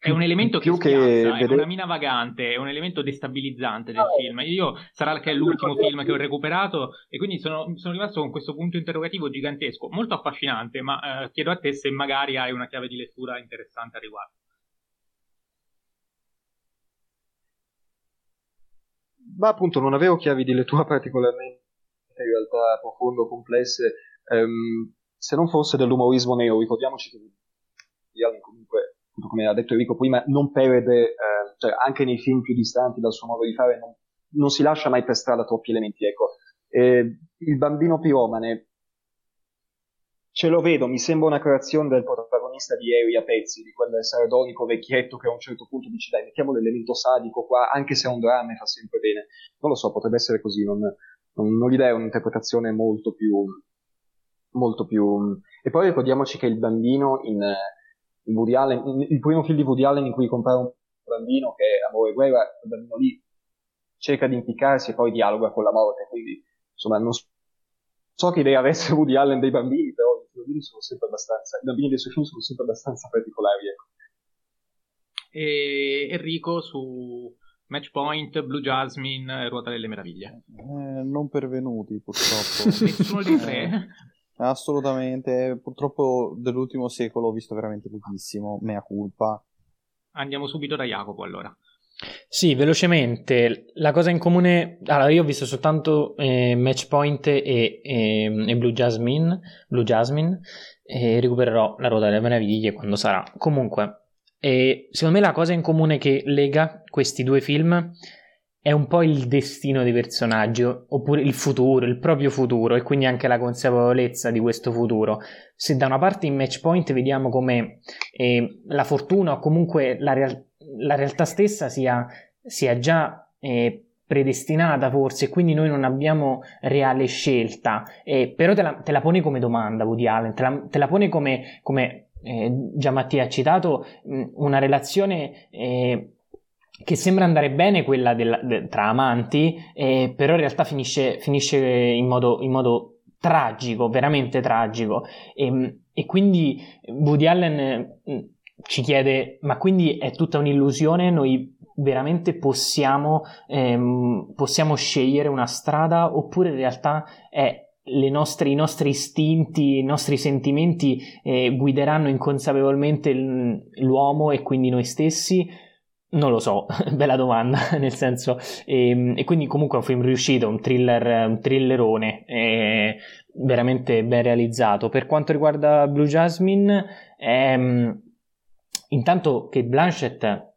è un elemento che, spiazza, che è una mina vagante, è un elemento destabilizzante del film. Io sarà che è l'ultimo film che ho recuperato e quindi sono, sono rimasto con questo punto interrogativo gigantesco, molto affascinante, ma eh, chiedo a te se magari hai una chiave di lettura interessante a riguardo. Ma appunto non avevo chiavi di lettura particolarmente in realtà profonde o complesse, ehm, se non fosse dell'umorismo nero, ricordiamoci che comunque come ha detto Enrico prima, non perde, eh, cioè anche nei film più distanti dal suo modo di fare, non, non si lascia mai per strada troppi elementi. Ecco. Eh, il bambino piromane, ce lo vedo, mi sembra una creazione del protagonista di Harry a pezzi, di quel sardonico vecchietto che a un certo punto dice dai mettiamo l'elemento sadico qua, anche se è un dramma e fa sempre bene. Non lo so, potrebbe essere così, non, non, non gli dai un'interpretazione molto più, molto più... E poi ricordiamoci che il bambino in Allen, il primo film di Woody Allen in cui compare un bambino che è Amore e Guerra, quel bambino lì cerca di impiccarsi e poi dialoga con la morte, quindi insomma non so che idea avesse Woody Allen dei bambini, però i bambini sono sempre abbastanza, i bambini dei suoi film sono sempre abbastanza particolari, ecco. E Enrico su Match Point, Blue Jasmine e Ruota delle Meraviglie. Eh, non pervenuti purtroppo. Nessuno dei tre? Assolutamente, purtroppo dell'ultimo secolo ho visto veramente pochissimo, mea culpa. Andiamo subito da Jacopo allora. Sì, velocemente, la cosa in comune, allora io ho visto soltanto eh, Match Point e, e, e, Blue Jasmine, Blue Jasmine e recupererò la ruota delle meraviglie quando sarà. Comunque, eh, secondo me la cosa in comune che lega questi due film è un po' il destino dei personaggi, oppure il futuro, il proprio futuro, e quindi anche la consapevolezza di questo futuro. Se da una parte in match point vediamo come eh, la fortuna o comunque la, real- la realtà stessa sia, sia già eh, predestinata forse, quindi noi non abbiamo reale scelta, eh, però te la, te la, pone come domanda Woody Allen, te la, te la pone come, come eh, già Mattia ha citato, mh, una relazione eh, che sembra andare bene quella del, de, tra amanti, eh, però in realtà finisce, finisce in, modo, in, modo, tragico, veramente tragico. E, e quindi Woody Allen ci chiede, ma quindi è tutta un'illusione? Noi veramente possiamo, ehm, possiamo scegliere una strada oppure in realtà è nostre, i nostri istinti, i nostri sentimenti eh, guideranno inconsapevolmente l'uomo e quindi noi stessi? Non lo so, bella domanda, nel senso, e, ehm, e, quindi comunque è un film riuscito, un thriller, un thrillerone, veramente ben realizzato. Per quanto riguarda Blue Jasmine, ehm, intanto che Blanchett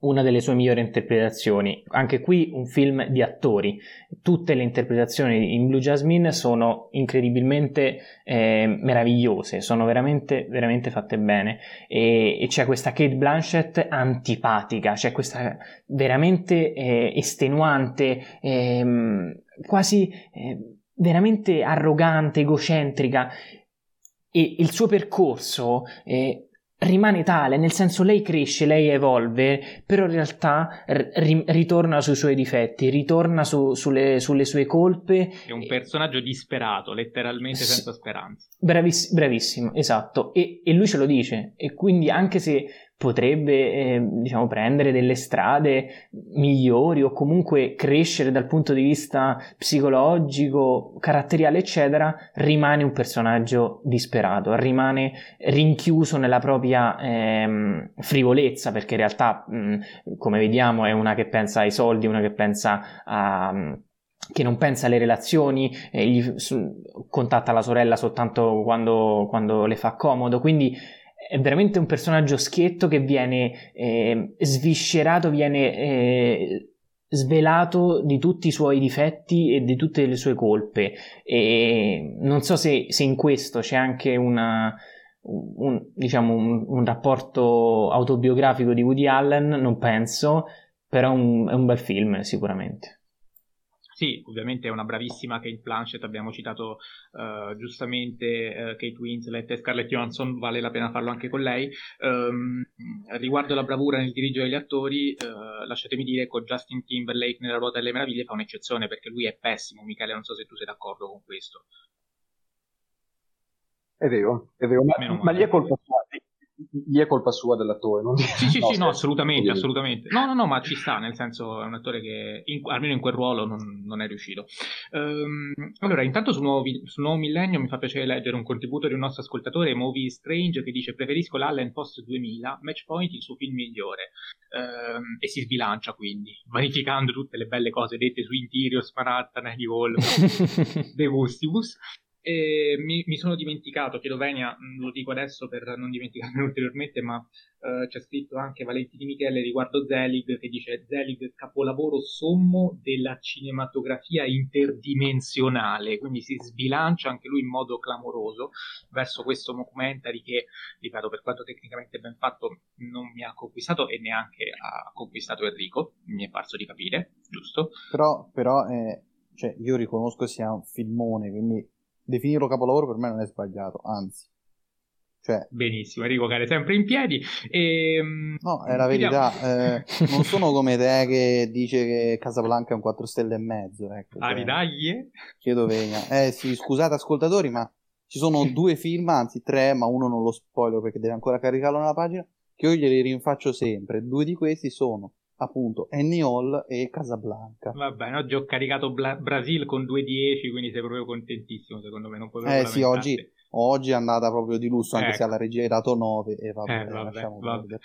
una delle sue migliori interpretazioni. Anche qui un film di attori. Tutte le interpretazioni in Blue Jasmine sono incredibilmente eh, meravigliose, sono veramente, veramente fatte bene. E, e, c'è questa Kate Blanchett antipatica, c'è questa veramente eh, estenuante, eh, quasi veramente arrogante, egocentrica. E il suo percorso eh, rimane tale, nel senso lei cresce, lei evolve, però in realtà r- ritorna sui suoi difetti, ritorna su, sulle, sulle, sue colpe. È un personaggio disperato, letteralmente S- senza speranza. Braviss- bravissimo, esatto, e, e, lui ce lo dice, e quindi anche se potrebbe eh, diciamo, prendere delle strade migliori o comunque crescere dal punto di vista psicologico, caratteriale, eccetera, rimane un personaggio disperato, rimane rinchiuso nella propria ehm, frivolezza, perché in realtà, mh, come vediamo, è una che pensa ai soldi, una che pensa a che non pensa alle relazioni, eh, gli, su, contatta la sorella soltanto quando, quando le fa comodo, quindi è veramente un personaggio schietto che viene eh, sviscerato, viene eh, svelato di tutti i suoi difetti e di tutte le sue colpe. E non so se, se in questo c'è anche una, un, diciamo un, un, rapporto autobiografico di Woody Allen, non penso, però un, è un bel film sicuramente. Sì, ovviamente è una bravissima Kate Blanchett, abbiamo citato uh, giustamente uh, Kate Winslet e Scarlett Johansson, vale la pena farlo anche con lei. Um, riguardo la bravura nel dirigere gli attori, uh, lasciatemi dire con Justin Timberlake nella Ruota delle Meraviglie fa un'eccezione perché lui è pessimo, Michele, non so se tu sei d'accordo con questo. È vero, è vero, ma, ma lì è colpa sua lì è colpa sua dell'attore. Non... Sì, sì, no, sì, no, assolutamente, assolutamente. No, no, no, ma ci sta, nel senso è un attore che in, almeno in quel ruolo non, non è riuscito. Um, allora, intanto sul nuovo, sul nuovo, millennio mi fa piacere leggere un contributo di un nostro ascoltatore, Movie Strange, che dice preferisco l'Allen Post 2000, Match Point il suo film migliore. Um, e si sbilancia quindi, vanificando tutte le belle cose dette su Interior, Manhattan, Annie Hall, De Gustibus. E mi, mi, sono dimenticato, chiedo Venia, mm, lo dico adesso per non dimenticarmi ulteriormente, ma uh, c'è scritto anche Valentini Michele riguardo Zelig che dice Zelig capolavoro sommo della cinematografia interdimensionale, quindi si sbilancia anche lui in modo clamoroso verso questo documentary che, ripeto, per quanto tecnicamente ben fatto non mi ha conquistato e neanche ha conquistato Enrico, mi è parso di capire, giusto? Però, però eh, cioè, io riconosco sia un filmone, quindi definirlo capolavoro per me non è sbagliato, anzi. Cioè... Benissimo, Enrico Care sempre in piedi. E... Ehm, no, è la verità. Eh, non sono come te che dice che Casablanca è un 4 stelle e mezzo. Ecco, ah, ridaglie? Chiedo venia. Eh sì, scusate ascoltatori, ma ci sono due film, anzi tre, ma uno non lo spoiler perché deve ancora caricarlo nella pagina, che io glieli rinfaccio sempre. Due di questi sono appunto Annie Hall e Casablanca. Va bene, oggi ho caricato Bla- Brasil con 2-10, quindi sei proprio contentissimo secondo me. Non puoi eh sì, oggi, oggi, è andata proprio di lusso, anche ecco. se alla regia hai dato 9 e vabbè, eh, vabbè, vabbè.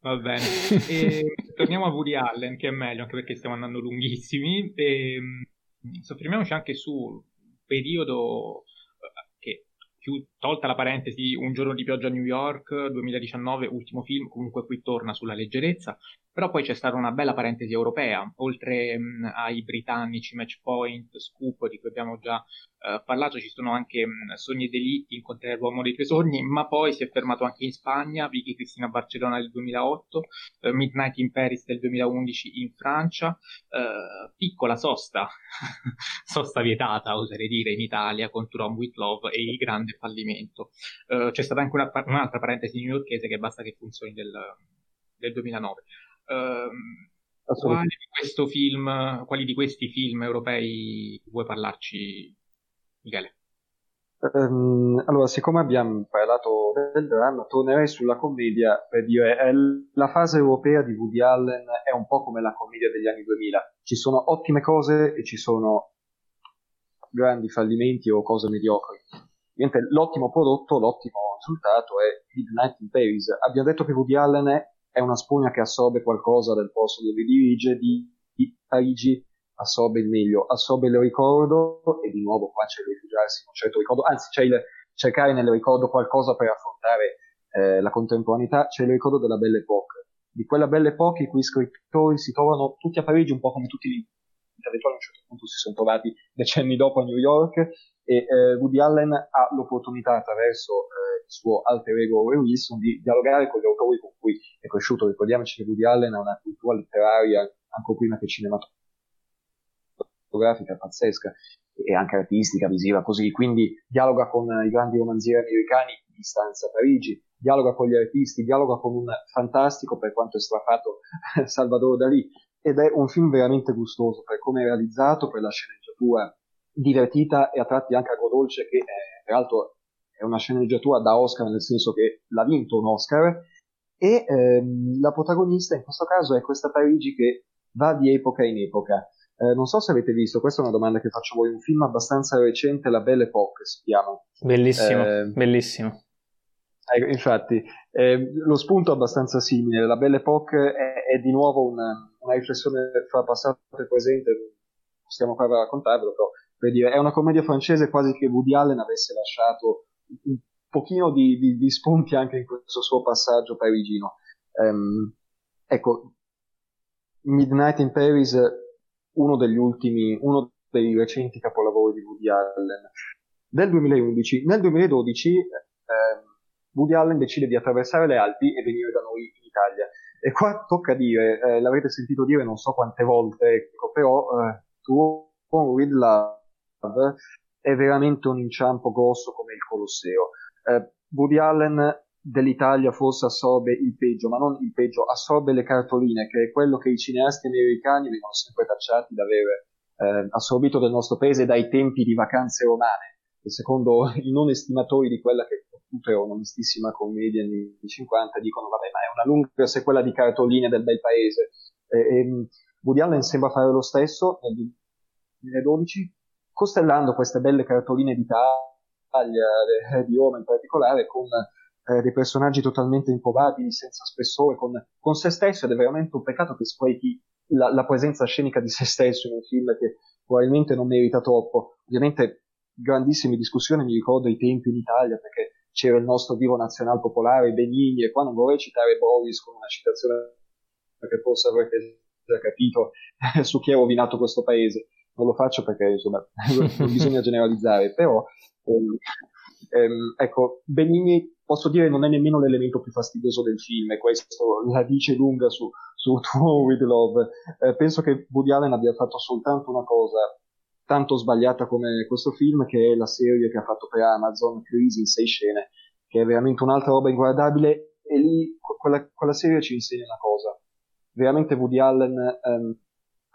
Va bene. e, torniamo a Woody Allen, che è meglio, anche perché stiamo andando lunghissimi. E, mm, soffermiamoci anche sul periodo più, tolta la parentesi Un giorno di pioggia a New York, 2019, ultimo film, comunque qui torna sulla leggerezza, però poi c'è stata una bella parentesi europea, oltre mh, ai britannici Matchpoint, Scoop, di cui abbiamo già eh, parlato, ci sono anche mh, Sogni e delitti, Incontrare l'uomo dei tuoi sogni, ma poi si è fermato anche in Spagna, Vicky Cristina Barcellona del 2008, eh, Midnight in Paris del 2011 in Francia, eh, piccola sosta, sosta vietata, oserei dire, in Italia con From With Love e il grande fallimento. Uh, c'è stata anche una, un'altra parentesi newyorkese che basta che funzioni del, del 2009. Uh, quali, di film, quali di questi film europei vuoi parlarci, Michele? Um, allora, siccome abbiamo parlato del dramma, tornerei sulla commedia per dire è la fase europea di Woody Allen è un po' come la commedia degli anni 2000. Ci sono ottime cose e ci sono grandi fallimenti o cose mediocri. Niente, l'ottimo prodotto, l'ottimo risultato è Midnight in Paris. Abbiamo detto che Woody Allen è una spugna che assorbe qualcosa del posto dove dirige, di, di Parigi assorbe il meglio, assorbe il ricordo e di nuovo qua c'è il rifugiarsi in un certo ricordo, anzi c'è il cercare nel ricordo qualcosa per affrontare eh, la contemporaneità, c'è il ricordo della Belle Époque, di quella Belle Époque i cui scrittori si trovano tutti a Parigi un po' come tutti gli intellettuali a un certo punto si sono trovati decenni dopo a New York e eh, Woody Allen ha l'opportunità attraverso eh, suo alter ego Ray Wilson di dialogare con gli autori con cui è cresciuto. Ricordiamoci che Woody Allen ha una cultura letteraria ancora prima che cinematografica pazzesca e anche artistica, visiva, così. Quindi dialoga con i grandi romanzieri americani di stanza Parigi, dialoga con gli artisti, dialoga con un fantastico, per quanto è strafato, Salvador Dalì, ed è un film veramente gustoso per come è realizzato, per la sceneggiatura divertita e a tratti anche agrodolce che è, peraltro è una sceneggiatura da Oscar nel senso che l'ha vinto un Oscar e ehm, la protagonista in questo caso è questa Parigi che va di epoca in epoca. Eh, non so se avete visto, questa è una domanda che faccio a voi, un film abbastanza recente, La Belle Époque si chiama. Bellissimo, eh, bellissimo. Eh, infatti, eh, lo spunto è abbastanza simile, La Belle Époque è, è di nuovo una, una riflessione fra passato e presente, possiamo qua raccontarvelo, però per dire, è una commedia francese quasi che Woody Allen avesse lasciato un pochino di, di, di spunti anche in questo suo passaggio parigino. Um, ecco, Midnight in Paris, uno degli ultimi, uno dei recenti capolavori di Woody Allen del 2011. Nel 2012 eh, Woody Allen decide di attraversare le Alpi e venire da noi in Italia. E qua tocca dire, eh, l'avrete sentito dire non so quante volte, ecco, però eh, tu con With Love è veramente un inciampo grosso come il Colosseo. Eh, Woody Allen dell'Italia forse assorbe il peggio, ma non il peggio, assorbe le cartoline, che è quello che i cineasti americani vengono sempre tacciati di aver eh, assorbito del nostro paese dai tempi di vacanze romane, e secondo i non estimatori di quella che è un'onestissima commedia anni 50, dicono vabbè ma è una lunga sequela di cartoline del bel paese. E, e Woody Allen sembra fare lo stesso nel 2012, costellando queste belle cartoline d'Italia, eh, di Roma in particolare, con eh, dei personaggi totalmente improbabili, senza spessore, con, con, se stesso, ed è veramente un peccato che sprechi la, la presenza scenica di se stesso in un film che probabilmente non merita troppo. Ovviamente grandissime discussioni, mi ricordo i tempi in Italia, perché c'era il nostro vivo nazionale popolare, Benigni, e qua non vorrei citare Boris con una citazione che forse avrete già capito su chi ha rovinato questo paese. Non lo faccio perché insomma non bisogna generalizzare, però ehm, ehm, ecco, Benigni posso dire non è nemmeno l'elemento più fastidioso del film, e questo la dice lunga su, su Tour with Love. Eh, penso che Woody Allen abbia fatto soltanto una cosa tanto sbagliata come questo film, che è la serie che ha fatto per Amazon, Crisi in sei scene, che è veramente un'altra roba inguardabile, e lì quella, quella serie ci insegna una cosa. Veramente Woody Allen um,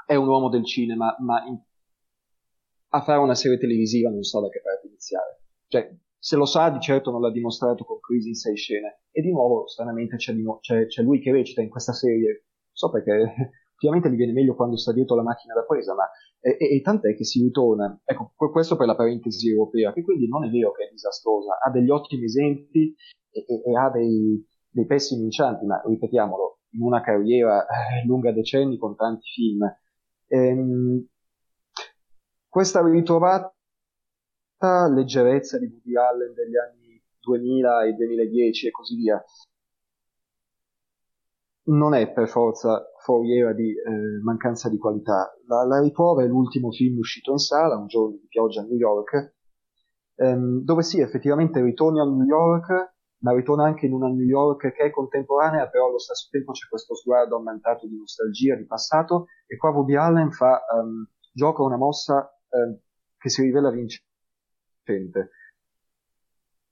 è un uomo del cinema, ma in, a fare una serie televisiva non sa da che parte iniziare. Cioè, se lo sa, di certo non l'ha dimostrato con Crisi in sei scene. E di nuovo, stranamente, c'è, no, c'è, c'è lui che recita in questa serie. So perché Ovviamente gli viene meglio quando sta dietro la macchina da presa, ma e, e, e tant'è che si ritorna. Ecco, questo per la parentesi europea, che quindi non è vero che è disastrosa, ha degli ottimi esempi e, e ha dei, dei, pessimi inciampi, ma ripetiamolo, in una carriera eh, lunga decenni con tanti film. Ehm, questa ritrovata leggerezza di Woody Allen degli anni 2000 e 2010 e così via? Non è per forza foriera di eh, mancanza di qualità. La, la, riprova è l'ultimo film uscito in sala, Un giorno di pioggia a New York, ehm, dove sì, effettivamente ritorni a New York, ma ritorna anche in una New York che è contemporanea, però allo stesso tempo c'è questo sguardo aumentato di nostalgia, di passato, e qua Woody Allen fa, um, gioca una mossa um, che si rivela vincente.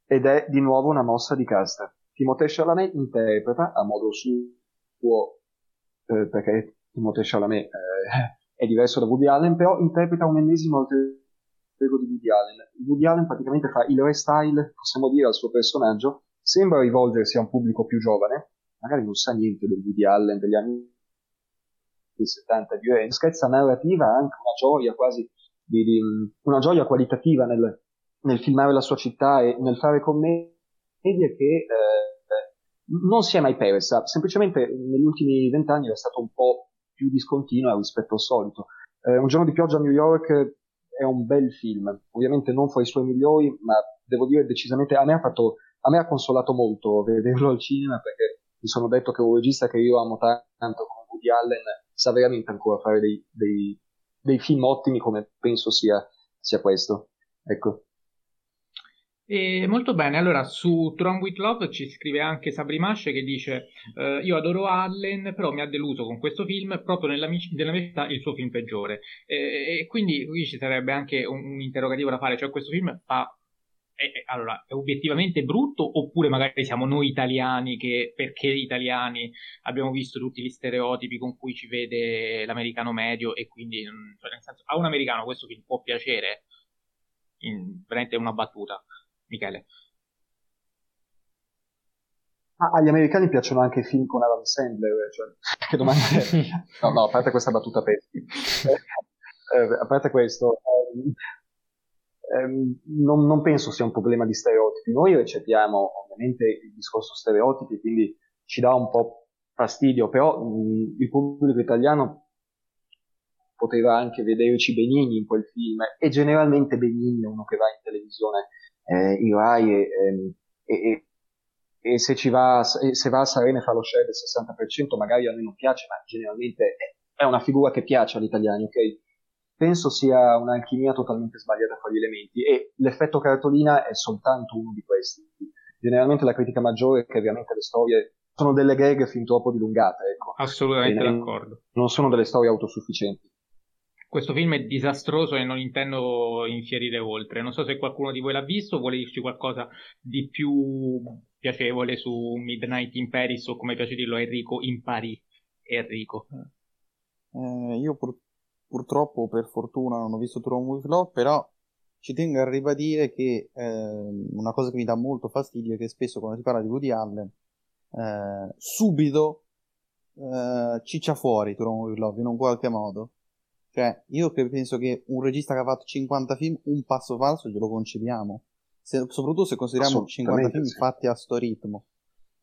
Ed è di nuovo una mossa di casta. Timothée Chalamet interpreta a modo suo, eh, perché Timothée Chalamet eh, è diverso da Woody Allen, però interpreta un ennesimo alter di Woody Allen. Woody Allen praticamente fa il restyle, possiamo dire, al suo personaggio, sembra rivolgersi a un pubblico più giovane, magari non sa niente del Woody Allen degli anni 70 di una scherza narrativa, anche una gioia quasi, di, di, una gioia qualitativa nel, nel, filmare la sua città e nel fare commedie che eh, non si è mai persa, semplicemente negli ultimi vent'anni è stato un po' più discontinua rispetto al solito. Eh, un giorno di pioggia a New York è un bel film, ovviamente non fra i suoi migliori, ma devo dire decisamente a me ha fatto a me ha consolato molto vederlo al cinema perché mi sono detto che un regista che io amo tanto come Woody Allen sa veramente ancora fare dei, dei, dei film ottimi come penso sia, sia questo. Ecco. E molto bene, allora su Tron with Love ci scrive anche Sabri Masce che dice uh, io adoro Allen però mi ha deluso con questo film proprio nella, nella mia città il suo film peggiore e, e quindi qui ci sarebbe anche un, un, interrogativo da fare, cioè questo film fa è, allora, è obiettivamente brutto oppure magari siamo noi italiani che perché italiani abbiamo visto tutti gli stereotipi con cui ci vede l'americano medio e quindi cioè nel senso, a un americano questo film può piacere? In, veramente una battuta Michele. Ah, agli americani piacciono anche i film con Adam Sandler cioè, che domanda è? no no a parte questa battuta pessima. Eh, a parte questo eh, ehm, non, non, penso sia un problema di stereotipi. Noi recepiamo ovviamente il discorso stereotipi, quindi ci dà un po' fastidio, però mh, il pubblico italiano poteva anche vederci Benigni in quel film e generalmente Benigni è uno che va in televisione eh, in Rai e, ehm, e, e, e, se, va, se va a Sarene fa lo share del 60% magari a noi non piace ma generalmente è una figura che piace agli italiani ok penso sia un'alchimia totalmente sbagliata fra gli elementi e l'effetto cartolina è soltanto uno di questi. Generalmente la critica maggiore è che ovviamente le storie sono delle gag fin troppo dilungate. Ecco. Assolutamente d'accordo. Non sono delle storie autosufficienti. Questo film è disastroso e non intendo infierire oltre. Non so se qualcuno di voi l'ha visto, vuole dirci qualcosa di più piacevole su Midnight in Paris o come piace dirlo Enrico in Paris. Enrico. Eh, io pur- purtroppo per fortuna non ho visto Tron with Love, però ci tengo a ribadire che eh, una cosa che mi dà molto fastidio è che spesso quando si parla di Woody Allen eh, subito eh, ciccia fuori Tron with Love in un qualche modo. Cioè, io che penso che un regista che ha fatto 50 film, un passo falso glielo concediamo. Se, soprattutto se consideriamo 50 film sì. fatti a sto ritmo.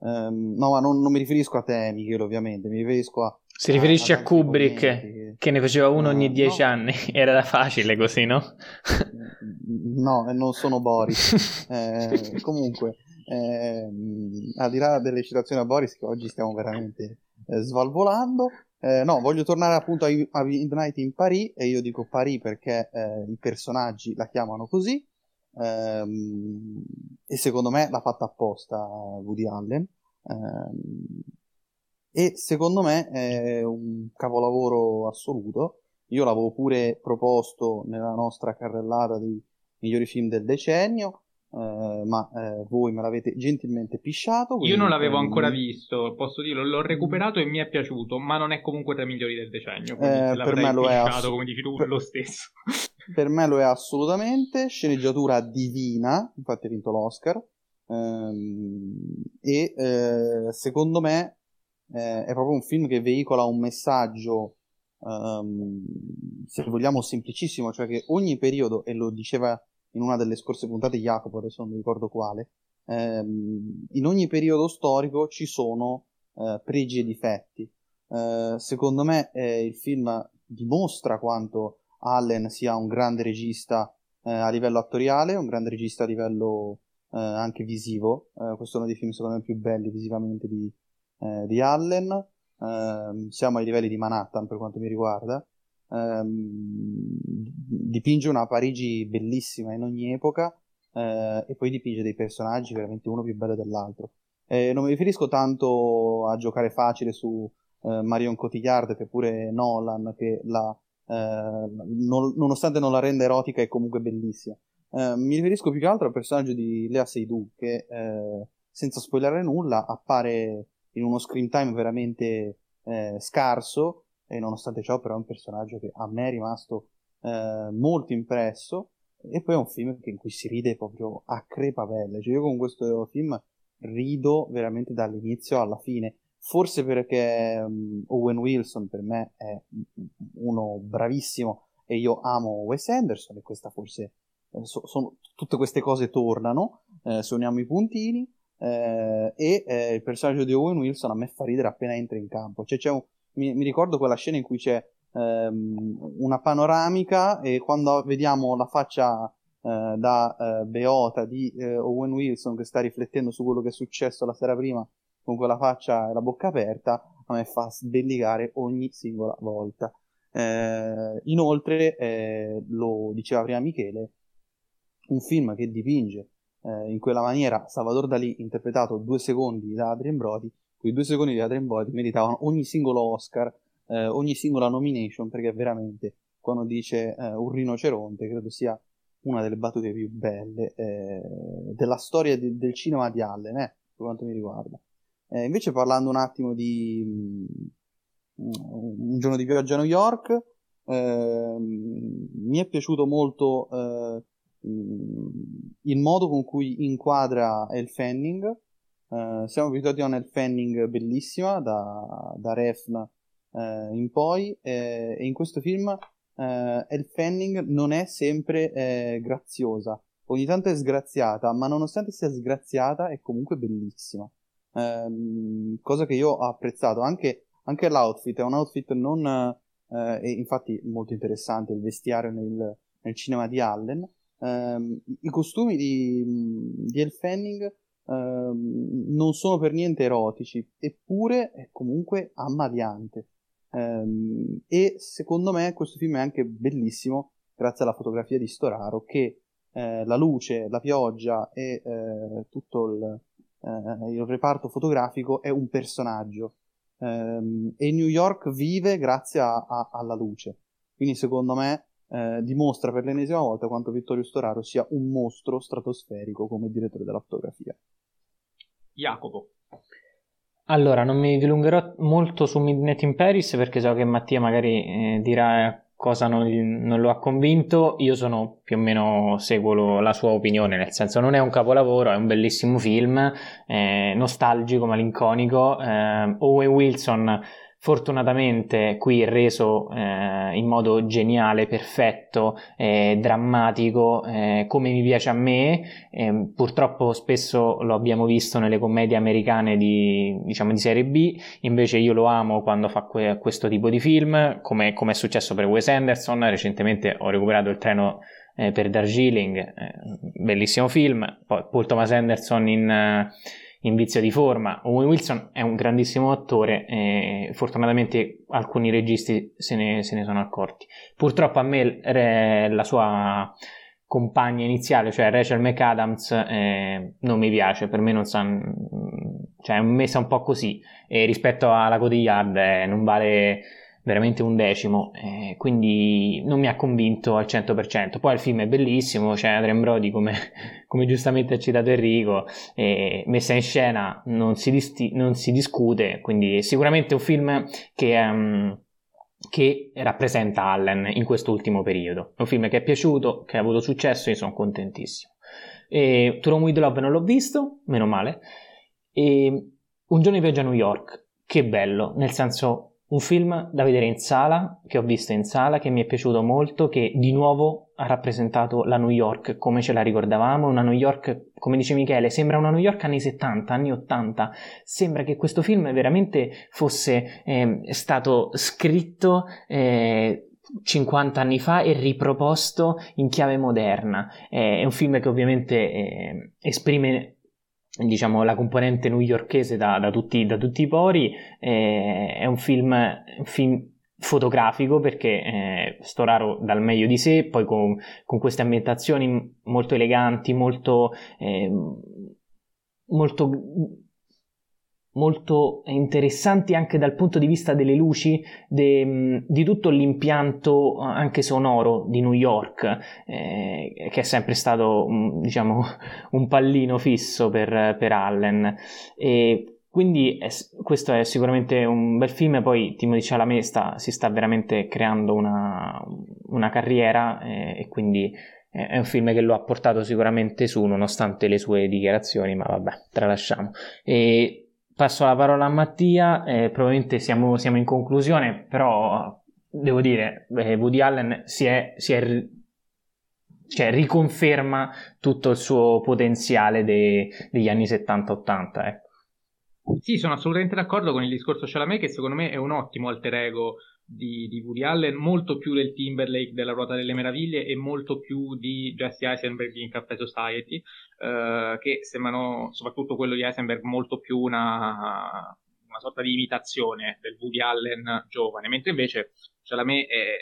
Um, no, ma non, non, mi riferisco a te, Michele, ovviamente, mi riferisco a. Si riferisce a, a Kubrick, che... che... ne faceva uno ogni dieci no. anni. Era facile così, no? no, non sono Boris. eh, comunque, eh, al di là delle citazioni a Boris, che oggi stiamo veramente eh, svalvolando. Eh, no, voglio tornare appunto a, a Midnight in Paris, e io dico Paris perché eh, i personaggi la chiamano così. Ehm, e secondo me l'ha fatta apposta Woody Allen. Ehm, e secondo me è un capolavoro assoluto. Io l'avevo pure proposto nella nostra carrellata dei migliori film del decennio. Uh, ma uh, voi me l'avete gentilmente pisciato. Io non l'avevo ancora visto, posso dirlo, l'ho recuperato e mi è piaciuto, ma non è comunque tra i migliori del decennio. Eh, per me lo è ass- come dici tu, per... lo stesso. Per me lo è assolutamente. Sceneggiatura divina, infatti ha vinto l'Oscar. Um, e uh, secondo me eh, è proprio un film che veicola un messaggio, um, se vogliamo, semplicissimo, cioè che ogni periodo, e lo diceva in una delle scorse puntate Jacopo, adesso non mi ricordo quale, ehm, in ogni periodo storico ci sono eh, pregi e difetti. Eh, secondo me eh, il film dimostra quanto Allen sia un grande regista eh, a livello attoriale, un grande regista a livello eh, anche visivo. Eh, questo è uno dei film secondo me più belli visivamente di, di Allen. ehm, siamo ai livelli di Manhattan per quanto mi riguarda, ehm, dipinge una Parigi bellissima in ogni epoca eh, e poi dipinge dei personaggi veramente uno più bello dell'altro. Eh, non mi riferisco tanto a giocare facile su eh, Marion Cotillard che pure Nolan che la, eh, non, nonostante non la renda erotica è comunque bellissima. Eh, mi riferisco più che altro al personaggio di Lea Seydoux che eh, senza spoilerare nulla appare in uno screen time veramente scarso e nonostante ciò però è un personaggio che a me è rimasto molto impresso e poi è un film in cui si ride proprio a crepapelle. Cioè, io con questo film rido veramente dall'inizio alla fine. Forse perché um, Owen Wilson per me è uno bravissimo e io amo Wes Anderson e questa forse eh, so, sono, tutte queste cose tornano eh, se i puntini eh, e eh, il personaggio di Owen Wilson a me fa ridere appena entra in campo. Cioè, un, mi, mi, ricordo quella scena in cui c'è ehm, una panoramica e quando vediamo la faccia eh, da beota di Owen Wilson che sta riflettendo su quello che è successo la sera prima con quella faccia e la bocca aperta, a me fa sbellicare ogni singola volta. Eh, inoltre, eh, lo diceva prima Michele, un film che dipinge in quella maniera Salvador Dalì interpretato due secondi da Adrian Brody, quei due secondi di Adrian Brody meritavano ogni singolo Oscar eh, ogni singola nomination perché veramente quando dice eh, un rinoceronte credo sia una delle battute più belle eh, della storia di, del cinema di Allen eh, per quanto mi riguarda eh, invece parlando un attimo di um, un giorno di viaggio a New York ehm, mi è piaciuto molto eh, il modo con cui inquadra El Fanning siamo abituati a un El Fanning bellissima da, da Refn eh, in poi eh, e in questo film eh, Elle Fanning non è sempre eh, graziosa, ogni tanto è sgraziata, ma nonostante sia sgraziata è comunque bellissima. Ehm, cosa che io ho apprezzato, anche, anche l'outfit, è un outfit non... Eh, infatti molto interessante il vestiario nel, nel cinema di Allen. Ehm, I costumi di, di Elle Fanning ehm, non sono per niente erotici, eppure è comunque ammaliante. Um, e secondo me questo film è anche bellissimo grazie alla fotografia di Storaro che eh, la luce, la pioggia e eh, tutto il, eh, il, reparto fotografico è un personaggio. Um, e New York vive grazie a, a, alla luce. Quindi secondo me eh, dimostra per l'ennesima volta quanto Vittorio Storaro sia un mostro stratosferico come direttore della fotografia. Jacopo. Allora, non mi dilungherò molto su Midnight in Paris perché so che Mattia magari eh, dirà cosa non, non, lo ha convinto. Io sono più o meno seguo la sua opinione, nel senso non è un capolavoro, è un bellissimo film, eh, nostalgico, malinconico. Eh, Owen Wilson fortunatamente qui reso eh, in modo geniale, perfetto, eh, drammatico, eh, come mi piace a me. Ehm, purtroppo spesso lo abbiamo visto nelle commedie americane di, diciamo, di serie B, invece io lo amo quando fa que- questo tipo di film, come, come, è successo per Wes Anderson. Recentemente ho recuperato il treno eh, per Darjeeling, eh, bellissimo film. Poi Paul Thomas Anderson in in vizio di forma. Owen Wilson è un grandissimo attore e fortunatamente alcuni registi se ne, se ne sono accorti. Purtroppo a me la sua compagna iniziale, cioè Rachel McAdams, eh, non mi piace, per me non sa, cioè è messa un po' così e rispetto alla Cotillard eh, non vale veramente un decimo, eh, quindi non mi ha convinto al 100%. Poi il film è bellissimo, c'è Adrian Brody come, come giustamente ha citato Enrico, eh, messa in scena non si, disti- non si, discute, quindi è sicuramente un film che... Um, che rappresenta Allen in quest'ultimo periodo. È un film che è piaciuto, che ha avuto successo e sono contentissimo. E Turon with Love non l'ho visto, meno male. E Un giorno di viaggio a New York, che bello, nel senso un film da vedere in sala, che ho visto in sala, che mi è piaciuto molto, che di nuovo ha rappresentato la New York come ce la ricordavamo, una New York, come dice Michele, sembra una New York anni 70, anni 80, sembra che questo film veramente fosse eh, stato scritto eh, 50 anni fa e riproposto in chiave moderna. Eh, è un film che ovviamente eh, esprime diciamo, la componente newyorkese da, da, tutti, da tutti, i pori. Eh, è un film, un film fotografico perché eh, Storaro dal meglio di sé, poi con, con queste ambientazioni molto eleganti, molto, eh, molto molto interessanti anche dal punto di vista delle luci, de, di tutto l'impianto eh, anche sonoro di New York, eh, che è sempre stato diciamo, un pallino fisso per, per Allen. E quindi è, questo è sicuramente un bel film, poi Timothy Chalamet sta, si sta veramente creando una, una carriera eh, e quindi è un film che lo ha portato sicuramente su nonostante le sue dichiarazioni, ma vabbè, tralasciamo. E passo la parola a Mattia, eh, probabilmente siamo, siamo, in conclusione, però devo dire, eh, Woody Allen si è, si è cioè, riconferma tutto il suo potenziale de, degli anni 70-80. Ecco. Sì, sono assolutamente d'accordo con il discorso Chalamet che secondo me è un ottimo alter ego di, di, Woody Allen, molto più del Timberlake della Ruota delle Meraviglie e molto più di Jesse Eisenberg in Caffè Society, eh, che sembrano, soprattutto quello di Eisenberg, molto più una, una sorta di imitazione del Woody Allen giovane, mentre invece Chalamet è,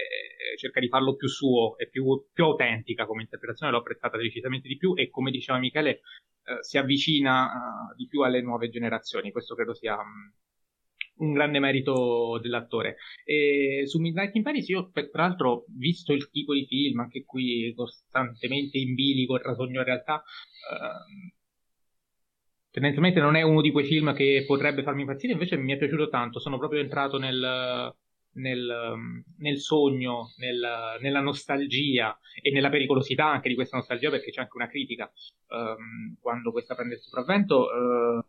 cerca di farlo più suo e più, più, autentica come interpretazione, l'ho apprezzata decisamente di più e come diceva Michele eh, si avvicina uh, di più alle nuove generazioni, questo credo sia... Un grande merito dell'attore. E su Midnight in Paris io, tra l'altro, visto il tipo di film, anche qui costantemente in bilico e rasogno in realtà, eh, tendenzialmente non è uno di quei film che potrebbe farmi impazzire, invece mi è piaciuto tanto, sono proprio entrato nel, nel, nel sogno, nel, nella nostalgia e nella pericolosità anche di questa nostalgia, perché c'è anche una critica um, quando questa prende il sopravvento. Uh,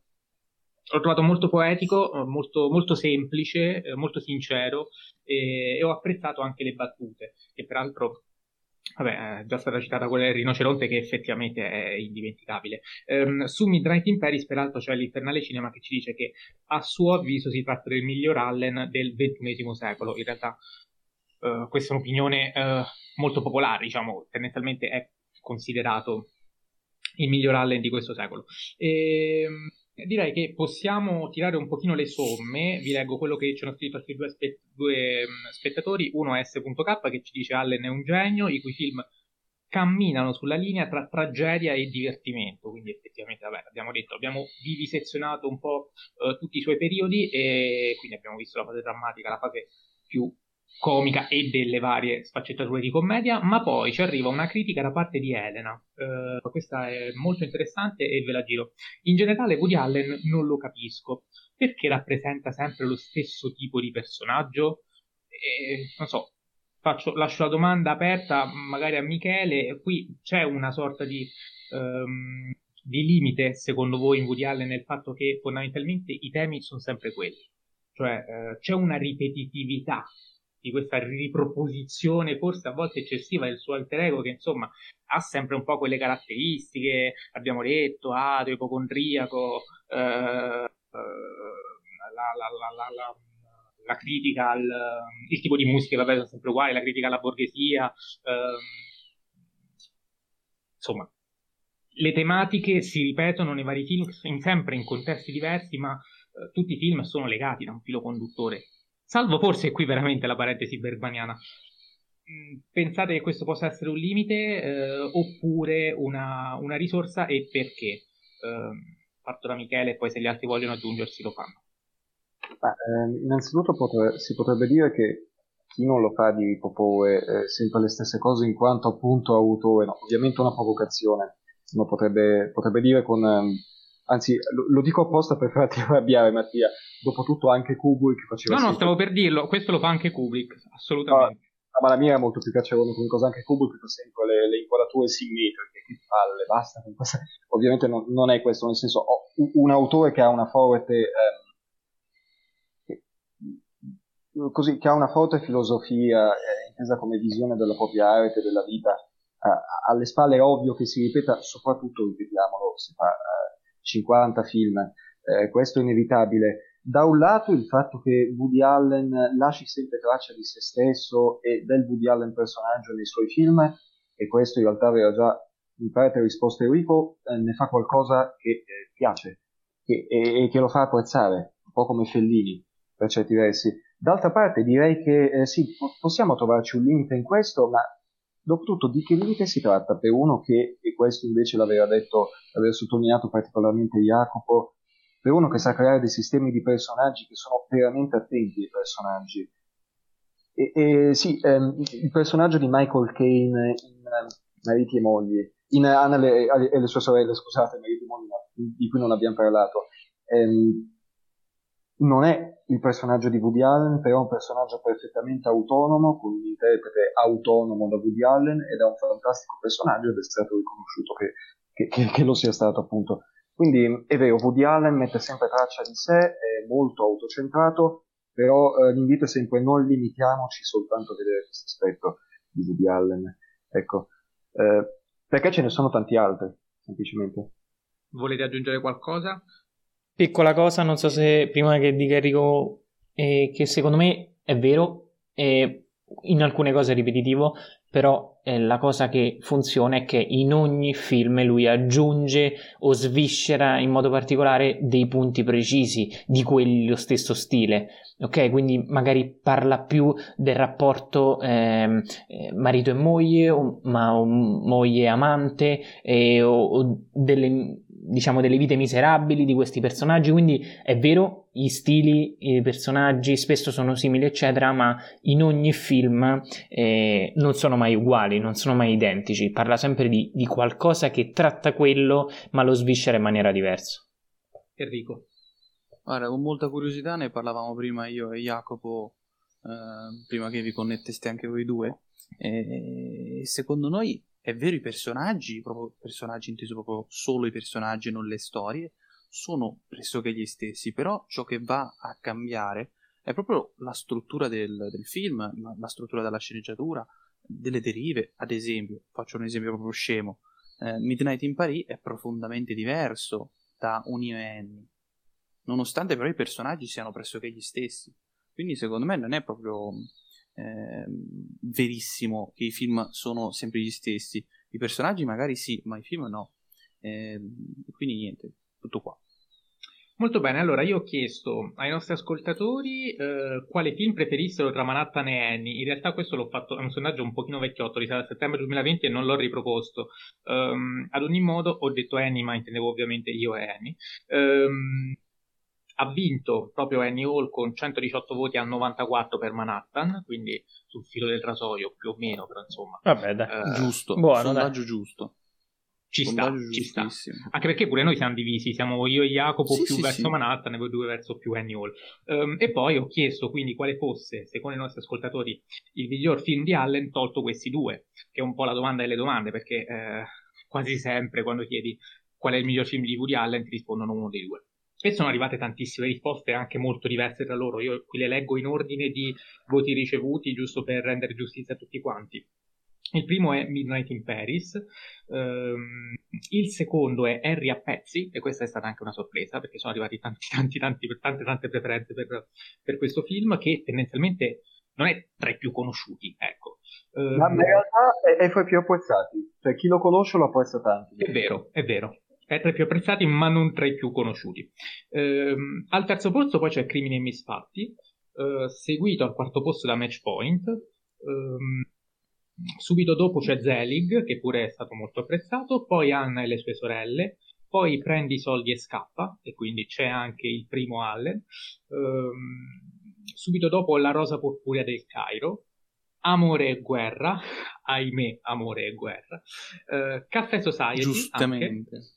l'ho trovato molto poetico, eh, molto, molto semplice, eh, molto sincero e, e, ho apprezzato anche le battute, che peraltro Vabbè, è già stata citata quella del rinoceronte che effettivamente è indimenticabile. Um, su Midnight in Paris, peraltro, c'è l'Infernale Cinema che ci dice che a suo avviso si tratta del miglior Allen del XXI secolo. In realtà uh, questa è un'opinione uh, molto popolare, diciamo, tendenzialmente è considerato il miglior Allen di questo secolo. E, ehm, direi che possiamo tirare un pochino le somme. Vi leggo quello che ci hanno scritto altri due, spe- due spettatori. Uno è S.K che ci dice Allen è un genio, i cui film camminano sulla linea tra tragedia e divertimento. Quindi effettivamente, vabbè, abbiamo detto, abbiamo vivisezionato un po' uh, tutti i suoi periodi e quindi abbiamo visto la fase drammatica, la fase più comica e delle varie sfaccettature di commedia, ma poi ci arriva una critica da parte di Elena. Uh, questa è molto interessante e ve la giro. In generale Woody Allen non lo capisco, perché rappresenta sempre lo stesso tipo di personaggio? E, non so, faccio, lascio la domanda aperta magari a Michele, qui c'è una sorta di... Um, di limite, secondo voi, in Woody Allen nel fatto che fondamentalmente i temi sono sempre quelli. Cioè, eh, c'è una ripetitività di questa riproposizione forse a volte eccessiva del suo alter ego che insomma ha sempre un po' quelle caratteristiche, abbiamo detto, ateo, ipocondriaco, eh, eh, la, la, la, la, critica al il tipo di musica, vabbè, sono sempre uguali, la critica alla borghesia, eh, insomma, le tematiche si ripetono nei vari film, sempre in contesti diversi, ma eh, tutti i film sono legati da un filo conduttore Salvo forse qui veramente la parentesi bergmaniana. Mm, pensate che questo possa essere un limite eh, oppure una, una, risorsa e perché? Eh, parto da Michele e poi se gli altri vogliono aggiungersi lo fanno. Ma, eh, innanzitutto potre, si potrebbe dire che chi non lo fa di riproporre eh, sempre le stesse cose in quanto appunto autore, no, ovviamente una provocazione, uno potrebbe, potrebbe dire con ehm, anzi lo, lo, dico apposta per farti arrabbiare Mattia, dopotutto anche Kubrick faceva... No, no, stavo per dirlo, questo lo fa anche Kubrick, assolutamente. No, ma la mia è molto più piacevole come cosa, anche Kubrick fa sempre le, le inquadrature simmetriche, che palle, basta. Ovviamente non, non, è questo, nel senso, ho un autore che ha una forte... Ehm, così, che ha una forte filosofia, eh, intesa come visione della propria arte, della vita, eh, alle spalle è ovvio che si ripeta, soprattutto, ripetiamolo, si fa... Eh, 50 film, eh, questo è inevitabile. Da un lato il fatto che Woody Allen lasci sempre traccia di se stesso e del Woody Allen personaggio nei suoi film, e questo in realtà aveva già in parte risposto Enrico, eh, ne fa qualcosa che, eh, piace e, e, e che lo fa apprezzare, un po' come Fellini per certi versi. D'altra parte direi che eh, sì, possiamo trovarci un limite in questo, ma dopotutto di che limite si tratta per uno che, e questo invece l'aveva detto, l'aveva sottolineato particolarmente Jacopo, per uno che sa creare dei sistemi di personaggi che sono veramente attenti ai personaggi. E, e sì, ehm, il personaggio di Michael Caine in Mariti e Mogli, in Anna le, e le sue sorelle, scusate, Mariti e Mogli, di cui non abbiamo parlato, ehm, non è il personaggio di Woody Allen, però è un personaggio perfettamente autonomo, con un interprete autonomo da Woody Allen ed è un fantastico personaggio ed è stato riconosciuto che, che, che, che lo sia stato appunto. Quindi è vero, Woody Allen mette sempre traccia di sé, è molto autocentrato, però eh, l'invito è sempre non limitiamoci soltanto a vedere questo aspetto di Woody Allen. Ecco, eh, perché ce ne sono tanti altri, semplicemente. Volete aggiungere qualcosa? Piccola cosa, non so se prima che dica Enrico, eh, che secondo me è vero, è in alcune cose ripetitivo, però eh, la cosa che funziona è che in ogni film lui aggiunge o sviscera in modo particolare dei punti precisi di quello stesso stile. Ok, quindi magari parla più del rapporto ehm, eh, marito e moglie, o, ma o moglie e amante, eh, o, o delle diciamo delle vite miserabili di questi personaggi quindi è vero gli stili i personaggi spesso sono simili eccetera ma in ogni film eh, non sono mai uguali non sono mai identici. Parla sempre di, di qualcosa che tratta quello ma lo sviscera in maniera diversa. Enrico. Guarda, con molta curiosità ne parlavamo prima io e Jacopo eh, prima che vi connetteste anche voi due. E secondo noi è vero i personaggi, proprio personaggi inteso proprio solo i personaggi e non le storie, sono pressoché gli stessi, però ciò che va a cambiare è proprio la struttura del, del film, la, la, struttura della sceneggiatura, delle derive, ad esempio, faccio un esempio proprio scemo, eh, Midnight in Paris è profondamente diverso da Unio e Annie, nonostante però i personaggi siano pressoché gli stessi, quindi secondo me non è proprio eh, verissimo che i film sono sempre gli stessi. I personaggi magari sì, ma i film no. Eh, quindi niente, tutto qua. Molto bene, allora io ho chiesto ai nostri ascoltatori eh, quale film preferissero tra Manhattan e Annie. In realtà questo l'ho fatto, è un sondaggio un pochino vecchiotto, risale a settembre 2020 e non l'ho riproposto. Um, ad ogni modo ho detto Annie, ma intendevo ovviamente io e Annie. Um, ha vinto proprio Annie Hall con 118 voti a 94 per Manhattan, quindi sul filo del rasoio più o meno, però insomma. Vabbè, dai. Eh, giusto, buono, sondaggio dai. giusto. Ci sta, ci sta. Anche perché pure noi siamo divisi, siamo io e Jacopo sì, più sì, verso sì. Manhattan e voi due verso più Annie Hall. Um, e poi ho chiesto quindi quale fosse, secondo i nostri ascoltatori, il miglior film di Allen tolto questi due, che è un po' la domanda delle domande, perché eh, quasi sempre quando chiedi qual è il miglior film di Woody Allen ti rispondono uno dei due. E sono arrivate tantissime risposte anche molto diverse tra loro. Io qui le leggo in ordine di voti ricevuti, giusto per rendere giustizia a tutti quanti. Il primo è Midnight in Paris, um, il secondo è Harry a pezzi, e questa è stata anche una sorpresa perché sono arrivati tanti, tanti, tanti, tante, tante preferenze per, per questo film che tendenzialmente non è tra i più conosciuti, ecco. Ma in realtà è, è fra i più apprezzati, cioè chi lo conosce lo apprezza tanto. È vero, è vero è tra i più apprezzati ma non tra i più conosciuti. Ehm, al terzo posto poi c'è Crimini e Misfatti, eh, seguito al quarto posto da Match Point. Ehm, subito dopo c'è Zelig, che pure è stato molto apprezzato, poi Anna e le sue sorelle, poi Prendi i soldi e scappa, e quindi c'è anche il primo Allen. Ehm, subito dopo La rosa purpurea del Cairo, Amore e guerra, ahimè, amore e guerra. Uh, Caffè Society. Giustamente. Anche,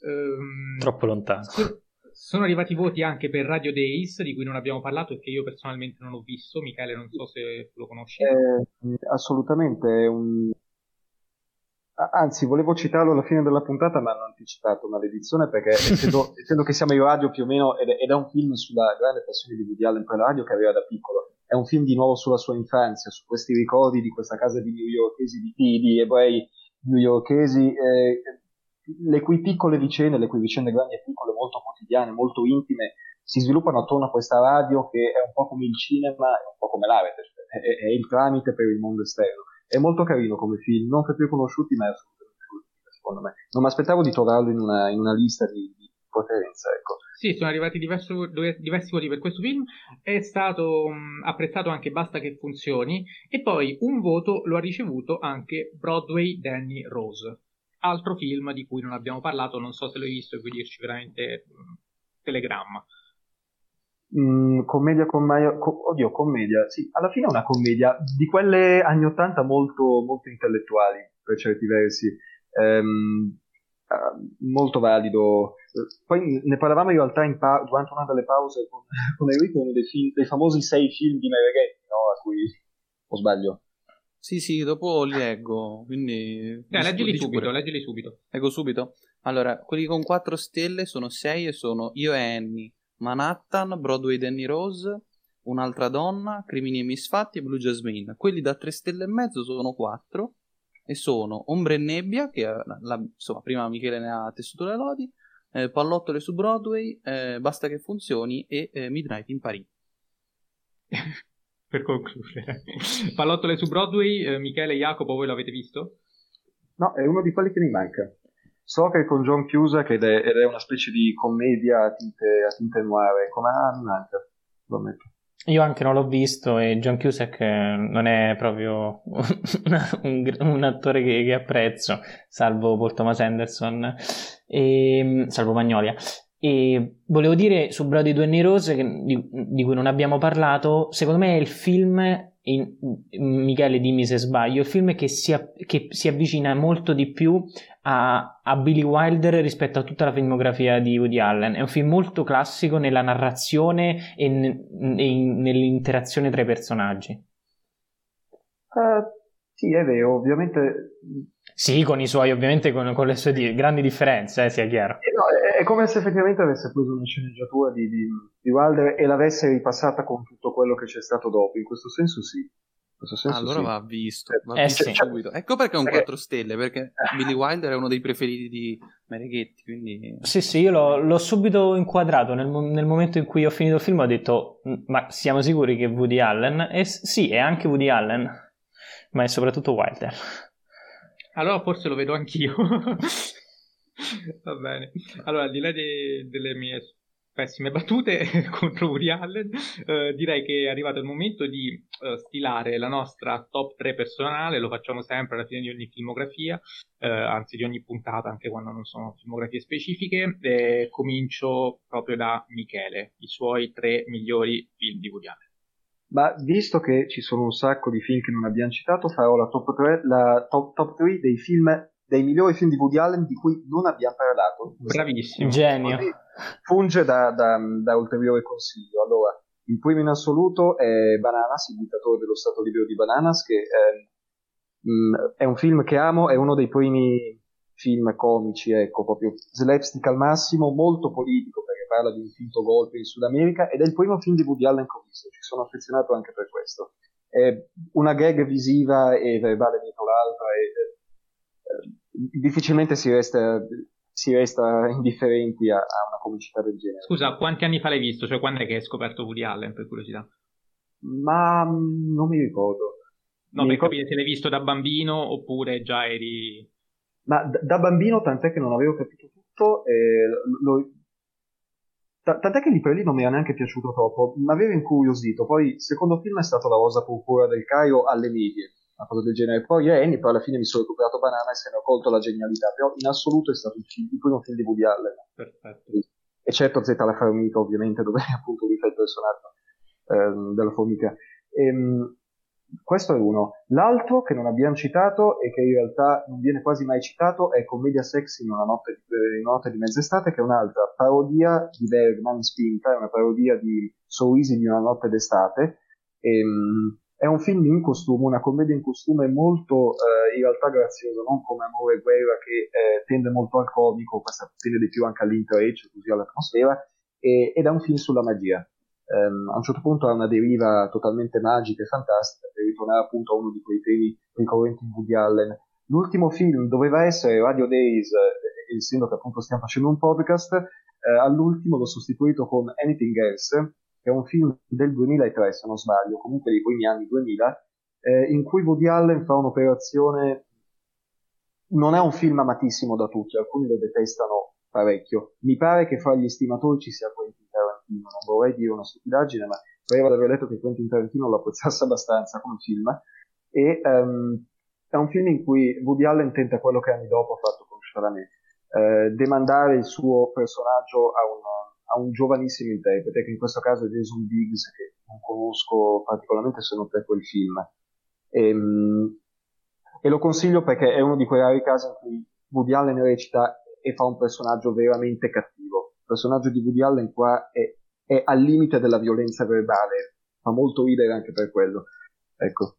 Um, Troppo lontano. So, sono arrivati voti anche per Radio Days, di cui non abbiamo parlato e che io personalmente non ho visto. Michele, non so se lo conosci. Eh, assolutamente. Un... Anzi, volevo citarlo alla fine della puntata, ma hanno anticipato maledizione perché essendo, essendo, che siamo in radio più o meno, ed è, ed è un film sulla grande passione di Woody Allen per la radio che aveva da piccolo. È un film di nuovo sulla sua infanzia, su questi ricordi di questa casa di New Yorkesi, di, di ebrei newyorkesi. Eh, le cui piccole vicende, le cui vicende grandi e piccole, molto quotidiane, molto intime, si sviluppano attorno a questa radio che è un po' come il cinema, è un po' come l'arte, cioè è, è, il tramite per il mondo esterno. È molto carino come film, non per più conosciuti, ma è assolutamente conosciuto, secondo me. Non mi aspettavo di trovarlo in una, in una lista di, di potenza. Ecco. Sì, sono arrivati diversi, diversi voti per questo film, è stato mh, apprezzato anche Basta che funzioni e poi un voto lo ha ricevuto anche Broadway Danny Rose, altro film di cui non abbiamo parlato, non so se l'hai visto e vuoi dirci veramente mh, telegramma. Mm, commedia con Maio, co- oddio, commedia, sì, alla fine è una commedia di quelle anni 80 molto, molto intellettuali per certi versi, ehm, uh, molto valido. Poi ne parlavamo in realtà in pa- durante una delle pause con, con Enrico, uno dei, film, dei famosi sei film di Mereghetti, no? A cui, o sbaglio? Sì, sì, dopo li leggo, quindi... Eh, leggili subito, leggili subito. Leggo subito? Allora, quelli con 4 stelle sono 6 e sono Io e Annie, Manhattan, Broadway Danny Rose, Un'altra donna, Crimini e misfatti e Blue Jasmine. Quelli da 3 stelle e mezzo sono 4 e sono Ombre e nebbia, che la, insomma prima Michele ne ha tessuto le lodi, eh, Pallottole su Broadway, eh, Basta che funzioni e eh, Midnight in Paris. per concludere, Pallottole su Broadway, eh, Michele e Jacopo, voi l'avete visto? No, è uno di quelli che mi manca. So che è con John Cusack ed è, ed è una specie di commedia a tinte, a tinte noire, come ah, mi manca, lo ammetto. Io anche non l'ho visto e John Cusack eh, non è proprio un, un, attore che, che, apprezzo, salvo Paul Thomas Anderson e ehm, salvo Magnolia. E volevo dire su Brody Due Rose, che, di, di, cui non abbiamo parlato, secondo me è il film in, Michele dimmi se sbaglio, il film che si, che si avvicina molto di più a, a, Billy Wilder rispetto a tutta la filmografia di Woody Allen. È un film molto classico nella narrazione e, n- e nell'interazione tra i personaggi. Uh, sì, è vero, ovviamente... Sì, con i suoi, ovviamente, con, con le sue di- grandi differenze, eh, sia chiaro. Eh, no, è, è, come se effettivamente avesse preso una sceneggiatura di, di, di Wilder e l'avesse ripassata con tutto quello che c'è stato dopo. In questo senso sì allora sì. va visto, va eh, visto sì. subito. Ecco perché è un perché... 4 stelle, perché Billy Wilder è uno dei preferiti di Mereghetti. Quindi... Sì, sì, io l'ho, l'ho subito inquadrato nel, nel, momento in cui ho finito il film. Ho detto, mm, ma siamo sicuri che è Woody Allen? E sì, è anche Woody Allen, ma è soprattutto Wilder. Allora forse lo vedo anch'io. Va bene. Allora, al di là de, delle mie pessime battute contro Woody Allen, eh, direi che è arrivato il momento di eh, stilare la nostra top 3 personale, lo facciamo sempre alla fine di ogni filmografia, eh, anzi di ogni puntata, anche quando non sono filmografie specifiche. comincio proprio da Michele, i suoi tre migliori film di Woody Allen. Ma visto che ci sono un sacco di film che non abbiamo citato, farò la top 3, la top, top 3 dei film dei migliori film di Woody Allen di cui non abbiamo parlato. Bravissimo. Genio. Funge da, da, da, ulteriore consiglio. Allora, il primo in assoluto è Bananas, il dittatore dello Stato libero di Bananas, che è, mh, è un film che amo, è uno dei primi film comici, ecco, proprio slapstick al massimo, molto politico perché parla di un finto golpe in Sud America ed è il primo film di Woody Allen che ho visto, ci sono affezionato anche per questo. È una gag visiva e verbale dietro l'altra, e, difficilmente si resta, si resta indifferenti a, a, una comicità del genere. Scusa, quanti anni fa l'hai visto? Cioè, quando è che hai scoperto Woody Allen, per curiosità? Ma mm, non mi ricordo. No, mi per ricordo... capire se l'hai visto da bambino oppure già eri... Ma d- da bambino, tant'è che non avevo capito tutto, eh, lo... T- tant'è che lì per lì non mi era neanche piaciuto troppo, mi aveva incuriosito. Poi il secondo film è stato La Rosa Purpura del Cairo alle medie una cosa del genere. Poi Annie, poi alla fine mi sono recuperato Banana e se ne ho colto la genialità, però in assoluto è stato il, film, il primo film di Woody Allen. Perfetto. E certo Z la formica, ovviamente, dove appunto lui fa il personaggio ehm, della formica. Ehm, questo è uno. L'altro che non abbiamo citato e che in realtà non viene quasi mai citato è Commedia Sexy in una notte, in una notte di mezz'estate, che è un'altra parodia di Bergman spinta, è una parodia di So Easy di una notte d'estate. Ehm, è un film in costume, una commedia in costume molto eh, in realtà graziosa, non come Amore e Guerra che eh, tende molto al comico, questa tende di più anche all'intreccio, così all'atmosfera, e, ed è un film sulla magia. Um, a un certo punto ha una deriva totalmente magica e fantastica, per ritornare appunto a uno di quei temi ricorrenti in Woody Allen. L'ultimo film doveva essere Radio Days, eh, essendo che appunto stiamo facendo un podcast, eh, all'ultimo l'ho sostituito con Anything Else, è un film del 2003 se non sbaglio, comunque dei primi anni 2000, eh, in cui Woody Allen fa un'operazione, non è un film amatissimo da tutti, alcuni lo detestano parecchio. Mi pare che fra gli estimatori ci sia Quentin Tarantino, non vorrei dire una stupidaggine, ma pareva di aver letto che Quentin Tarantino lo apprezzasse abbastanza come film. E um, è un film in cui Woody Allen tenta quello che anni dopo ha fatto con Chalamet, eh, demandare il suo personaggio a un, a un, giovanissimo interprete, che in questo caso è Jason Biggs, che non conosco particolarmente se non per quel film. E, um, e lo consiglio perché è uno di quei rari casi in cui Woody Allen recita e fa un personaggio veramente cattivo. Il personaggio di Woody Allen qua è, è al limite della violenza verbale, fa molto ridere anche per quello. Ecco.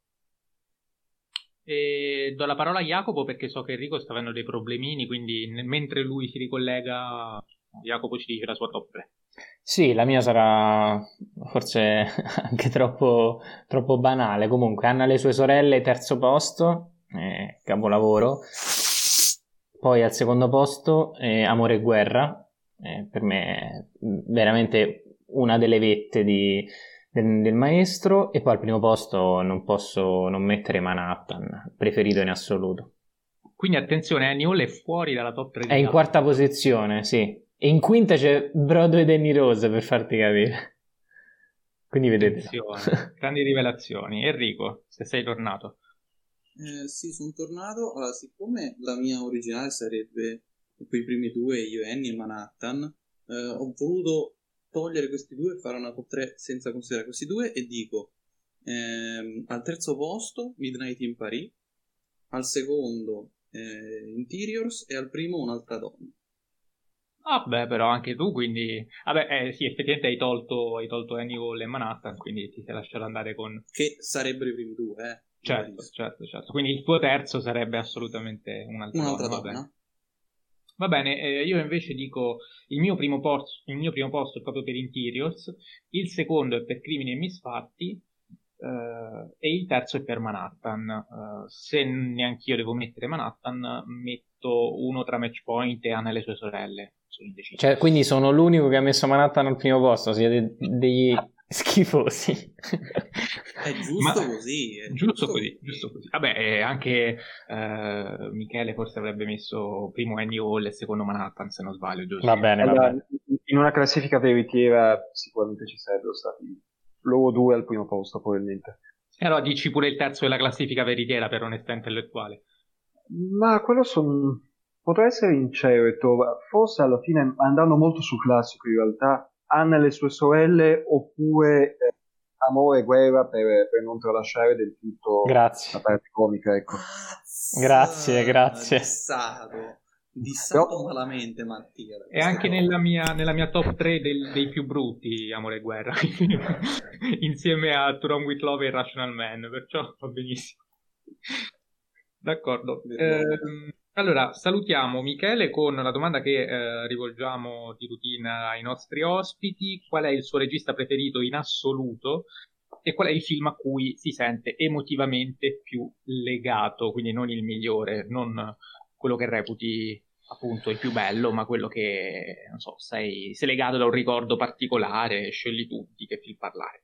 E do la parola a Jacopo perché so che Enrico sta avendo dei problemini, quindi mentre lui si ricollega, Jacopo ci dice la sua top 3. Sì, la mia sarà forse anche troppo, troppo banale. Comunque, Anna le sue sorelle, terzo posto, eh, capolavoro. Poi al secondo posto eh, Amore e Guerra, eh, per me veramente una delle vette di, del, del, maestro. E poi al primo posto non posso non mettere Manhattan, preferito in assoluto. Quindi attenzione, Annie Hall è fuori dalla top 3. È in quarta posizione, sì. E in quinta c'è Broadway Danny Rose per farti capire. Quindi vedete. Grandi rivelazioni. Enrico, se sei tornato. Eh, sì, sono tornato. Allora, siccome la mia originale sarebbe quei primi due, io, Annie e Manhattan, eh, ho voluto togliere questi due e fare una top 3 senza considerare questi due e dico ehm, al terzo posto Midnight in Paris, al secondo eh, Interiors e al primo Un'altra donna. Ah, beh, però anche tu, quindi... Vabbè, eh, sì, effettivamente hai tolto, hai tolto Annie e Manhattan, quindi ti sei lasciato andare con... Che sarebbero i primi due, eh. Certo, certo, certo. Quindi il tuo terzo sarebbe assolutamente un'altra, un'altra donna. donna. Va bene, eh, io invece dico il mio, primo posto, il mio primo posto è proprio per Interiors, il secondo è per Crimini e Misfatti eh, e il terzo è per Manhattan. Eh, se neanch'io devo mettere Manhattan, metto uno tra Match Point e Anna e le sue sorelle. Sono Cioè, quindi sono l'unico che ha messo Manhattan al primo posto, siete degli schifosi. È giusto Ma, così. È giusto, giusto così, così, giusto così. Vabbè, eh, anche uh, Michele forse avrebbe messo primo Annie Hall e secondo Manhattan, se non sbaglio, giusto? Va bene, allora, va bene. In una classifica veritiera sicuramente ci sarebbero stati loro due al primo posto, probabilmente. E allora dici pure il terzo della classifica veritiera per onestà intellettuale. Ma quello son... potrà essere incerto, forse alla fine andando molto sul classico in realtà Anna e le sue sorelle oppure eh, Amore e guerra per, per, non tralasciare del tutto grazie. la parte comica ecco. grazie grazie dissato dissato Però... malamente Mattia e anche nella mia, nella mia, top 3 del, dei più brutti Amore e guerra insieme a Turon with Love e Rational Man perciò va benissimo d'accordo eh, allora, salutiamo Michele con la domanda che eh, rivolgiamo di routine ai nostri ospiti. Qual è il suo regista preferito in assoluto? E qual è il film a cui si sente emotivamente più legato? Quindi non il migliore, non quello che reputi appunto il più bello, ma quello che, non so, sei, sei legato da un ricordo particolare, scegli tu di che film parlare.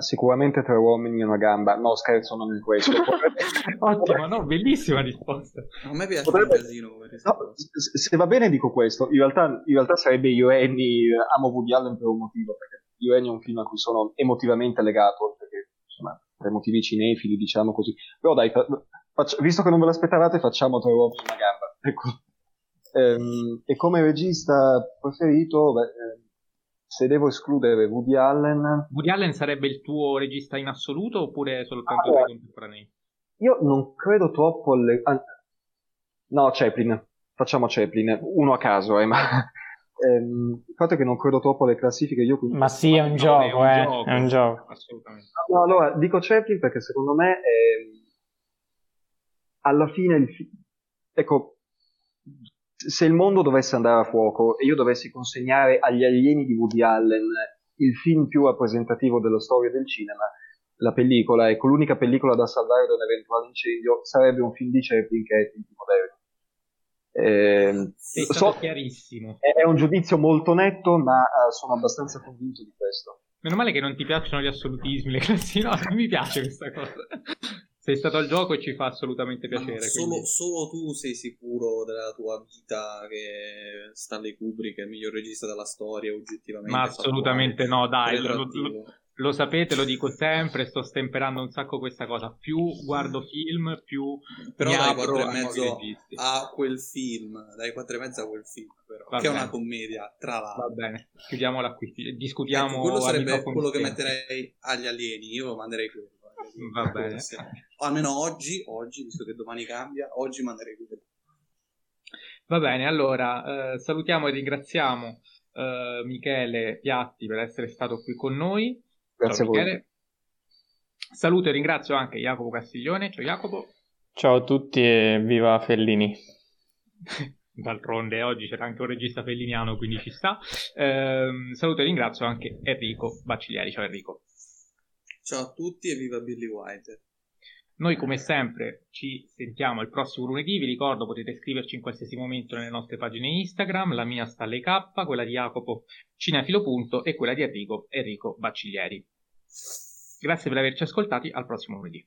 Sicuramente tre uomini e una gamba. No, scherzo, non è questo. Ottimo, no, bellissima risposta. A me piace Potrebbe... un casino no, se va bene dico questo, in realtà, in realtà sarebbe Io Annie, amo Woody Allen per un motivo, perché Io Annie è un film a cui sono emotivamente legato, perché insomma, per motivi cinefili, diciamo così. Però dai, faccio, visto che non ve l'aspettavate, facciamo tre uomini e una gamba. Ecco. Ehm, e come regista preferito, beh, ehm, se devo escludere Woody Allen... Woody Allen sarebbe il tuo regista in assoluto oppure soltanto ah, i contemporanei? Io non credo troppo alle... no, Chaplin. Facciamo Chaplin. Uno a caso, eh, ma... Ehm, il fatto è che non credo troppo alle classifiche. Io quindi... Ma sì, è un, no, gioco, è un eh. gioco, è un gioco. Assolutamente. No, allora, dico Chaplin perché secondo me... È... Alla fine il... Ecco, se il mondo dovesse andare a fuoco e io dovessi consegnare agli alieni di Woody Allen il film più rappresentativo della storia del cinema, la pellicola, ecco, l'unica pellicola da salvare da un eventuale incendio sarebbe un film di Chaplin che è Tempi moderni. Eh, è so, chiarissimo. È, un giudizio molto netto, ma uh, sono abbastanza convinto di questo. Meno male che non ti piacciono gli assolutismi, le classi, no, non mi piace questa cosa. Sei stato al gioco e ci fa assolutamente piacere. Solo, solo, tu sei sicuro della tua vita che Stanley Kubrick è il miglior regista della storia oggettivamente? Ma assolutamente no, dai, lo, lo, lo, sapete, lo dico sempre, sto stemperando un sacco questa cosa. Più guardo film, più però mi dai apro 4 e mezzo a quel film, dai 4 e mezzo a quel film, però, Va che bene. è una commedia, tra l'altro. Va bene, chiudiamola qui, discutiamo. Ecco, quello sarebbe quello che metterei agli alieni, io manderei quello. Va bene. O almeno oggi, oggi, visto che domani cambia, oggi manderei quello. Va bene, allora eh, salutiamo e ringraziamo eh, Michele Piatti per essere stato qui con noi. Grazie Ciao, a voi. Michele. Saluto e ringrazio anche Jacopo Castiglione. Ciao Jacopo. Ciao a tutti e viva Fellini. D'altronde oggi c'era anche un regista felliniano, quindi ci sta. Ehm, saluto e ringrazio anche Enrico Bacciglieri. Ciao Enrico. Ciao a tutti e viva Billy White. Noi come sempre ci sentiamo il prossimo lunedì, vi ricordo potete scriverci in qualsiasi momento nelle nostre pagine Instagram, la mia sta alle K, quella di Jacopo Cinefilo Punto e quella di Enrico Enrico Bacciglieri. Grazie per averci ascoltati, al prossimo lunedì.